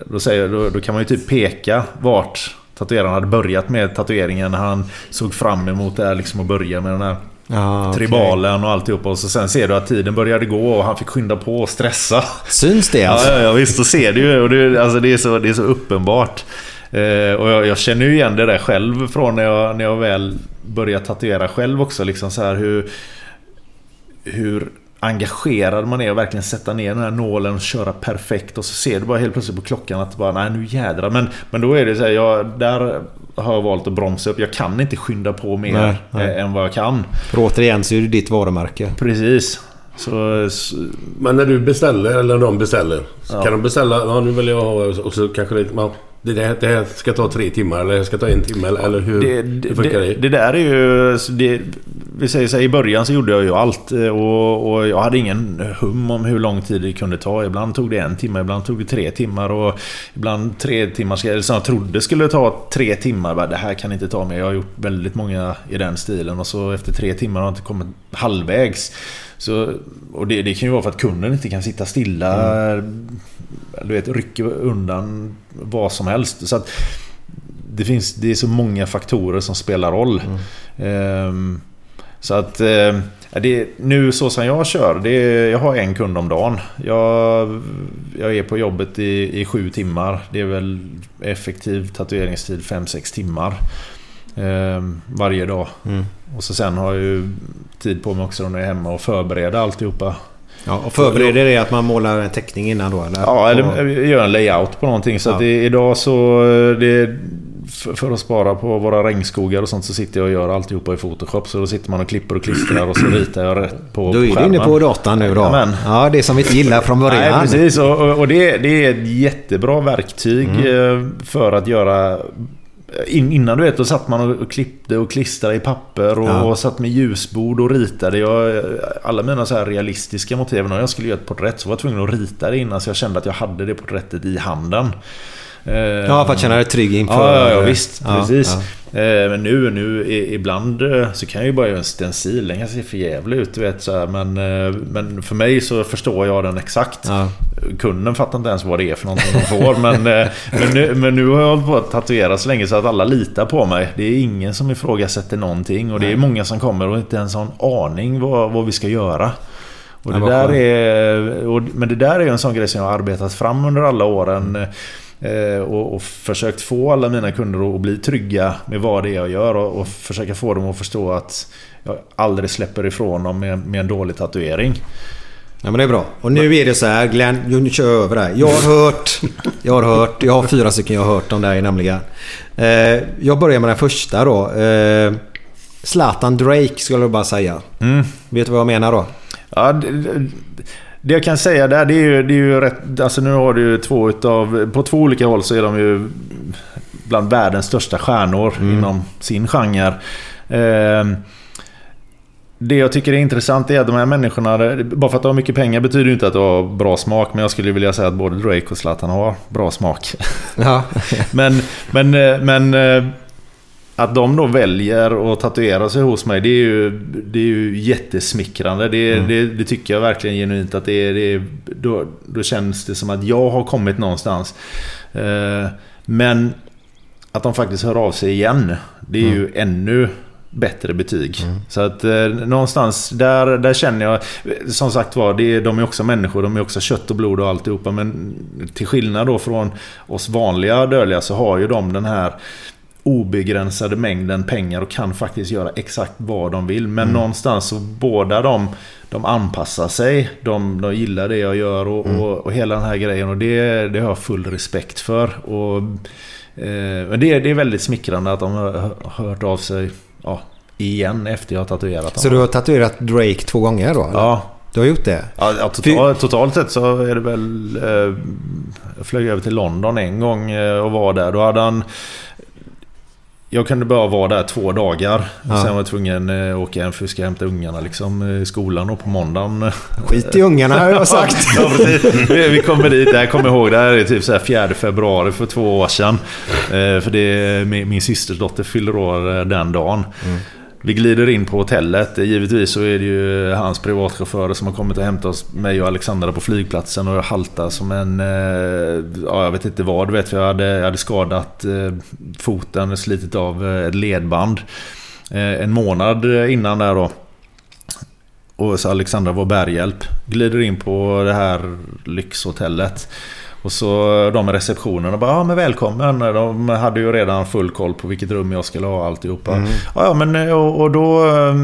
Då, säger, då, då kan man ju typ peka vart tatueraren hade börjat med tatueringen. När han såg fram emot det här liksom att börja med den här Okej. tribalen och alltihopa. Och så sen ser du att tiden började gå och han fick skynda på och stressa. Syns det alltså? ja, ja visst, så ser du ju. Och det, alltså, det, är så, det är så uppenbart. Eh, och jag, jag känner ju igen det där själv från när jag, när jag väl började tatuera själv också. Liksom så här hur, hur engagerad man är och verkligen sätta ner den här nålen och köra perfekt. Och så ser du bara helt plötsligt på klockan att bara, nej nu jädrar. Men, men då är det så här, jag, där har jag valt att bromsa upp. Jag kan inte skynda på mer Nej, nej. eh, än vad jag kan. För återigen så är det ditt varumärke. Precis. Så, så Men när du beställer, eller de beställer. Så Ja. kan de beställa, ja nu vill jag ha och så kanske det, ja, det, där, det här ska ta tre timmar eller det ska ta en timme eller, eller hur, det, hur funkar det, det? det där är ju... Det, vi säger så här, i början så gjorde jag ju allt eh, och, och jag hade ingen hum om hur lång tid det kunde ta. Ibland tog det en timme, ibland tog det tre timmar och ibland tre timmar, eller som jag trodde skulle ta tre timmar. Bara, det här kan inte ta mer. Jag har gjort väldigt många i den stilen och så efter tre timmar har jag inte kommit halvvägs. Så, och det, det kan ju vara för att kunden inte kan sitta stilla. Du vet, rycka undan vad som helst. Så att, det, finns, det är så många faktorer som spelar roll. Ehm, så att... Ja, det, nu så som jag kör, det, jag har en kund om dagen. Jag, jag är på jobbet i, i sju timmar. Det är väl effektiv tatueringstid 5-6 timmar. Eh, varje dag. Mm. Och så sen har jag ju tid på mig också när jag är hemma och förbereda alltihopa. Ja, och förbereder det att man målar en teckning innan då? Eller? Ja, eller gör en layout på någonting. Så Ja. det, idag så... Det, för, att spara på våra regnskogar och sånt så sitter jag och gör alltihopa i Photoshop. Så då sitter man och klipper och klistrar och så ritar jag rätt på Då är du skärmen. inne på datan nu då. Jajamän. Ja, det som vi inte gillar från början. Nej, precis. Och, och, och det, det är ett jättebra verktyg Mm. eh, för att göra... In, innan du vet, då satt man och klippte och klistrade i papper och, Ja. satt med ljusbord och ritade. Jag, alla mina så här realistiska motiv, när jag skulle göra ett porträtt så var jag tvungen att rita det innan så jag kände att jag hade det porträttet i handen. Ja, för att känna dig trygg inför... Ja, ja, ja visst. Ja, precis. ja. Eh, Men nu, nu ibland eh, så kan jag ju bara göra en stencil. Den kan se för jävlig ut, du vet. Så här. Men, eh, men för mig så förstår jag den exakt. Ja. Kunden fattar inte ens vad det är för någonting de får. men, men, nu, men nu har jag hållit på att tatuera så länge så att alla litar på mig. Det är ingen som ifrågasätter någonting. Och det är många som kommer och inte ens har en aning vad, vad vi ska göra. Och Ja, det vad där är, och, men det där är ju en sån grej som jag har arbetat fram under alla åren. eh, Och, och försökt få alla mina kunder att bli trygga med vad det är jag gör. Och, och försöka få dem att förstå att jag aldrig släpper ifrån dem med, med en dålig tatuering. Ja men det är bra. Och nu är det så här Glenn, nu kör jag över det här. Jag har hört, jag har hört, jag har fyra stycken jag har hört om dig nämligen. Eh, jag börjar med den första då. Eh, Zlatan Drake skulle jag bara säga. Mm. Vet du vad jag menar då? Ja, det, det- jag kan säga där, det är ju, det är ju rätt... Alltså nu har du ju två utav... På två olika håll så är de ju bland världens största stjärnor inom sin genre. Ehm, det jag tycker är intressant är att de här människorna, bara för att de har mycket pengar betyder ju inte att de har bra smak. Men jag skulle vilja säga att både Drake och Zlatan har bra smak. Ja. Men, men, eh, men eh, att de då väljer att tatuera sig hos mig, det är ju, det är ju jättesmickrande. Det, Mm. det, det tycker jag verkligen genuint att det är... Det då, då känns det som att jag har kommit någonstans. Eh, Men att de faktiskt hör av sig igen, det är ju ännu bättre betyg. Så att eh, någonstans där, där känner jag... Som sagt var, det är, de är också människor, de är också kött och blod och alltihopa. Men till skillnad då från oss vanliga dödliga så har ju de den här obegränsade mängden pengar och kan faktiskt göra exakt vad de vill. Men någonstans så båda de, de anpassar sig. De, de gillar det jag gör och, och, och hela den här grejen. Och det, det har jag full respekt för. Och, eh, men det, är- det är väldigt smickrande att de har hört av sig ja, igen efter jag har tatuerat Så dem. du har tatuerat Drake två gånger då? eller? Ja. Du har gjort det? Ja, ja, total, totalt sett så är det väl... Eh, jag flög över till London en gång eh, och var där. Då hade han... Jag kunde bara vara där två dagar. Ja. Sen var jag tvungen att eh, åka hem för att ska hämta ungarna liksom, eh, i skolan och på måndagen. Skit i ungarna har jag sagt. ja. Vi kommer dit, jag kommer ihåg det här är typ så här 4 februari för två år sedan. Eh, För det, min, min systers dotter fyller år eh, den dagen. Vi glider in på hotellet. Eh, givetvis så är det ju eh, hans privatchaufförer som har kommit och hämtat oss, mig och Alexandra på flygplatsen och jag haltar som en... Eh, ja, jag vet inte vad. Du vet, för jag hade, jag hade skadat foten, slitit av ett ledband. En månad innan där då. Och så Alexandra var bärhjälp. Glider in på det här lyxhotellet. Och så de i receptionen och bara ja men välkommen. De hade ju redan full koll på vilket rum jag skulle ha alltihopa. Mm. Ja, ja men och, och då... eh,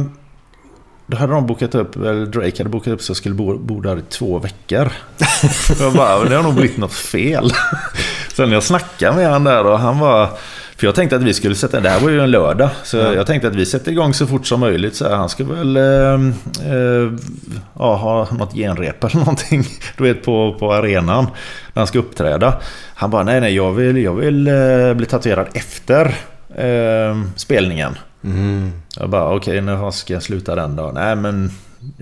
Då hade de bokat upp, eller Drake hade bokat upp så jag skulle bo, bo där i två veckor. jag bara, det har nog blivit något fel. Sen jag snackade med han där och han var... För jag tänkte att vi skulle sätta, det här var ju en lördag. Så Ja. jag tänkte att vi sätter igång så fort som möjligt. Så här, han ska väl eh, eh, ja, ha något genrep eller någonting. Du vet på, på arenan. När han ska uppträda. Han bara, nej nej jag vill, jag vill eh, bli tatuerad efter eh, spelningen. Mm. Jag bara, okej när ska jag sluta den då? Nej men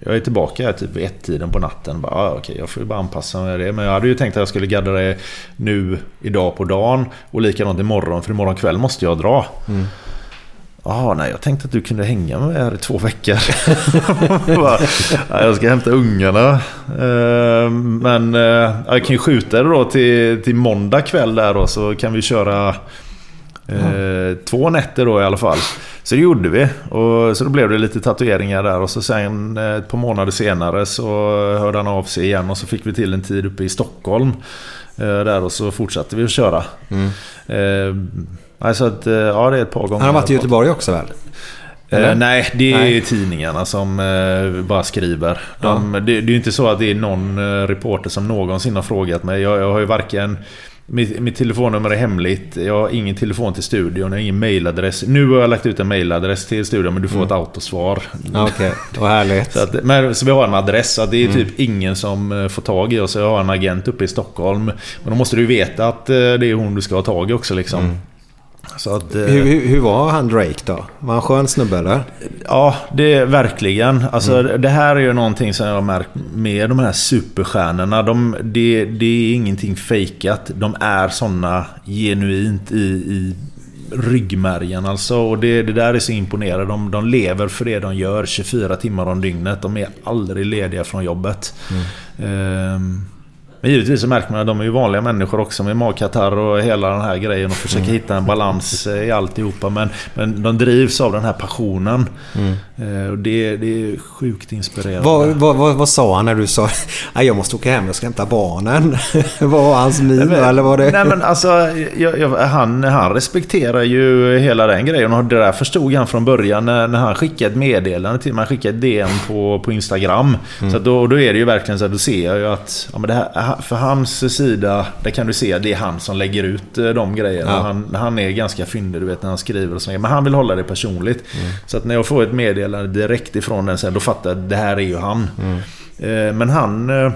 jag är tillbaka här typ vid ett-tiden på natten. Bara, ah, okej, jag får ju bara anpassa mig det. Men jag hade ju tänkt att jag skulle gadda det nu, idag på dagen. Och likadant imorgon, för imorgon kväll måste jag dra. Mm. Ja, nej, jag tänkte att du kunde hänga med här i två veckor. Bara, "Ja, jag ska hämta ungarna. Eh, Men eh, jag kan ju skjuta det då till, till måndag kväll där då, så kan vi köra Eh, två nätter då i alla fall. Så det gjorde vi. Och, så då blev det lite tatueringar där. Och så sen eh, ett par månader senare så hörde han av sig igen. Och så fick vi till en tid uppe i Stockholm. Eh, där och så fortsatte vi att köra. Mm. Eh, alltså att, ja, det är ett par gånger. Han har varit i. Göteborg också väl? Eh, nej, det är Nej. tidningarna som eh, bara skriver. De, det, det är ju inte så att det är någon reporter som någonsin har frågat mig. Jag, jag har ju varken... Mitt, mitt telefonnummer är hemligt. Jag har ingen telefon till studion. Jag har ingen mailadress. Nu har jag lagt ut en mailadress till studion men du får Mm. ett autosvar. Okej, vad härligt. Så, att, men, så vi har en adress. Så det är Mm. typ ingen som eh, får tag i oss. Jag har en agent uppe i Stockholm. Men då måste du ju veta att eh, det är hon du ska ha tag i också liksom. Mm. Att, eh, Hur, hur, hur var han Drake då? Var han skön snubbe eller? Ja, det är verkligen. Alltså, Mm. Det här är ju någonting som jag har märkt med de här superstjärnorna. De, det, det är ingenting fejkat. De är såna genuint i, i ryggmärgen alltså. Och det, det där är så imponerande. De, de lever för det de gör 24 timmar om dygnet. De är aldrig lediga från jobbet. Ehm, men givetvis så märker man att de är ju vanliga människor också med magkatarr och hela den här grejen och försöker hitta en balans eh, i alltihopa. Men, men de drivs av den här passionen. Eh, Och det, det är sjukt inspirerande. Vad, vad, vad, vad sa han när du sa "Nej, jag måste åka hem och ska hämta barnen? vad var hans min eller var det... Nej men alltså, jag, jag, han, han respekterar ju hela den grejen. Och det där förstod han från början när, när han skickade ett meddelande till mig. Han skickade ett DM på, på Instagram. Mm. Så att då, då är det ju verkligen så att då ser jag ju att ja, men det här, för hans sida, där kan du se att det är han som lägger ut eh, de grejerna. Ja. Han, han är ganska fyndig du vet när han skriver och så. Men han vill hålla det personligt. Så att när jag får ett meddelande direkt ifrån den sen, då fattar jag det här är ju han. Eh, Men han... eh,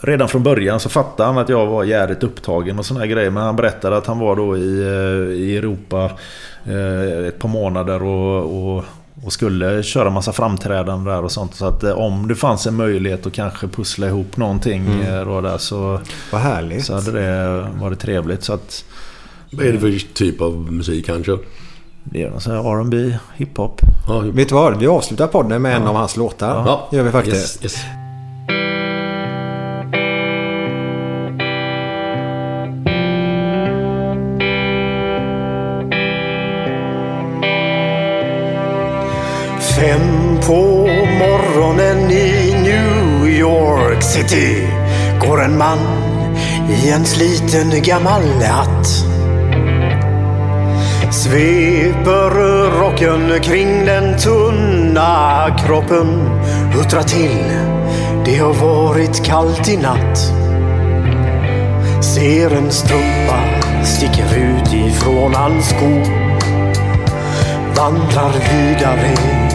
Redan från början så fattade han att jag var jävligt upptagen och såna här grejer. Men han berättade att han var då i, i Europa ett par månader och, och, och skulle köra massa framträdanden där och sånt. Så att eh, om det fanns en möjlighet att kanske pussla ihop någonting Mm. eh, då där så, Vad härligt. så hade det varit trevligt. Så att Vad är det för typ av musik han kör? det är någon sån här R&B, hiphop. Ja, hur- Vet du vad? Vi avslutar podden med en av hans låtar. ja. gör vi faktiskt. Yes, yes. Fem på morgonen i New York City går en man i en sliten gammal hatt. Sveper rocken kring den tunna kroppen, huttrar till. Det har varit kallt i natt. Ser en strumpa sticker ut ifrån hans sko vandrar vidare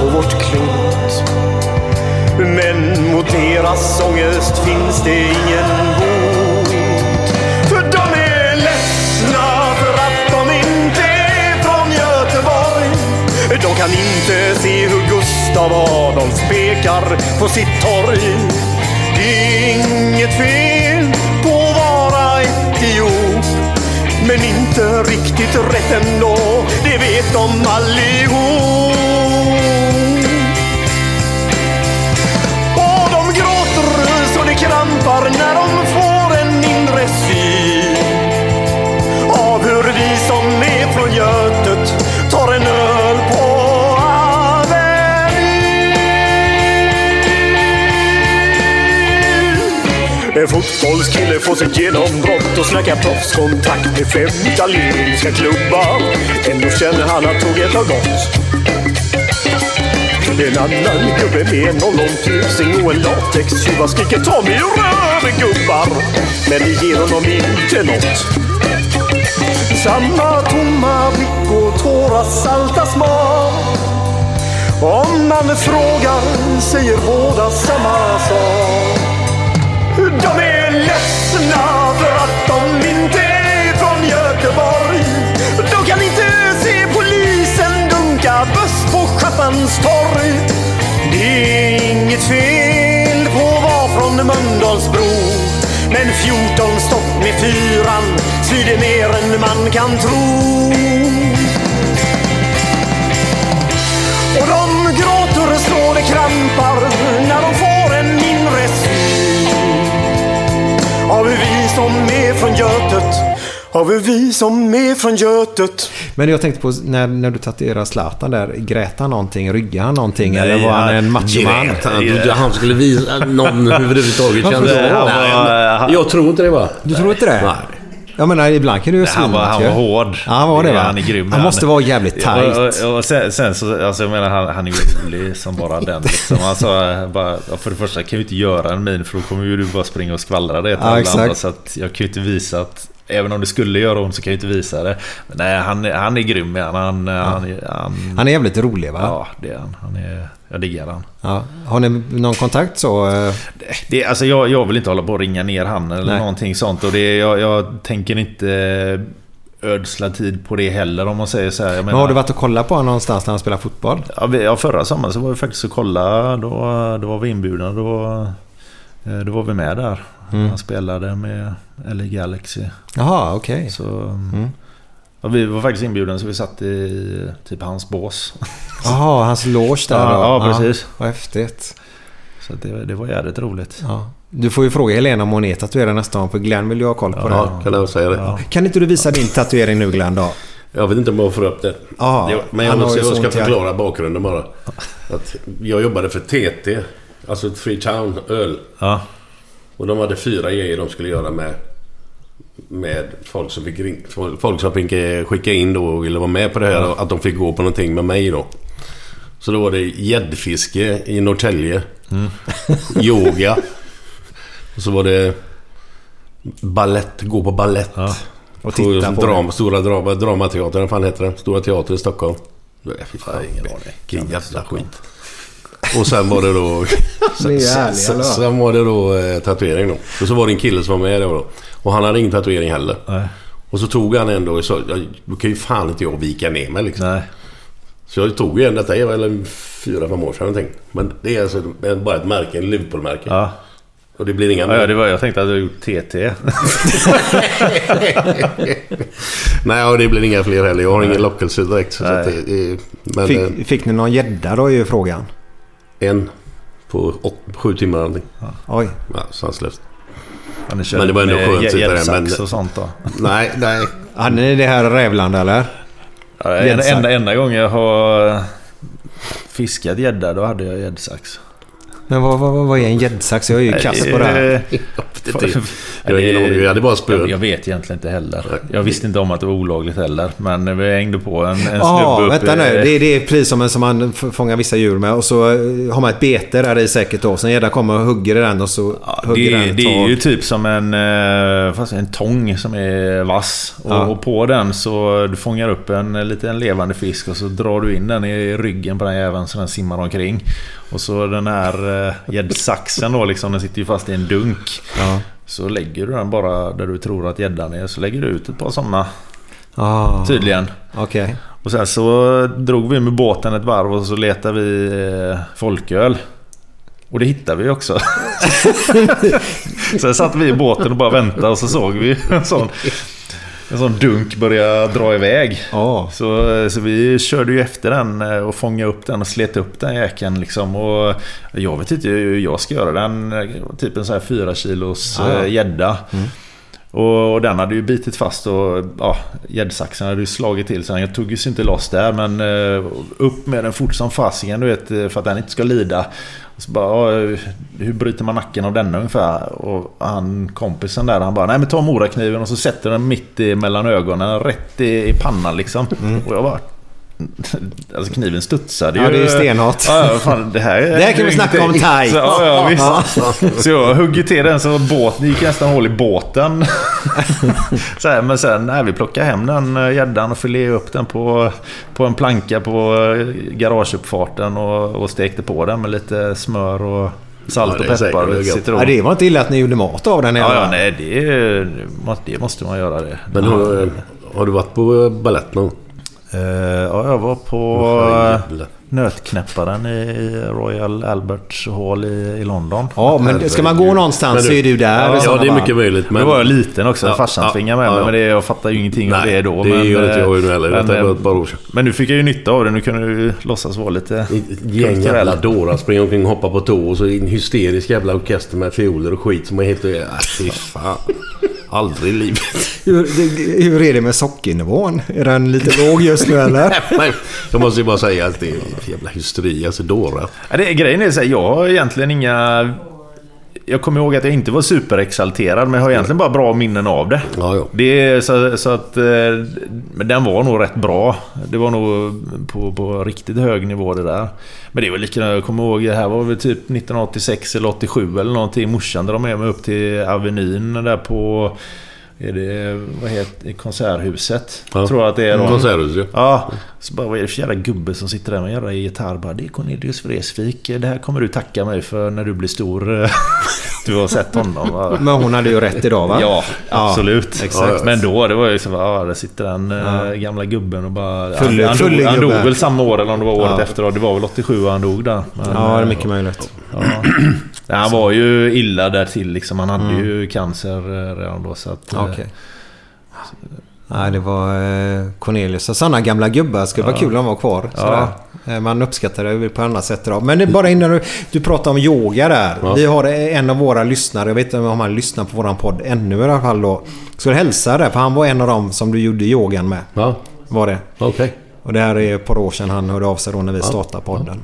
på vårt klot. Men mot deras ångest finns det ingen bot. För de är ledsna för att de inte är från Göteborg. De kan inte se hur Gustav Adolf pekar på sitt torg. Det är inget fel på att vara etiop. Men inte riktigt rätt ändå, det vet de allihop. Det när de får en inre syn av hur vi som är från Götet tar en öl på Avenyn. En fotbollskille får sitt genombrott och snackar proffskontakt med fem italienska klubbar. Ändå känner han att tåget har gått. En annan gubbe med en ollontusing och en latextjuva skriker ta mig röven gubbar. Men det ger honom inte något. Samma tomma blick och tårar salta smak. Om man frågar säger båda samma sak. De är ledsna för att de inte är från Göteborg. Norrmalmstorg. Det är inget fel på att vara från Mölndalsbro. Men 14 stopp med fyran svider mer än man kan tro. Och de gråter och slår det krampar när de får en mindre syn. Har vi som är från Götet? Har vi som är från Götet? Men jag tänkte på när, när du tatuerade Zlatan där. Grät han någonting? Ryggade han någonting? Nej, eller var han en machoman? han? Trodde han skulle visa någon överhuvudtaget kände? Nej, men Jag tror inte det va? Du tror inte det? Nej. Jag menar, ibland kan du ju Han var, han var hård. Ja, han var det va? Han är grym. Han måste vara jävligt tight. Och, och, och sen, sen så, alltså jag menar han, han är ju rolig som bara den liksom. Alltså, bara, ja, för det första kan ju inte göra en min för då kommer ju du bara springa och skvallra det till Ja, alla exakt. andra. Så att jag kan ju inte visa att Även om det skulle göra ont så kan jag inte visa det. Men nej, han, är- han är grym. Han, han, han, han, Han är jävligt rolig va? Ja, det är han. han är, jag diggar han. Ja. Har ni någon kontakt så? eh? Det, alltså jag, jag vill inte hålla på och ringa ner han eller Nej. någonting sånt. Och det, jag, jag tänker inte ödsla tid på det heller om man säger så här. Jag Men har du varit och kollat på honom någonstans när han spelar fotboll? Ja, ja, förra sommaren så var vi faktiskt och kolla. Då, då var vi inbjudna. Då, eh, då var vi med där. Mm. Han spelade med LA Galaxy. Jaha, okej. Så, ja, vi var faktiskt inbjudna så vi satt i typ hans bås. Jaha, hans loge där Ja, då. ja, precis. Vad häftigt. Så det, det var jävligt roligt. Ja. Du får ju fråga Helena om hon är tatuerad nästa gång för Glenn vill ju ha koll på det. Ja, kan jag säga det. Ja. Kan inte du visa din tatuering nu Glenn då? Jag vet inte om jag får upp det. Ja, Det- men jag, jag så ska förklara bakgrunden bara. Att jag jobbade för TT. Alltså Freetown Öl. Ja. Och de hade fyra grejer de skulle göra med... Med folk som fick, folk som fick eh, skicka in då och ville vara med på det här. Att de fick gå på någonting med mig då. Så då var det gäddfiske i Norrtälje. Yoga. Och så var det... Ballett, gå på ballett. Och titta på drama, Stora drama, Dramateatern, vad fan heter den? Stora Teatern i Stockholm. Nej, fy fan, ingen aning. Vilken jävla skit. Och sen var det då... Sen, sen, sen var det då eh, tatuering då. Och så var det en kille som var med då. Och han hade ingen tatuering heller. Nej. Och så tog han en då och sa... "Ja, Då kan ju fan inte jag vika ner mig liksom. Nej. Så jag tog ju en, detta är väl fyra, fem år sedan någonting. Men det är alltså bara ett märke, en Liverpool-märke. Ja. Och det blir inga Ja, ja, det var, jag tänkte att du hade gjort TT. Nej, och det blir inga fler heller. Jag har ingen lockelse direkt. Så Nej. att men eh, Fick, fick ni någon gädda då är ju frågan. En på åt, sju timmar eller någonting. Oj. Ja, sanslöst. Men det var ändå skönt att sitta där, men- och sånt då. Nej, nej. Hade ni det här Rävland eller? Ja, enda, enda gången jag har fiskat gädda, då hade jag gäddsax. Men vad, vad, vad är en gäddsax? Jag är ju kass på det här. Det, det, jag har ingen aning. Jag hade bara spön. jag vet egentligen inte heller. Jag visste inte om att det var olagligt heller. Men vi hängde på en, en Ja, snubbe upp vänta nu. Det är, det är precis som en som man fångar vissa djur med. Och så eh, har man ett bete där i säkert då. Sen gädda kommer och hugger i den och så Ja, hugger det, den det är ju typ som en, eh, en tång som är vass. Och, Ja. och på den så du fångar upp en liten levande fisk och så drar du in den i ryggen på den jäveln så den simmar omkring. Och så den här gäddsaxen då liksom, den sitter ju fast i en dunk. Ja. Så lägger du den bara där du tror att gäddan är. Så lägger du ut ett par sådana Ah, tydligen. Okej. Och sen så drog vi med båten ett varv och så letade vi eh, folköl. Och det hittade vi också. sen satt vi i båten och bara väntade och så såg vi en sån, en sån dunk börja dra iväg. Ja. Så, så vi körde ju efter den eh, och fångade upp den och slet upp den jäkeln liksom. Och jag vet inte hur jag ska göra den. Typ en sån här fyra kilos Ja, ja. eh, gädda. Och, och den hade ju bitit fast och ja, gäddsaxen hade ju slagit till så jag tog ju inte loss där men eh, upp med den fort som fasiken du vet eh, för att den inte ska lida. Och så bara, ja, hur bryter man nacken av denna ungefär? Och han kompisen där han bara, nej men ta morakniven och så sätter den mitt i mellan ögonen, rätt i, i pannan liksom. Och jag bara, Alltså kniven studsade ju. Ja, det är stenhårt. Ja, ja, fan, det här, Det här kan vi snacka om thai. Så, ja, ja, visst. Så jag hugger till den så båten gick nästan hål i båten. så här, men sen när vi plockade hem den eh, gäddan och filerade upp den på, på en planka på eh, garageuppfarten och, och stekte på den med lite smör och salt Ja, och säkert peppar och citron. Ja, det var inte illa att ni gjorde mat av den Ja, ja, nej, det, det måste man göra det. Men har, har du varit på balett någon? Eh, ja, jag var på... Herrejävlar. nötknäpparen i Royal Albert Hall i, i London. Ja, men ska man gå någonstans Men så du- är det ju där. Ja, sådana det är mycket möjligt. Men... Då var jag liten också. Ja, Farsan ja, tvingade med ja, mig. ja. Men det, jag fattar ju ingenting av Nej, det då. det men, gör inte jag eh, ju heller. Men, eh, ett par år sedan. men nu fick jag ju nytta av det. Nu kunde du låtsas vara lite Gäng jävla dårar springer omkring och hoppar på tå och så en hysterisk jävla orkester med fioler och skit som är helt... Äh, fy fan. Aldrig i livet. Hur, det, hur är det med sockernivån? Är den lite låg just nu eller? Men jag måste ju bara säga att det är jävla hysteri. Alltså dårar. Ja, det, grejen är så här, jag har egentligen inga... Jag kommer ihåg att jag inte var superexalterad, men jag har egentligen bara bra minnen av det. Ja, ja. Det så, så att... eh, Men den var nog rätt bra. Det var nog på, på riktigt hög nivå det där. Men det var likadant, jag kommer ihåg, det här var väl typ 1986 eller 87 eller någonting. Morsan drar med mig upp till Avenyn där på... Är det, vad heter det, Konserthuset? Ja. Tror jag att det är. då. Konserthus, ja. Ja, så bara vad är det för jävla gubbe som sitter där med en jävla gitarr? Bara, det är Cornelius Vreeswijk. Det här kommer du tacka mig för när du blir stor. Du har sett honom va? Men hon hade ju rätt idag va? Ja, absolut. exakt. Men då, det var ju så ja, där sitter den eh, gamla gubben och bara... Full- han, han, full dog, han dog väl samma år eller om det var året Ja. efter. då. Det var väl 87 han dog där. Men, Ja, det är mycket möjligt. Ja. Nej, han var ju illa där till liksom. Han hade ju cancer eh, redan då. Så att, eh, Okej. Nej, det var eh, Cornelius och sådana gamla gubbar. Skulle vara kul om de var kvar. Eh, Man uppskattar det på andra sätt idag. Men det bara innan du, du pratar om yoga där. Ja. Vi har en av våra lyssnare, jag vet inte om han lyssnar på våran podd ännu i alla fall då. Du hälsa det? För han var en av dem som du gjorde yogan med. Ja, Var det. okej. Och det här är ett par år sedan han hörde av sig då när vi startade podden.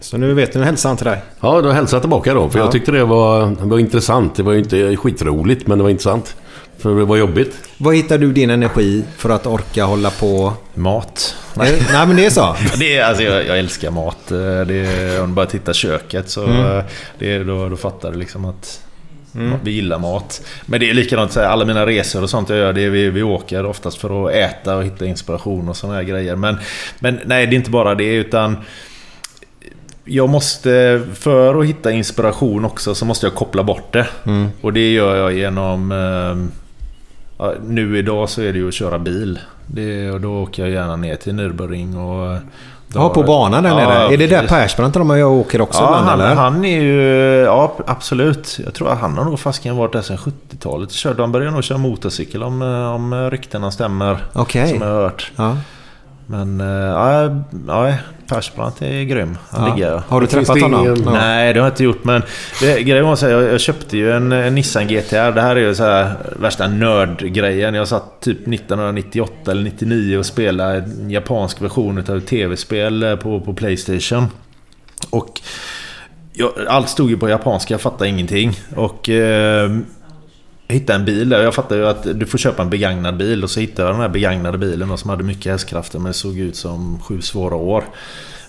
Så nu vet du, nu hälsar han till dig. Ja, då hälsar jag tillbaka då. För Ja. jag tyckte det var, det var intressant. Det var ju inte skitroligt, men det var intressant. För det var jobbigt. Var hittar du din energi för att orka hålla på? Mat. Nej, Nej men det är så. Det är, alltså, jag, jag älskar mat. Eh, Det är, om du bara tittar köket så Mm. eh, det är, då, då fattar du liksom att vi gillar mat. Men det är likadant, så här, alla mina resor och sånt jag gör, det är vi, vi åker oftast för att äta och hitta inspiration och sådana här grejer. Men, men nej, det är inte bara det utan jag måste, för att hitta inspiration också, så måste jag koppla bort det. Mm. Och det gör jag genom... Eh, nu idag så är det ju att köra bil. Det, och då åker jag gärna ner till Nürburgring och... Ja, på banan där Ja, nere. Är det där. Persbrandt de jag åker också Ja, ibland han, eller? han är ju... Ja, absolut. Jag tror att han har nog fasken varit där sedan 70-talet. Körde, han började nog köra motorcykel om, om ryktena stämmer. Okej. Som jag har hört. Ja. Men eh, ja, ja, Persbrandt är grym. Han Ja. ligger. Har du träffat honom? Ja. Nej, det har jag inte gjort. Men det, grejen var så här, jag, jag köpte ju en, en Nissan GTR. Det här är ju så här värsta nördgrejen. Jag satt typ 1998 eller 99 och spelade en japansk version av ett tv-spel eh, på, på Playstation. Och jag, allt stod ju på japanska, jag fattade ingenting. Och eh, jag hittade en bil där. Jag fattade ju att du får köpa en begagnad bil. Och så hittade jag den här begagnade bilen som hade mycket hästkrafter men såg ut som sju svåra år.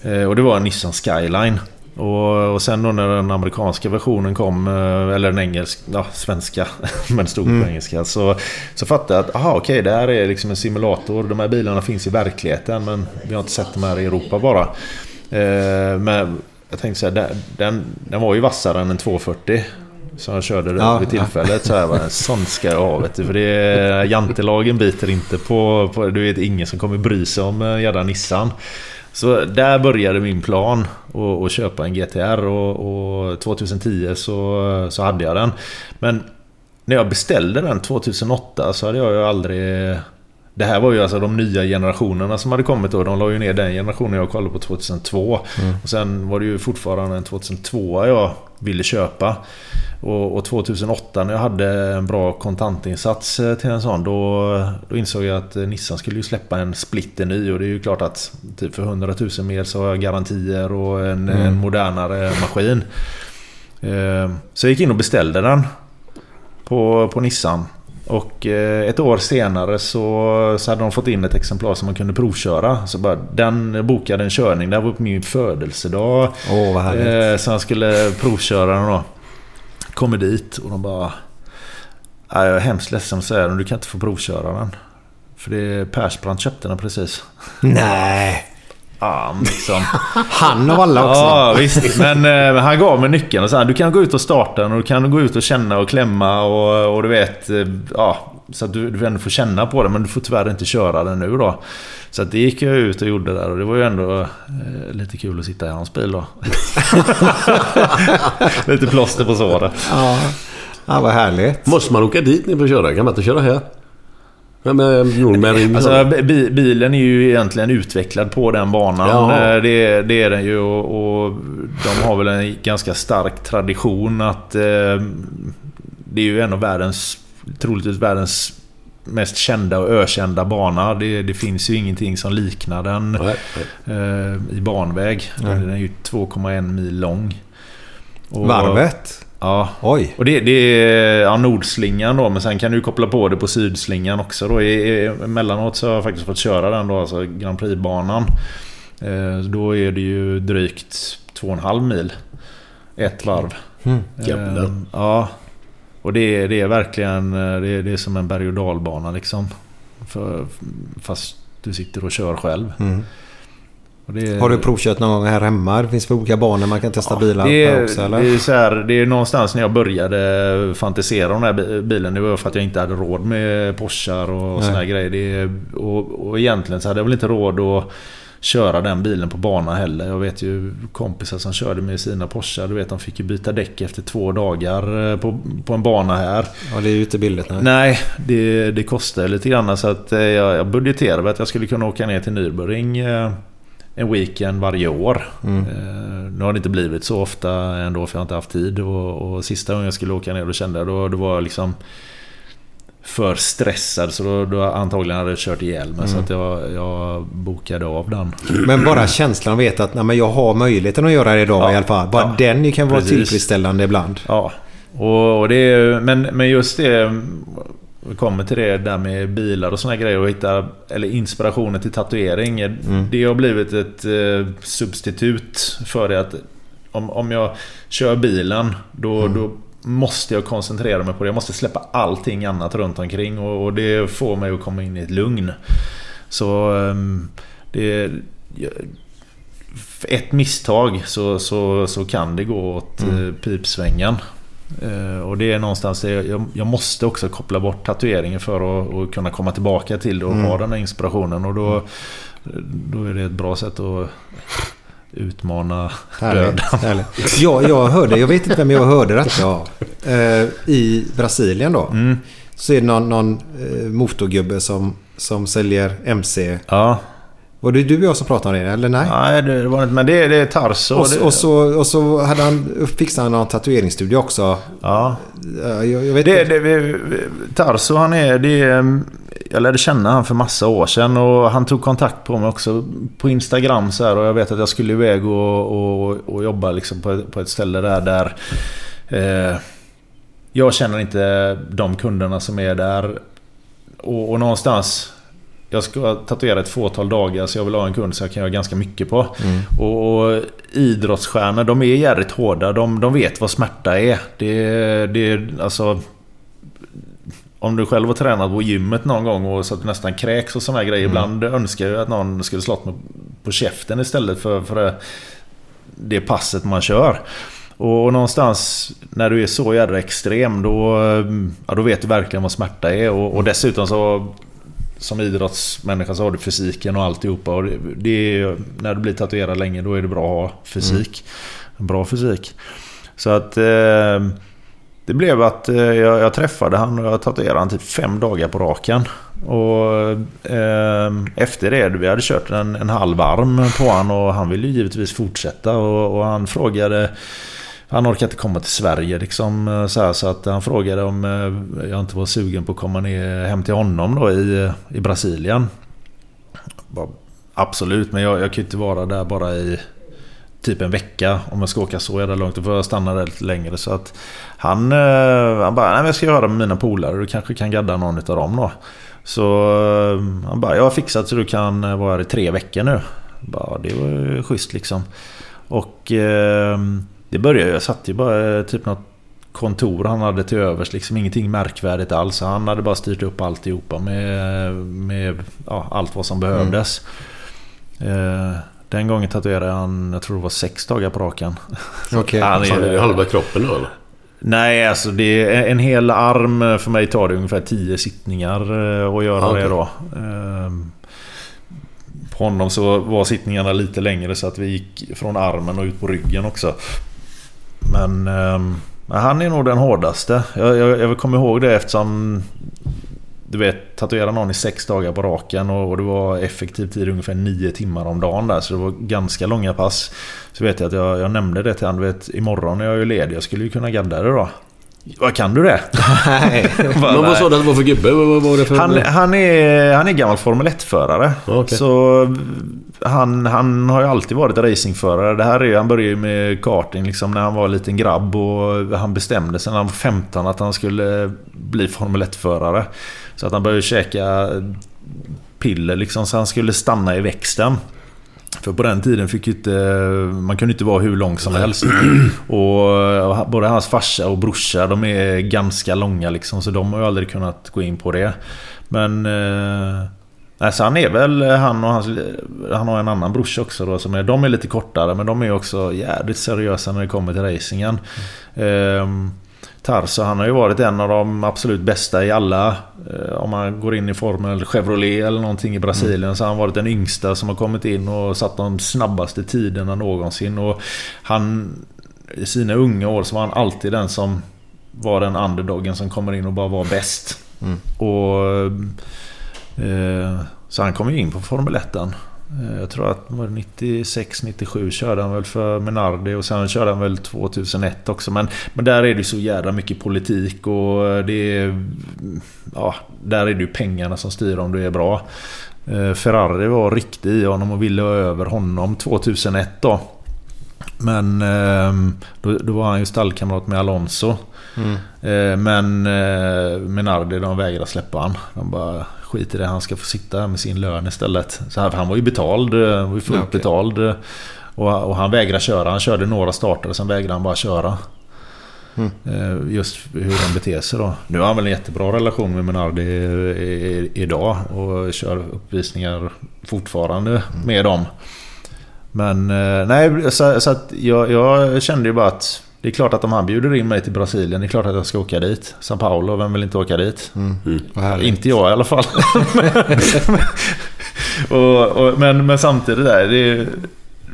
Eh, och det var en Nissan Skyline. Och, och sen då när den amerikanska versionen kom, eh, eller den engelska, ja svenska, men stod på engelska. Så, så fattade jag att, aha okej det här är liksom en simulator. De här bilarna finns i verkligheten men vi har inte sett dem här i Europa bara. Eh, men jag tänkte så här, den, den, den var ju vassare än en 240. Som jag körde Ja, vid tillfället. Så här, bara, en sån ska jag ha vet du. För det är, jantelagen biter inte på, på... Du vet ingen som kommer bry sig om en jävla Nissan. Så där började min plan att, köpa en GTR och, och 2010 så, så hade jag den. Men när jag beställde den 2008 så hade jag ju aldrig... Det här var ju alltså de nya generationerna som hade kommit då. De la ju ner den generationen jag kollade på 2002. Och sen var det ju fortfarande en 2002 jag ville köpa. Och, och 2008 när jag hade en bra kontantinsats eh, till en sån då, då insåg jag att eh, Nissan skulle ju släppa en splitter ny och det är ju klart att typ för 100 000 mer så har jag garantier och en, en modernare maskin. Eh, Så jag gick in och beställde den på, på Nissan. Och ett år senare så, så hade de fått in ett exemplar som man kunde provköra. Så bara, den bokade en körning. Det var på min födelsedag. Åh, vad härligt. Så han skulle provköra den då. Kommer dit och de bara... "Nej, Jag är hemskt ledsen att säga det, du kan inte få provköra den. För det är Persbrandt köpte den precis. Nej. Ja, liksom. Han av alla också. Ja, visst. Men eh, han gav mig nyckeln och sa du kan gå ut och starta den och du kan gå ut och känna och klämma och, och du vet... Eh, ja, så att du, du ändå får känna på det men du får tyvärr inte köra den nu då. Så att det gick jag ut och gjorde där och det var ju ändå eh, lite kul att sitta i hans bil då. lite plåster på såret. Ja. ja, vad härligt. Måste man åka dit ner för att köra? Kan man inte köra här? Ja, men, Nordberg, Alltså, bi- bilen är ju egentligen utvecklad på den banan. Ja. Eh, Det, det är den ju och, och de har väl en ganska stark tradition att eh, det är ju en av världens, troligtvis världens mest kända och ökända bana. Det, det finns ju ingenting som liknar den Nej, eh, i banväg. Den är ju 2,1 mil lång. Och- Varvet? Ja. Oj. Och det, det är ja, nordslingan då, men sen kan du koppla på det på sydslingan också då. Emellanåt så har jag faktiskt fått köra den då, alltså Grand Prix-banan. Eh, då är det ju drygt 2,5 mil. Ett varv. Mm. Eh, ja. Och det, är- det är verkligen eh, det är, det är som en berg och dalbana liksom. För, fast du sitter och kör själv. Mm. Och är- Har du provkört någon gång här hemma? Det finns för olika banor man kan testa bilar det på är, också eller? Det är, så här, det är någonstans när jag började fantisera om den här bi- bilen. Det var för att jag inte hade råd med Porschar och Nej. såna här grejer. Det är, och, och egentligen så hade jag väl inte råd att köra den bilen på bana heller. Jag vet ju kompisar som körde med sina Porschar. Du vet de fick ju byta däck efter två dagar eh, på, på en bana här. Ja, det är ju inte billigt. Nej. Nej, det, det kostar lite grann. Så att eh, jag, jag budgeterade att jag skulle kunna åka ner till Nürburgring eh, en weekend varje år. Mm. Nu har det inte blivit så ofta ändå för jag har inte haft tid. Och, och sista gången jag skulle åka ner då kände jag då, då var jag liksom för stressad så då, då antagligen hade jag kört ihjäl mig. Så Mm. att jag, jag bokade av den. Men bara känslan att veta att nej, men jag har möjligheten att göra det idag Ja. i alla fall. Bara Ja. den kan vara Precis. tillfredsställande ibland. Ja, och, och det är, men, men just det... Vi kommer till det där med bilar och såna grejer och hitta eller inspirationen till tatuering. Mm. Det har blivit ett eh, substitut för det att om, om jag kör bilen då, Mm. då måste jag koncentrera mig på det. Jag måste släppa allting annat runt omkring och, och det får mig att komma in i ett lugn. Så ehm, det... ett misstag så, så, så kan det gå åt Mm. eh, pipsvängen. Eh, och det är någonstans jag, jag måste också koppla bort tatueringen för att, att kunna komma tillbaka till det och Mm. ha den här inspirationen. Och då, då är det ett bra sätt att utmana Härligt. döden. härligt. Ja, jag hörde, jag vet inte vem jag hörde detta av. Eh, I Brasilien då. Mm. Så är det någon, någon eh, motorgubbe som, som säljer MC. Ja. Var det du och jag som pratade om det eller nej? Nej, det var inte... Men det, det är Tarso. Och, och, så, och så hade han, fixade han någon tatueringsstudio också. Ja. Jag, jag vet Det, inte. det, Tarso han är... Det är jag lärde känna han för massa år sedan och han tog kontakt på mig också på Instagram så här och jag vet att jag skulle iväg och, och, och jobba liksom på, på ett ställe där där eh, jag känner inte de kunderna som är där och, och någonstans jag ska tatuera ett fåtal dagar så jag vill ha en kund så jag kan göra ganska mycket på. Mm. Och, och idrottsstjärnor, de är jävligt hårda. De, de vet vad smärta är. Det, det är alltså... Om du själv har tränat på gymmet någon gång och så att du nästan kräks och sådana grejer. Mm. Ibland önskar jag att någon skulle slått mig på käften istället för, för det, det passet man kör. Och, någonstans när du är så jävla extrem då, ja, då vet du verkligen vad smärta är. Och, och dessutom så som idrottsmänniska så har du fysiken och alltihopa. Och det, det är, när du blir tatuerad länge då är det bra att ha fysik. En bra fysik. Så att eh, det blev att eh, jag, jag träffade han och jag tatuerade han typ fem dagar på raken. Och eh, efter det, vi hade kört en, en halv arm på han och han ville ju givetvis fortsätta. Och, och han frågade han orkade inte komma till Sverige liksom eh, så, här, så att han frågade om eh, jag inte var sugen på att komma ner hem till honom då i, eh, i Brasilien. Bara, Absolut, men jag, jag kan ju inte vara där bara i typ en vecka om jag ska åka så jävla långt. Då får jag stanna där lite längre. Så att han, han bara, nej men jag ska göra med mina polare. Du kanske kan gadda någon av dem då. Så han bara, jag har fixat så du kan vara här i tre veckor nu. Jag Bara, det var ju schysst liksom. Och eh, det började jag satt ju bara eh, typ något kontor han hade till övers. Liksom ingenting märkvärdigt alls. Han hade bara styrt upp alltihopa med, med ja, allt vad som behövdes. Eh, den gången tatuerade han, jag tror det var sex dagar på raken. Okej. Han Fan, är det är, halva kroppen då eller? Nej, alltså det är en hel arm för mig tar det ungefär 10 sittningar eh, att göra Okej. det då. Ehm, På honom så var sittningarna lite längre så att vi gick från armen och ut på ryggen också. Men eh, han är nog den hårdaste. Jag, jag, jag kommer ihåg det eftersom du vet, tatuera någon i sex dagar på raken och, och det var effektiv tid ungefär nio timmar om dagen där. Så det var ganska långa pass. Så vet jag att jag, jag nämnde det till honom. Du vet, imorgon är jag ju ledig. Jag skulle ju kunna gadda det då. Vad kan du det? Nej. Bara, Men vad sa du att det var för gubbe? Vad var det för... han, han, är, han är gammal Formel 1-förare. Okej. Så han, han har ju alltid varit racingförare. Det här är, han började ju med karting liksom när han var en liten grabb. Och han bestämde sig när han var 15 att han skulle bli Formel 1-förare. Så att han började käka piller liksom så han skulle stanna i växten. För på den tiden fick ju inte, man kunde inte vara hur lång som helst. Och både hans farsa och brorsa, de är ganska långa liksom. Så de har ju aldrig kunnat gå in på det. Men... Eh, alltså han är väl, han och hans... Han har en annan brorsa också då, som är, de är lite kortare. Men de är också jävligt seriösa när det kommer till racingen. Ehm, Tarso, han har ju varit en av de absolut bästa i alla. Eh, om man går in i Formel Chevrolet eller någonting i Brasilien så har han varit den yngsta som har kommit in och satt de snabbaste tiderna någonsin. Och han, i sina unga år så var han alltid den som var den underdogen som kommer in och bara var bäst. Och... Eh, så han kom ju in på Formel 1. Eh, Jag tror att var det 96-97 körde han väl för Menardi och sen körde han väl 2001 också. Men, men där är det så jävla mycket politik och det är... Ja, där är det ju pengarna som styr om du är bra. Eh, Ferrari var riktig i honom och ville ha över honom 2001 då. Men ehm, då, då var han ju stallkamrat med Alonso. Eh, Men eh, Menardi de vägrade släppa han. De bara skit i det, han ska få sitta med sin lön istället. Så han, han var ju betald, eh, var ju fullt okej. betald. eh, Och, och han vägrade köra. Han körde några starter, sen vägrade han bara köra. Eh, Just hur de beter sig då. Nu har han väl en jättebra relation med Menardi idag och kör uppvisningar fortfarande med dem. Men nej, så, så att jag, jag kände ju bara att det är klart att om han bjuder in mig till Brasilien, det är klart att jag ska åka dit. São Paulo, vem vill inte åka dit? Vad härligt. Inte jag i alla fall. och, och, men, men samtidigt där, det är,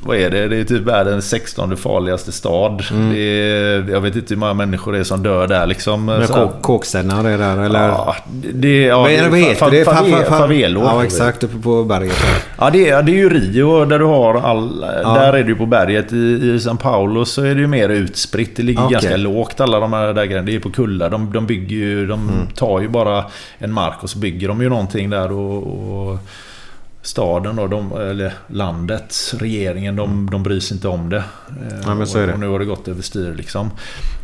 vad är det? Det är typ världens 16 farligaste stad. Det är, jag vet inte hur många människor det är som dör där liksom. Med Så här. kåk- kåkstäderna är där eller? Ja, det, ja, är vad heter det? fa- Fa- fa- fa- Favelor. Ja exakt, uppe på berget. Ja, det är, det är ju Rio där du har all... Där är du på berget. I, I São Paulo så är det ju mer utspritt. Det ligger Okej. ganska lågt alla de här där grejerna. Det är på kullar. De, de bygger ju... De Mm. tar ju bara en mark och så bygger de ju någonting där och... och Staden då, de, eller landet, regeringen, de, de bryr sig inte om det. Eh, Ja, men så är det. Och nu har det gått överstyr liksom.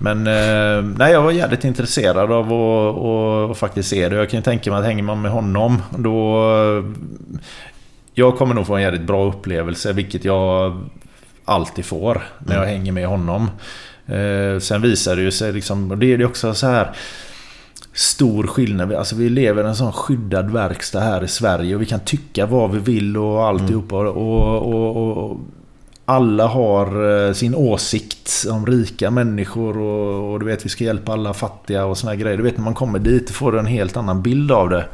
Men eh, nej, jag var jävligt intresserad av att och, och faktiskt se det. Jag kan ju tänka mig att hänger man med honom då... Jag kommer nog få en jävligt bra upplevelse, vilket jag alltid får när jag hänger med honom. Eh, sen visar det ju sig liksom, och det är ju också så här stor skillnad. Alltså vi lever i en sån skyddad verkstad här i Sverige och vi kan tycka vad vi vill och alltihopa. Och, och, och, och alla har eh, sin åsikt om rika människor och, och du vet vi ska hjälpa alla fattiga och såna här grejer. Du vet när man kommer dit får du en helt annan bild av det.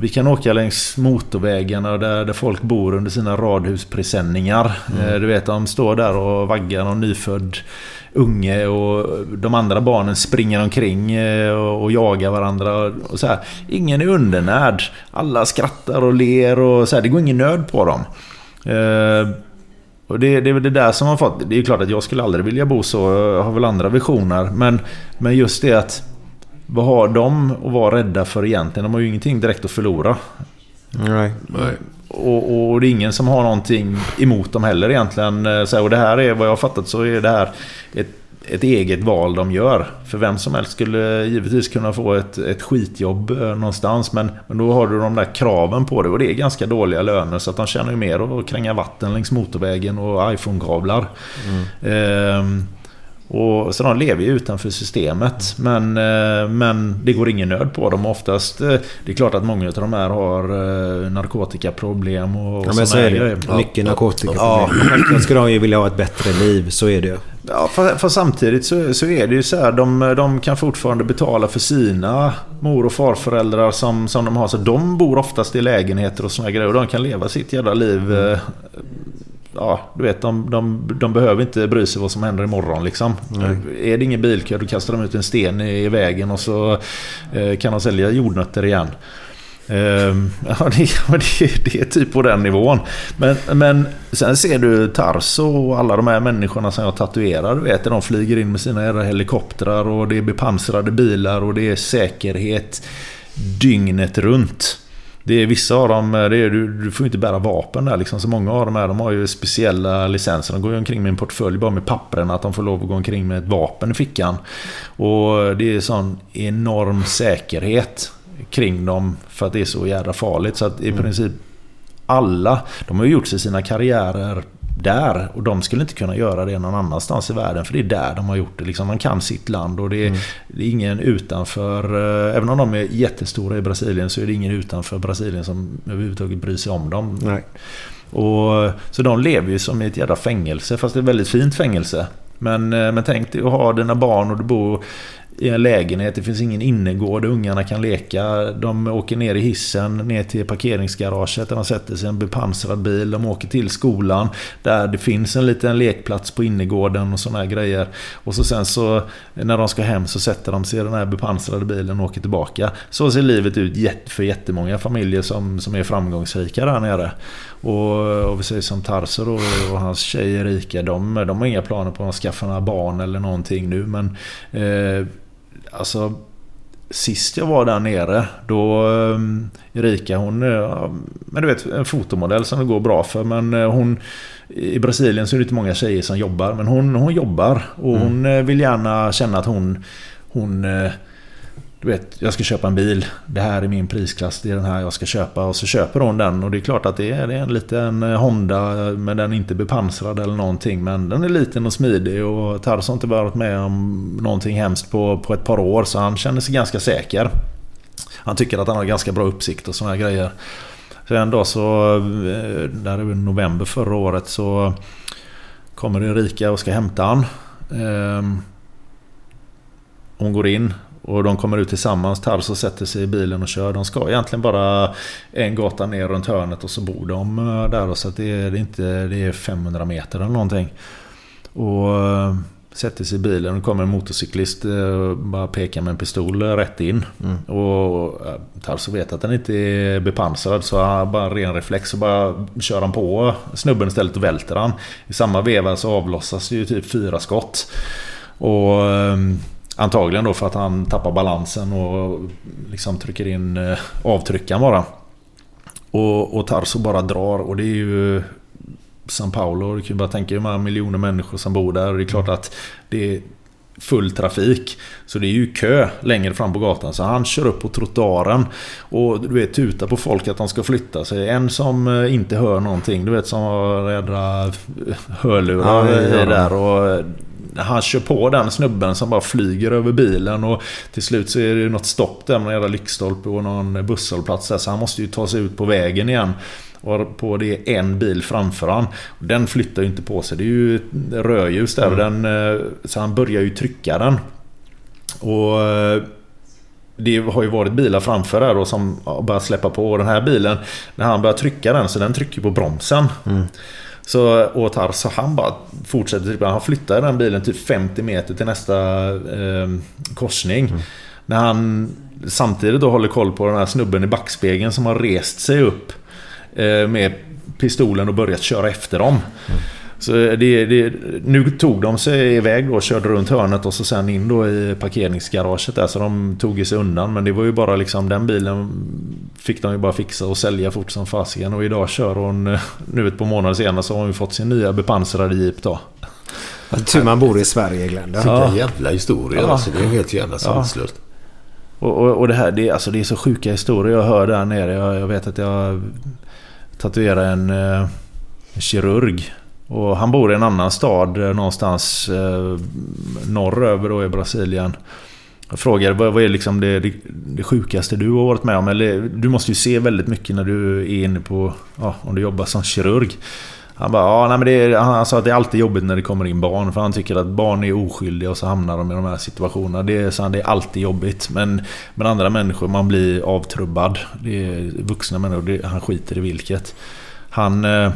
Vi kan åka längs motorvägarna där, där folk bor under sina radhuspresenningar. Eh, Du vet, de står där och vaggar någon nyfödd unge och de andra barnen springer omkring eh, och, jagar varandra. Och så här. Ingen är undernärd. Alla skrattar och ler och så här. Det går ingen nöd på dem. Eh, och det, det är väl det där som har fått... Det är klart att jag skulle aldrig vilja bo så. Jag har väl andra visioner. Men, men just det att... Vad har de att vara rädda för egentligen? De har ju ingenting direkt att förlora. Nej. Nej. Och, och det är ingen som har någonting emot dem heller egentligen. Eh, Så, och det här är, vad jag har fattat så är det här ett, ett eget val de gör. För vem som helst skulle givetvis kunna få ett, ett skitjobb eh, någonstans. Men, men då har du de där kraven på det och det är ganska dåliga löner. Så att de tjänar ju mer att kränga vatten längs motorvägen och iPhone-kablar. Ehm, Och, så de lever ju utanför systemet. Men, eh, men det går ingen nöd på dem. Oftast, eh, det är klart att många av de här har eh, narkotikaproblem och, Ja, men så är det. grejer. Mycket narkotikaproblem. Ja. Självklart ska de ju vilja ha ett bättre liv. Så är det ju. Ja, för, för samtidigt så, så är det ju så här. De, de kan fortfarande betala för sina mor och farföräldrar som, som de har. Så de bor oftast i lägenheter och såna grejer. Och de kan leva sitt jävla liv. eh, Ja, du vet, de, de, de behöver inte bry sig vad som händer imorgon liksom. Är det ingen bilkö, då kastar de ut en sten i, i vägen och så eh, kan de sälja jordnötter igen. Ehm, ja, det, det, det är typ på den nivån. Men, men sen ser du Tarso och alla de här människorna som jag tatuerar. Du vet, de flyger in med sina helikoptrar och det är bepansrade bilar och det är säkerhet dygnet runt. Det är vissa av dem, det är, du, du får inte bära vapen där liksom. Så många av dem här, de har ju speciella licenser. De går ju omkring med en portfölj bara med pappren att de får lov att gå omkring med ett vapen i fickan. Och det är sån enorm säkerhet kring dem för att det är så jävla farligt. Så att i princip alla, de har ju gjort sig sina karriärer där och de skulle inte kunna göra det någon annanstans i världen för det är där de har gjort det. Liksom, de kan sitt land och det är, det är ingen utanför, eh, även om de är jättestora i Brasilien så är det ingen utanför Brasilien som överhuvudtaget bryr sig om dem. Nej. Och, så de lever ju som i ett jävla fängelse, fast det är ett väldigt fint fängelse. Men, eh, men tänk dig att ha dina barn och du bor i en lägenhet, det finns ingen innergård, där ungarna kan leka. De åker ner i hissen, ner till parkeringsgaraget där de sätter sig i en bepansrad bil. De åker till skolan där det finns en liten lekplats på innergården och sådana grejer. Och så sen så när de ska hem så sätter de sig i den här bepansrade bilen och åker tillbaka. Så ser livet ut för jättemånga familjer som, som är framgångsrika där nere. Och, och vi säger som Tarser och, och hans tjej Erika, de, de har inga planer på att skaffa några barn eller någonting nu. Men eh, alltså Sist jag var där nere då um, Erika hon är men du vet en fotomodell som det går bra för men eh, hon I Brasilien så är det inte många tjejer som jobbar men hon, hon jobbar och Mm. hon eh, vill gärna känna att hon Hon eh, du vet, jag ska köpa en bil. Det här är min prisklass. Det är den här jag ska köpa. Och så köper hon den. Och det är klart att det är, det är en liten eh, Honda. Eh, men den är inte bepansrad eller någonting. Men den är liten och smidig. Och Tarso har inte varit med om någonting hemskt på, på ett par år. Så han känner sig ganska säker. Han tycker att han har ganska bra uppsikt och sådana grejer. Så eh, en dag så, där är november förra året, så kommer Erika och ska hämta han. Ehm, hon går in och de kommer ut tillsammans. Tarso sätter sig i bilen och kör. De ska egentligen bara en gata ner runt hörnet och så bor de eh, där. Så det, är, inte, det är 500 meter eller någonting. Och eh, sätter sig i bilen och kommer en motorcyklist eh, och bara pekar med en pistol eh, rätt in. Och eh, Tarso vet att den inte är bepansrad så han bara ren reflex och bara kör han på snubben istället och välter han. I samma veva så avlossas ju typ fyra skott. Och Antagligen då för att han tappar balansen och liksom trycker in eh, avtryckaren bara. Och, och Tarso bara drar och det är ju San Paulo. Du kan ju bara tänka hur många miljoner människor som bor där. Och det är klart att det är full trafik. Så det är ju kö längre fram på gatan. Så han kör upp på trottoaren och du vet tutar på folk att de ska flytta sig. En som eh, inte hör någonting. Du vet som har jädra hörlurar Ja, där. Och eh, han kör på den snubben som bara flyger över bilen och till slut så är det något stopp där med en jävla lyktstolpe och någon busshållplats där. Så han måste ju ta sig ut på vägen igen. Och på det är en bil framför han. Den flyttar ju inte på sig. Det är ju rödljus där. Den, eh, så han börjar ju trycka den. Och eh, det har ju varit bilar framför där då som har börjat släppa på. Och den här bilen, när han börjar trycka den så den trycker på bromsen. Så, och Tarso han bara fortsätter trycka. Han flyttar den bilen typ 50 meter till nästa eh, korsning. När han samtidigt då håller koll på den här snubben i backspegeln som har rest sig upp eh, med pistolen och börjat köra efter dem. Så det, det, nu tog de sig iväg då och körde runt hörnet och så sen in då i parkeringsgaraget där. Så de tog sig undan. Men det var ju bara liksom den bilen fick de ju bara fixa och sälja fort som fasiken. Och idag kör hon, eh, nu ett par månader senare så har hon ju fått sin nya bepansrade jeep då. Tur man bor i Sverige Glenn. Det- Vilken jävla historia Ja. alltså. Det är helt jävla Ja. sanslöst. Och, och, och det här, det, är- alltså det är så sjuka historier jag hör där nere. Jag, jag vet att jag tatuerade en, eh, en kirurg. Och han bor i en annan stad eh, någonstans eh, norröver då i Brasilien. Jag frågade vad, vad är liksom det, det, det sjukaste du har varit med om? Eller, du måste ju se väldigt mycket när du är inne på... Ja, om du jobbar som kirurg. Han bara, ja, nej, men det är, han sa att det är alltid jobbigt när det kommer in barn. För han tycker att barn är oskyldiga och så hamnar de i de här situationerna. Det är, så han, det är alltid jobbigt. Men med andra människor, man blir avtrubbad. Det är vuxna människor, det, han skiter i vilket. Han... Eh,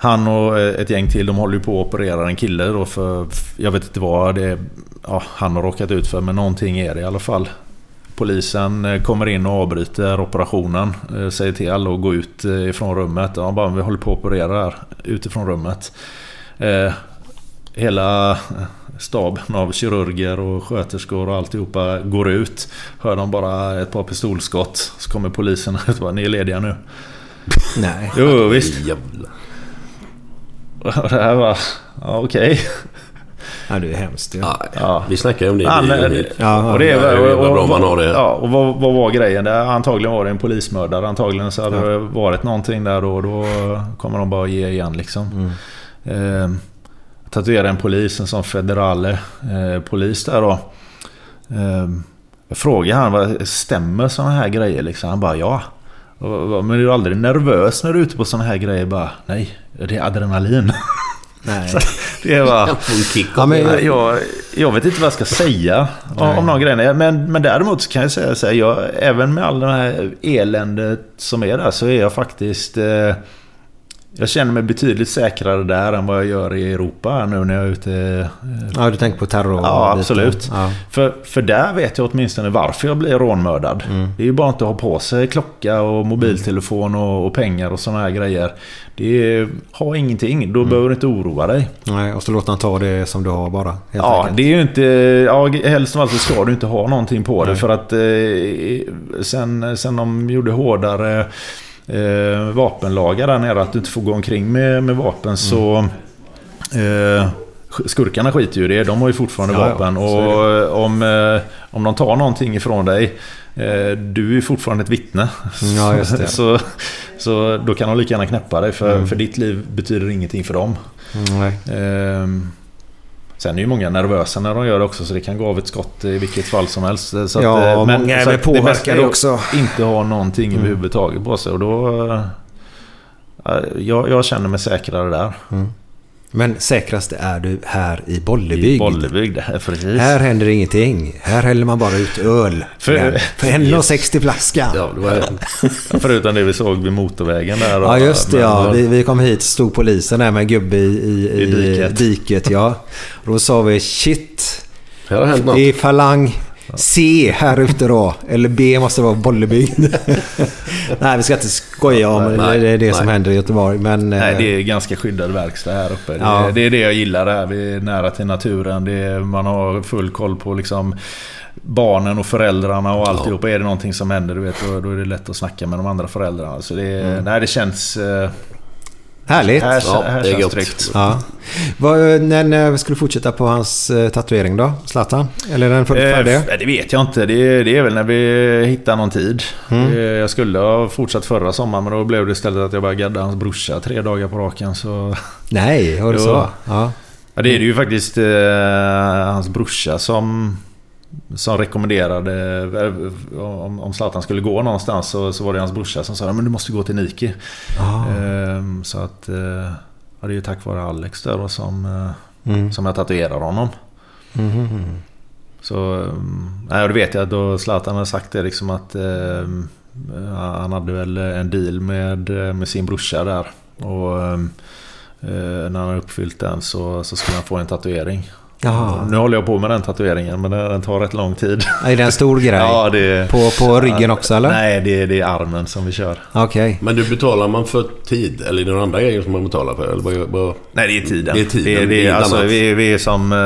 han och ett gäng till, de håller ju på att operera en kille då för... Jag vet inte vad det ja, han har råkat ut för, men någonting är det i alla fall. Polisen eh, kommer in och avbryter operationen. eh, Säger till alla att gå ut eh, ifrån rummet. Ja, bara, vi håller på att operera här. Utifrån rummet. Eh, hela staben av kirurger och sköterskor och alltihopa går ut. Hör de bara ett par pistolskott. Så kommer polisen ut och bara, ni är lediga nu. Nej. Jo, visst. Jävlar. Och det här var... Ja, okej. Ja, det är hemskt. Ja. Ja, Vi snackar ju om det. Ja, men- Ja, Och det är, och, och, bra om man har det. Ja, och vad, vad var grejen? Det, antagligen var det en polismördare. Antagligen så hade det varit någonting där då. och Då kommer de bara ge igen liksom. Eh, tatuera en polis, en sån federale eh, polis där då. Eh, jag frågade han, vad, stämmer såna här grejer liksom? Han bara ja. Men är du aldrig nervös när du är ute på såna här grejer? Bara, nej, det är adrenalin. Nej. det en kick Ja, men- jag, jag vet inte vad jag ska säga om, om de grejerna. Men, men däremot så kan jag säga så här, jag, även med all den här eländet som är där så är jag faktiskt... Eh, jag känner mig betydligt säkrare där än vad jag gör i Europa nu när jag är ute. Eh, Ja, du tänker på terror? Ja, absolut. Ja. För, för där vet jag åtminstone varför jag blir rånmördad. Det är ju bara inte att ha på sig klocka och mobiltelefon och, och pengar och sådana här grejer. Det är, ha ingenting, då behöver du inte oroa dig. Nej, och så låter han ta det som du har bara. Ja, enkelt. det är ju inte... Ja, helst av allt så ska du inte ha någonting på det. För att eh, sen, sen de gjorde hårdare eh, vapenlagar där nere, att du inte får gå omkring med, med vapen så... Eh, skurkarna skiter ju i det. De har ju fortfarande Ja, ja, vapen. är och om, eh, om de tar någonting ifrån dig eh, du är fortfarande ett vittne. Ja, så, så då kan de lika gärna knäppa dig. För, Mm. för ditt liv betyder ingenting för dem. Nej. Sen är ju många nervösa när de gör det också så det kan gå av ett skott i vilket fall som helst. Så Ja, eh, många är så väl påverkade också. Inte ha någonting Mm. överhuvudtaget på sig och då... eh, Jag, jag känner mig säkrare där. Men säkrast är du här i Bollebygd. I Bollebygd, det precis. Här händer ingenting. Här häller man bara ut öl. För- För 1,60 flaskan. Ja, det var, Förutom det vi såg vid motorvägen där. Ja just det ja. Vi, vi kom hit stod polisen där med en gubbe i, i, i, I diket. diket. ja. Då sa vi shit. här har hänt något. Det är falang C här ute då. Eller B måste vara Bollebygd. Nej vi ska inte skoja om Nej, det är det som nej. händer i Göteborg. Men, Nej, eh, det är ganska skyddad verkstad här uppe. Det, Ja. det är det jag gillar här. Vi är nära till naturen. Det är, man har full koll på liksom barnen och föräldrarna och alltihopa. Är det någonting som händer, du vet, då, då är det lätt att snacka med de andra föräldrarna. Så det, Mm. nej, det känns... eh, Härligt. Här, Ja, här det är tryggt. Ja. Vad, när, när ska du fortsätta på hans eh, tatuering då? Zlatan? Eller är den Eh, färdig? nej, det vet jag inte. Det, det är väl när vi hittar någon tid. Mm. Eh, Jag skulle ha fortsatt förra sommaren men då blev det istället att jag började gadda hans brorsa tre dagar på raken. Så... Nej, har du Jo. så? Ja. Ja, det är det ju faktiskt eh, hans brorsa som, som rekommenderade... eh, Om, om Zlatan skulle gå någonstans så, så var det hans brorsa som sa men du måste gå till Nike. Ah. Ehm, så att... Eh, ja, det är ju tack vare Alex där som, eh, Mm. som jag tatuerar honom. Mhm. Så... Nej, och det vet jag att då Zlatan hade sagt det liksom att... ehm, han hade väl en deal med, med sin brorsa där. Och... eh, när han har uppfyllt den så, så skulle han få en tatuering. Jaha. Nu håller jag på med den tatueringen men den tar rätt lång tid. Är det en stor grej? Ja, det, På, på ryggen också eller? Nej, det, det är armen som vi kör. Okej. Men du betalar man för tid? Eller är det några andra grejer som man betalar för? Eller vad, vad, Nej, det är tiden. Det är tiden, Det, det det, är är, alltså, vi, vi är som... eh,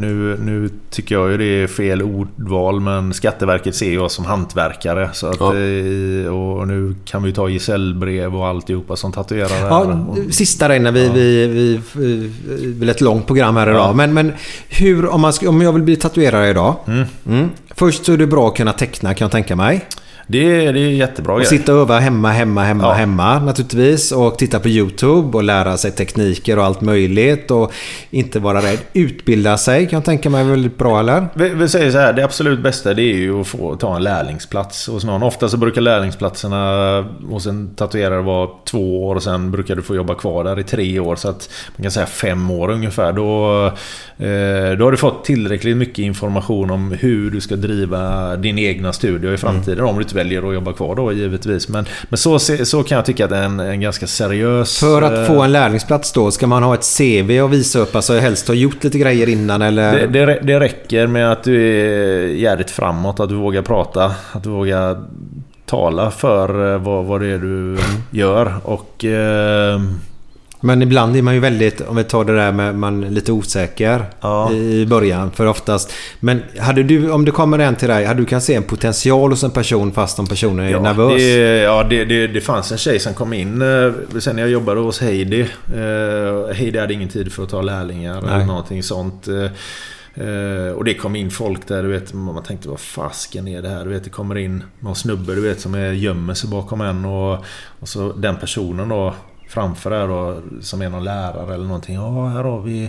Nu, nu tycker jag ju det är fel ordval men Skatteverket ser jag som hantverkare. Så att, Ja. eh, och nu kan vi ta gesällbrev och alltihopa som tatuerar Ja, sista där innan vi, vi, vi, vi, vi vill ett långt program här idag. Ja. Men, men hur, om, man om jag vill bli tatuerare idag. Mm. Först så är det bra att kunna teckna kan jag tänka mig. Det, är- det är jättebra Och sitta och öva hemma, hemma, hemma, Ja. hemma naturligtvis. Och titta på YouTube och lära sig tekniker och allt möjligt. Och inte vara rädd. Utbilda sig kan jag tänka mig är väldigt bra eller? Vi, vi säger så här, det absolut bästa det är ju att få ta en lärlingsplats hos någon. Ofta så brukar lärlingsplatserna hos en tatuerare vara två år och sen brukar du få jobba kvar där i tre år. Så att man kan säga fem år ungefär. Då, eh, då har du fått tillräckligt mycket information om hur du ska driva din egna studio i framtiden. Om du inte väljer att jobba kvar då givetvis. Men, men så, så kan jag tycka att det är en, en ganska seriös... För att eh, få en lärlingsplats då, ska man ha ett CV och visa upp? Alltså helst ha gjort lite grejer innan eller? Det, det, det räcker med att du är jävligt framåt, att du vågar prata, att du vågar tala för eh, vad, vad det är du gör. Och... Eh, Men ibland är man ju väldigt, om vi tar det där med man är lite osäker Ja. i början för oftast. Men hade du, om det kommer en till dig, hade du kan se en potential hos en person fast om personen är ja, nervös? Det, ja, det, det, det fanns en tjej som kom in eh, sen jag jobbade hos Heidi. Eh, Heidi hade ingen tid för att ta lärlingar Nej. eller någonting sånt. Eh, och det kom in folk där, du vet, man tänkte vad fasken är det här? Du vet, det kommer in någon snubbe, du vet, som är, gömmer sig bakom en och, och så den personen då framför där då, som är någon lärare eller någonting. Ja, här har vi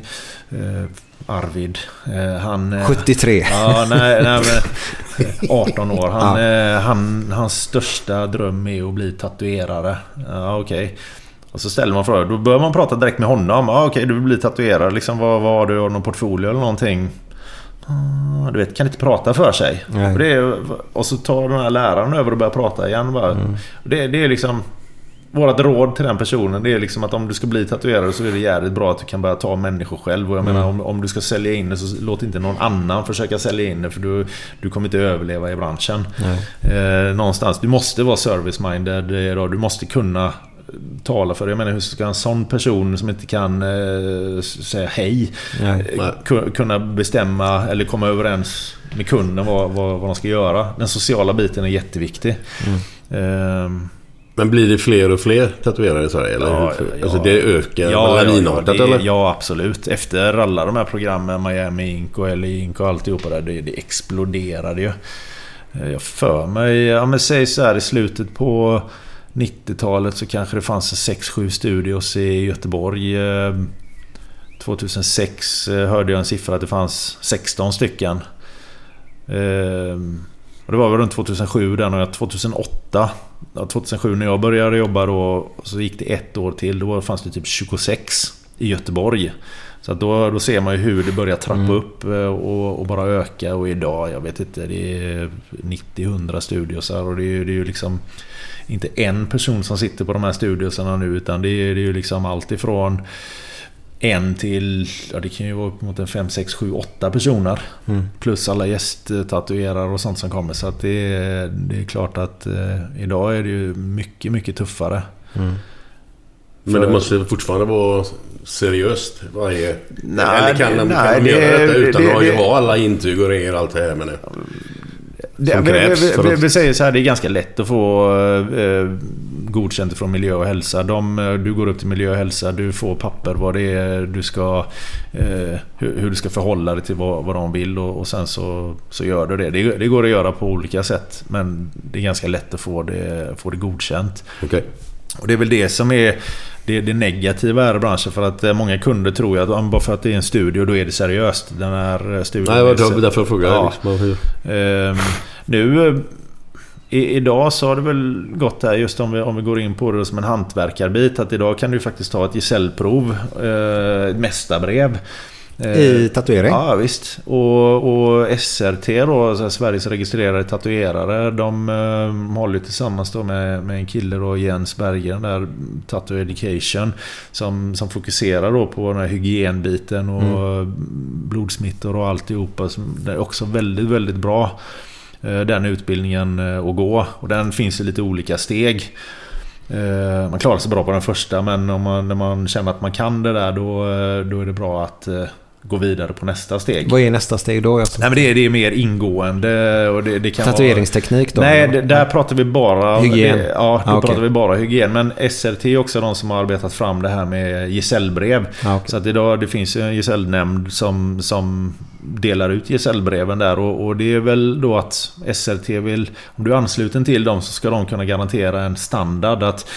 eh, Arvid. Eh, han... eh, 73. Ja, nej, nej men 18 år. Han, Ja. eh, han, hans största dröm är att bli tatuerare. Ja, okej. Och så ställer man frågor. Då börjar man prata direkt med honom. Ja, okej, du vill bli tatuerare. Liksom, vad, vad har du? Har någon portfolio eller någonting? Ah, Du vet, kan inte prata för sig. Och, det och så tar den här läraren över och börjar prata igen. Bara. Mm. Det, det är liksom... Vårat råd till den personen det är liksom att om du ska bli tatuerare så är det jävligt bra att du kan börja ta människor själv. Och jag menar om, om du ska sälja in det så låt inte någon annan försöka sälja in det för du, du kommer inte överleva i branschen. Eh, någonstans. Du måste vara service-minded. eh, då. Du måste kunna tala för det. Jag menar hur ska en sån person som inte kan eh, säga hej Nej. eh, ku- kunna bestämma eller komma överens med kunden vad, vad, vad de ska göra. Den sociala biten är jätteviktig. Ehm, Men blir det fler och fler tatuerare i Sverige? Eller? Ja, hur? Alltså ja. det ökar Ja, lavinartat ja, eller? Ja, absolut. Efter alla de här programmen, Miami Ink och LA Ink och alltihopa där, det, det exploderade ju. Eh, Jag för mig, ja men säg så här i slutet på 90-talet så kanske det fanns 6-7 studios i Göteborg. Eh, 2006 eh, hörde jag en siffra att det fanns 16 stycken. Och det var väl runt 2007 där, och 2008. Ja, 2007 när jag började jobba då, så gick det ett år till. Då fanns det typ 26 i Göteborg. Så då, då ser man ju hur det börjar trappa upp eh, och, och bara öka. Och idag, jag vet inte, det är 90-100 studiosar och det är, det är ju liksom inte en person som sitter på de här studiosarna nu utan det är, det är ju liksom allt ifrån en till, ja det kan ju vara upp mot en 5, 6, 7, 8 personer. Mm. Plus alla gästtatuerare och sånt som kommer. Så att det är, det är klart att eh, idag är det ju mycket, mycket tuffare. Mm. Men det måste fortfarande vara seriöst varje... Nej, eller kan nej, kan de göra det- detta utan det- att ha alla intyg och regler och allt det här med det? Vi, vi, vi, vi säger så här, det är ganska lätt att få eh, godkänt från miljö och hälsa. De, eh, du går upp till miljö och hälsa, du får papper vad det är du ska... Eh, hur, hur du ska förhålla dig till vad, vad de vill och, och sen så, så gör du det. det. Det går att göra på olika sätt men det är ganska lätt att få det, få det godkänt. Okej. Och det är väl det som är det, det negativa här i branschen för att eh, många kunder tror ju att bara för att det är en studio då är det seriöst. Den här eh, studion... Nej, det var därför jag frågade. Ja. Liksom, nu... eh, I, idag så har det väl gått här just om vi, om vi går in på det som en hantverkarbit. Att idag kan du faktiskt ta ett gesällprov. Eh, ett mästarbrev. Eh, I tatuering? Ja visst. Och, och SRT då, så här, Sveriges registrerade tatuerare. De eh, håller tillsammans då med, med en kille då, Jens Berggren där, Tattoo Education. Som, som fokuserar då på den här hygienbiten och blodsmittor och alltihopa. Som, det är också väldigt, väldigt bra. Eh, Den utbildningen eh, att gå. Och den finns i lite olika steg. Eh, Man klarar sig bra på den första men om man, när man känner att man kan det där då, då är det bra att gå vidare på nästa steg. Vad är nästa steg då? Nej men det är, det är mer ingående och det, det kan Tatueringsteknik då? Nej, det, där pratar vi bara... Hygien? Det, ja, då Ah, pratar vi bara hygien. Men SRT är också de som har arbetat fram det här med gesällbrev. Ah, okej. Så att idag det finns ju en gesällnämnd som, som delar ut gesällbreven där och, och det är väl då att SLT vill, om du är ansluten till dem så ska de kunna garantera en standard att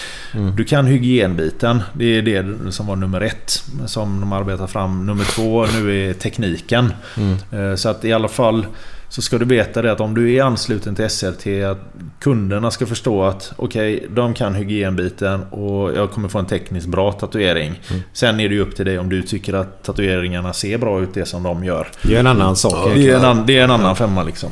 du kan hygienbiten. Det är det som var nummer ett som de arbetar fram. Nummer två nu är tekniken. Eh, Så att i alla fall så ska du veta det att om du är ansluten till SLT att kunderna ska förstå att okej, de kan hygienbiten och jag kommer få en tekniskt bra tatuering. Sen är det ju upp till dig om du tycker att tatueringarna ser bra ut det som de gör. Det är en annan sak. Det är en, annan, det är en annan femma liksom.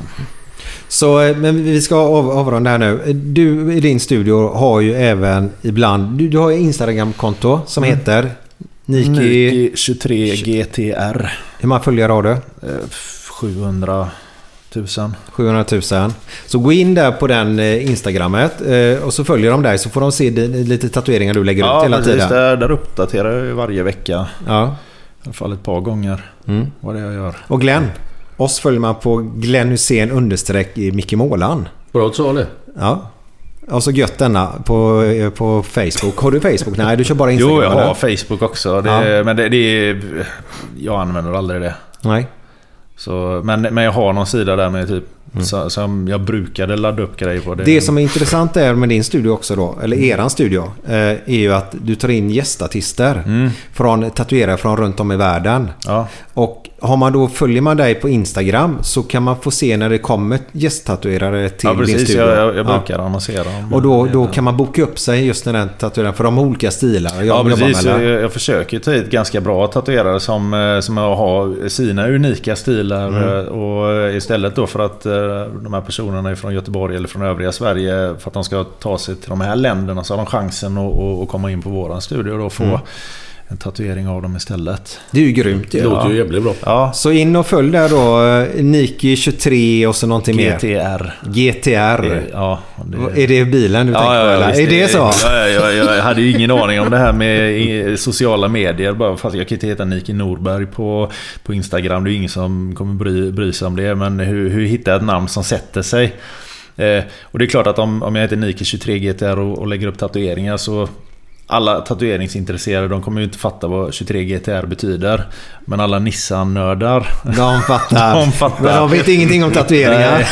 Så, eh, men vi ska av, avrunda här nu. Du i din studio har ju även ibland... Du, du har ju Instagram-konto som heter Niki... Nike 23 GTR. Hur många följare har du? Eh, 700 000. 700 000. Så gå in där på den eh, Instagrammet eh, och så följer de dig så får de se lite tatueringar du lägger ut Ja, hela precis. tiden. Där, där uppdaterar jag varje vecka. Ja. I alla fall ett par gånger. Mm. Vad det är jag gör. Och Glenn. Oss följer man på Glenn Hussein understreck i Micke Målan. Bra att du sa det. Ja. Och så gött denna på, eh, på Facebook. Har du Facebook? Nej, du kör bara Instagram. Jo, jag eller? har Facebook också. Det, Ja. Men det, det är... Jag använder aldrig det. Nej. Så, men, men jag har någon sida där med typ... Så, som jag brukade ladda upp grejer på. Det som är intressant är med din studio också då, eller eran studio, eh, är ju att du tar in gästartister från tatuerare från runt om i världen. Ja. Och har man då, följer man dig på Instagram så kan man få se när det kommer gästtatuerare till Ja, din studio. Jag, jag, jag Ja. brukar annonsera dem. Och då, då kan man boka upp sig just när den tatueraren, för de har olika stilar. Jag Ja, precis. det. Jag, jag försöker ta hit ganska bra tatuerare som, eh, som har sina unika stilar. Mm. eh, Och istället då för att de här personerna från Göteborg eller från övriga Sverige för att de ska ta sig till de här länderna så har de chansen att, att, att komma in på våran studio och då få Mm en tatuering av dem istället. Det är ju grymt Det ju. låter ju jävligt bra. Ja, Så in och följ där då. eh, Nike 23 och så någonting mer. GTR. GTR. Det- Ja, det, Är det bilen du tänker på? eller? visst, är det så? Ja, ja, jag, jag hade ju ingen aning om det här med sociala medier. Bara fast jag kan inte heta Nike Norberg på, på Instagram. Det är ju ingen som kommer bry, bry sig om det. Men hur, hur hittar jag ett namn som sätter sig? Eh, och det är klart att om, om jag heter Nike 23 GTR och, och lägger upp tatueringar så alla tatueringsintresserade de kommer ju inte fatta vad 23 GTR betyder. Men alla Nissan-nördar De fattar. De fattar. Men de vet ingenting om tatueringar.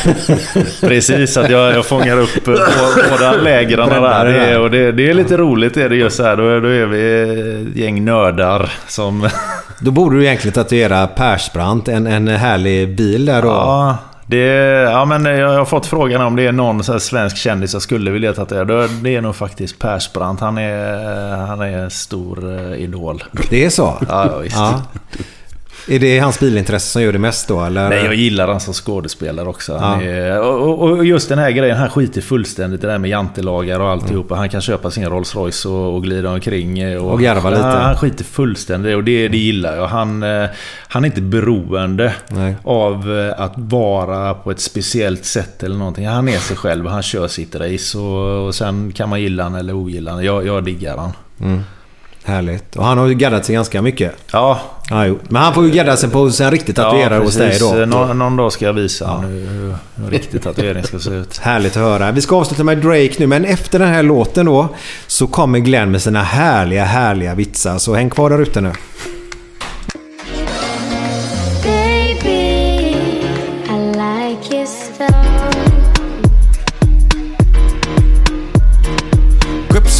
Precis, att jag, jag fångar upp eh, bå- båda lägren där. Det är, och det, det är lite roligt är det just här. Då, då är vi ett gäng nördar som... Då borde du egentligen tatuera Persbrandt, en, en härlig bil där då. Ja, det, ja, men jag har fått frågan om det är någon svensk kändis jag skulle vilja tatuera. Det är nog faktiskt Persbrandt. Han är, han är en stor eh, idol. Det är så? Ja, visst. Ja. Är det hans bilintresse som gör det mest då? Eller? Nej, jag gillar han som skådespelare också. Ja. är, och, och- och just den här grejen, han skiter fullständigt i det där med jantelagar och alltihopa. Han kan köpa sin Rolls Royce och, och glida omkring. eh, Och garva lite. Han, han skiter fullständigt och det, det gillar jag. Han, eh, han är inte beroende Nej. av eh, att vara på ett speciellt sätt eller någonting. Han är sig själv, han kör sitt race och, och sen kan man gilla han eller ogilla han. Jag, jag diggar han. Härligt. Och han har ju gaddat sig ganska mycket. Ja, Ja, jo. Men han får ju gadda sig på hos en riktig tatuerare hos dig då. Någon, någon dag ska jag visa hur, hur en riktig tatuering ska se ut. Härligt att höra. Vi ska avsluta med Drake nu, men efter den här låten då så kommer Glenn med sina härliga, härliga vitsar. Så häng kvar där ute nu.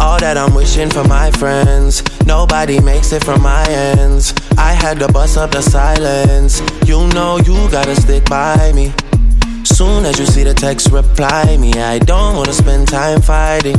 all that I'm wishing for my friends. Nobody makes it from my ends. I had to bust up the silence. You know you gotta stick by me. Soon as you see the text, reply me. I don't wanna spend time fighting.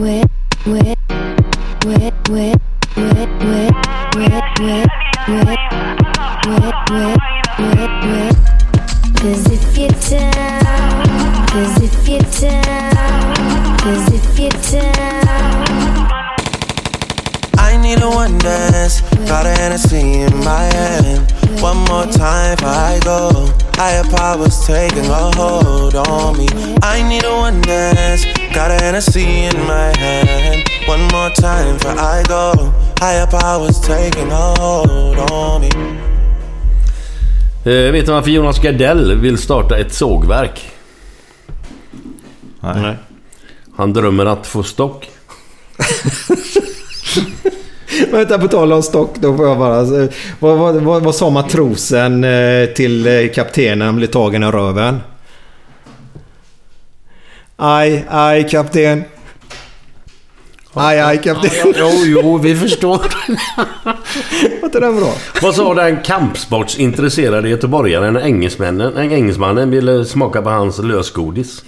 Where, where, where, where, where, where, where, where, where, where, where, where, where. Cause if you're down, cause if you're down, cause if you're down. I need a one dance. Got a Hennessy in my hand. One more time before I go. Higher powers taking a hold on me. I need a one dance. Got a Hennessy in my hand. One more time before I go. Higher powers taking hold on me. Eh, vet du varför Jonas Gardell vill starta ett sågverk? Nej. Han drömmer att få stock. Vänta, på tal om stock då får jag bara... alltså, Vad, vad, vad, vad sa matrosen eh, till eh, kaptenen när han blev tagen i röven? Aj, aj kapten. Aj, aj kapten. Jo, jo, vi förstår. Var inte den bra? Vad sa den kampsportsintresserade göteborgaren när engelsmännen, en engelsmannen ville smaka på hans lösgodis?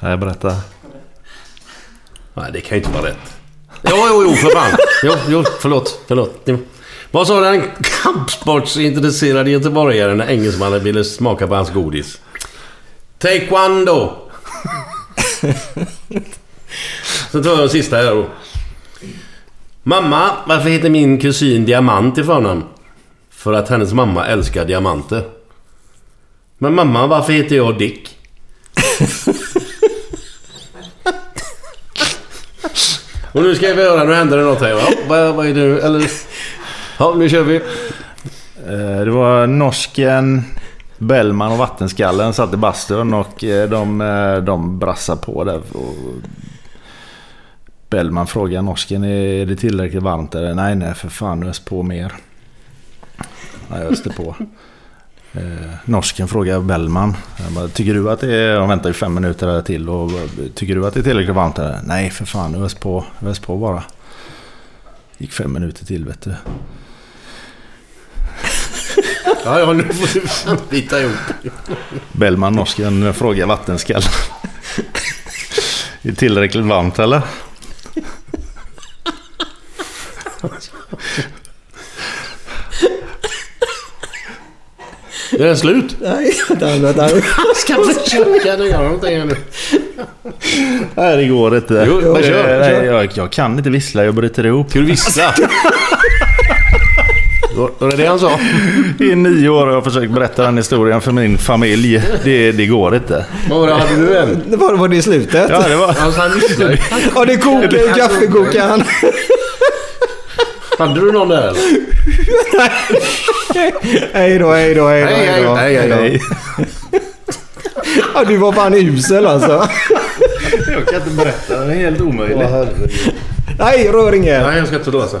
Nej, berätta. Nej, det kan ju inte vara rätt. Jo, jo, jo, för fan. Jo, jo, förlåt, förlåt. Vad sa den kampsportsintresserade göteborgaren när engelsmannen ville smaka på hans godis? Take one då! Tar jag den sista här då. Mamma, varför heter min kusin Diamant i förnamn? För att hennes mamma älskar diamanter. Men mamma, varför heter jag Dick? Och nu ska vi höra, nu händer det något här va? Vad, vad är det nu? Eller... Ja, nu kör vi. Eh, det var norsken Bellman och Vattenskallen satt i bastun och eh, de, eh, de brassade på där. Bellman frågar norsken är det tillräckligt varmt eller? Nej, nej för fan ös på mer. Nej, jag öste på. Eh, norsken frågar Bellman. Bara, tycker du att det är... De väntar ju fem minuter där till. Och, tycker du att det är tillräckligt varmt eller? Nej för fan ös på. Ös på bara. Gick fem minuter till vet du. Ja, ja, nu får du bita ihop. Bellman, norsken, frågar vattenskallen. Är det tillräckligt varmt eller? Är den slut? Nej, vänta, vänta. Jag ska försöka nu. Har inte nu. Nej, det går inte. Jo, men kör, nej, kör. jag, jag kan inte vissla, jag bryter ihop. Ska du vissla? Var det det han sa? I nio år har jag försökt berätta den historien för min familj. Det, det går inte. Vad var det? Hade du en? Det var, var det i slutet? Ja, det var... Alltså han. Ja, det kokar i kaffekokaren. Hade du någon där eller? Hej då, hej då, hej då. Hej, hej, då. hej, hej, hej. Ja, du var fan usel alltså. Jag kan inte berätta, den är helt omöjlig. Nej, rör ingen. Nej, jag ska inte låsa.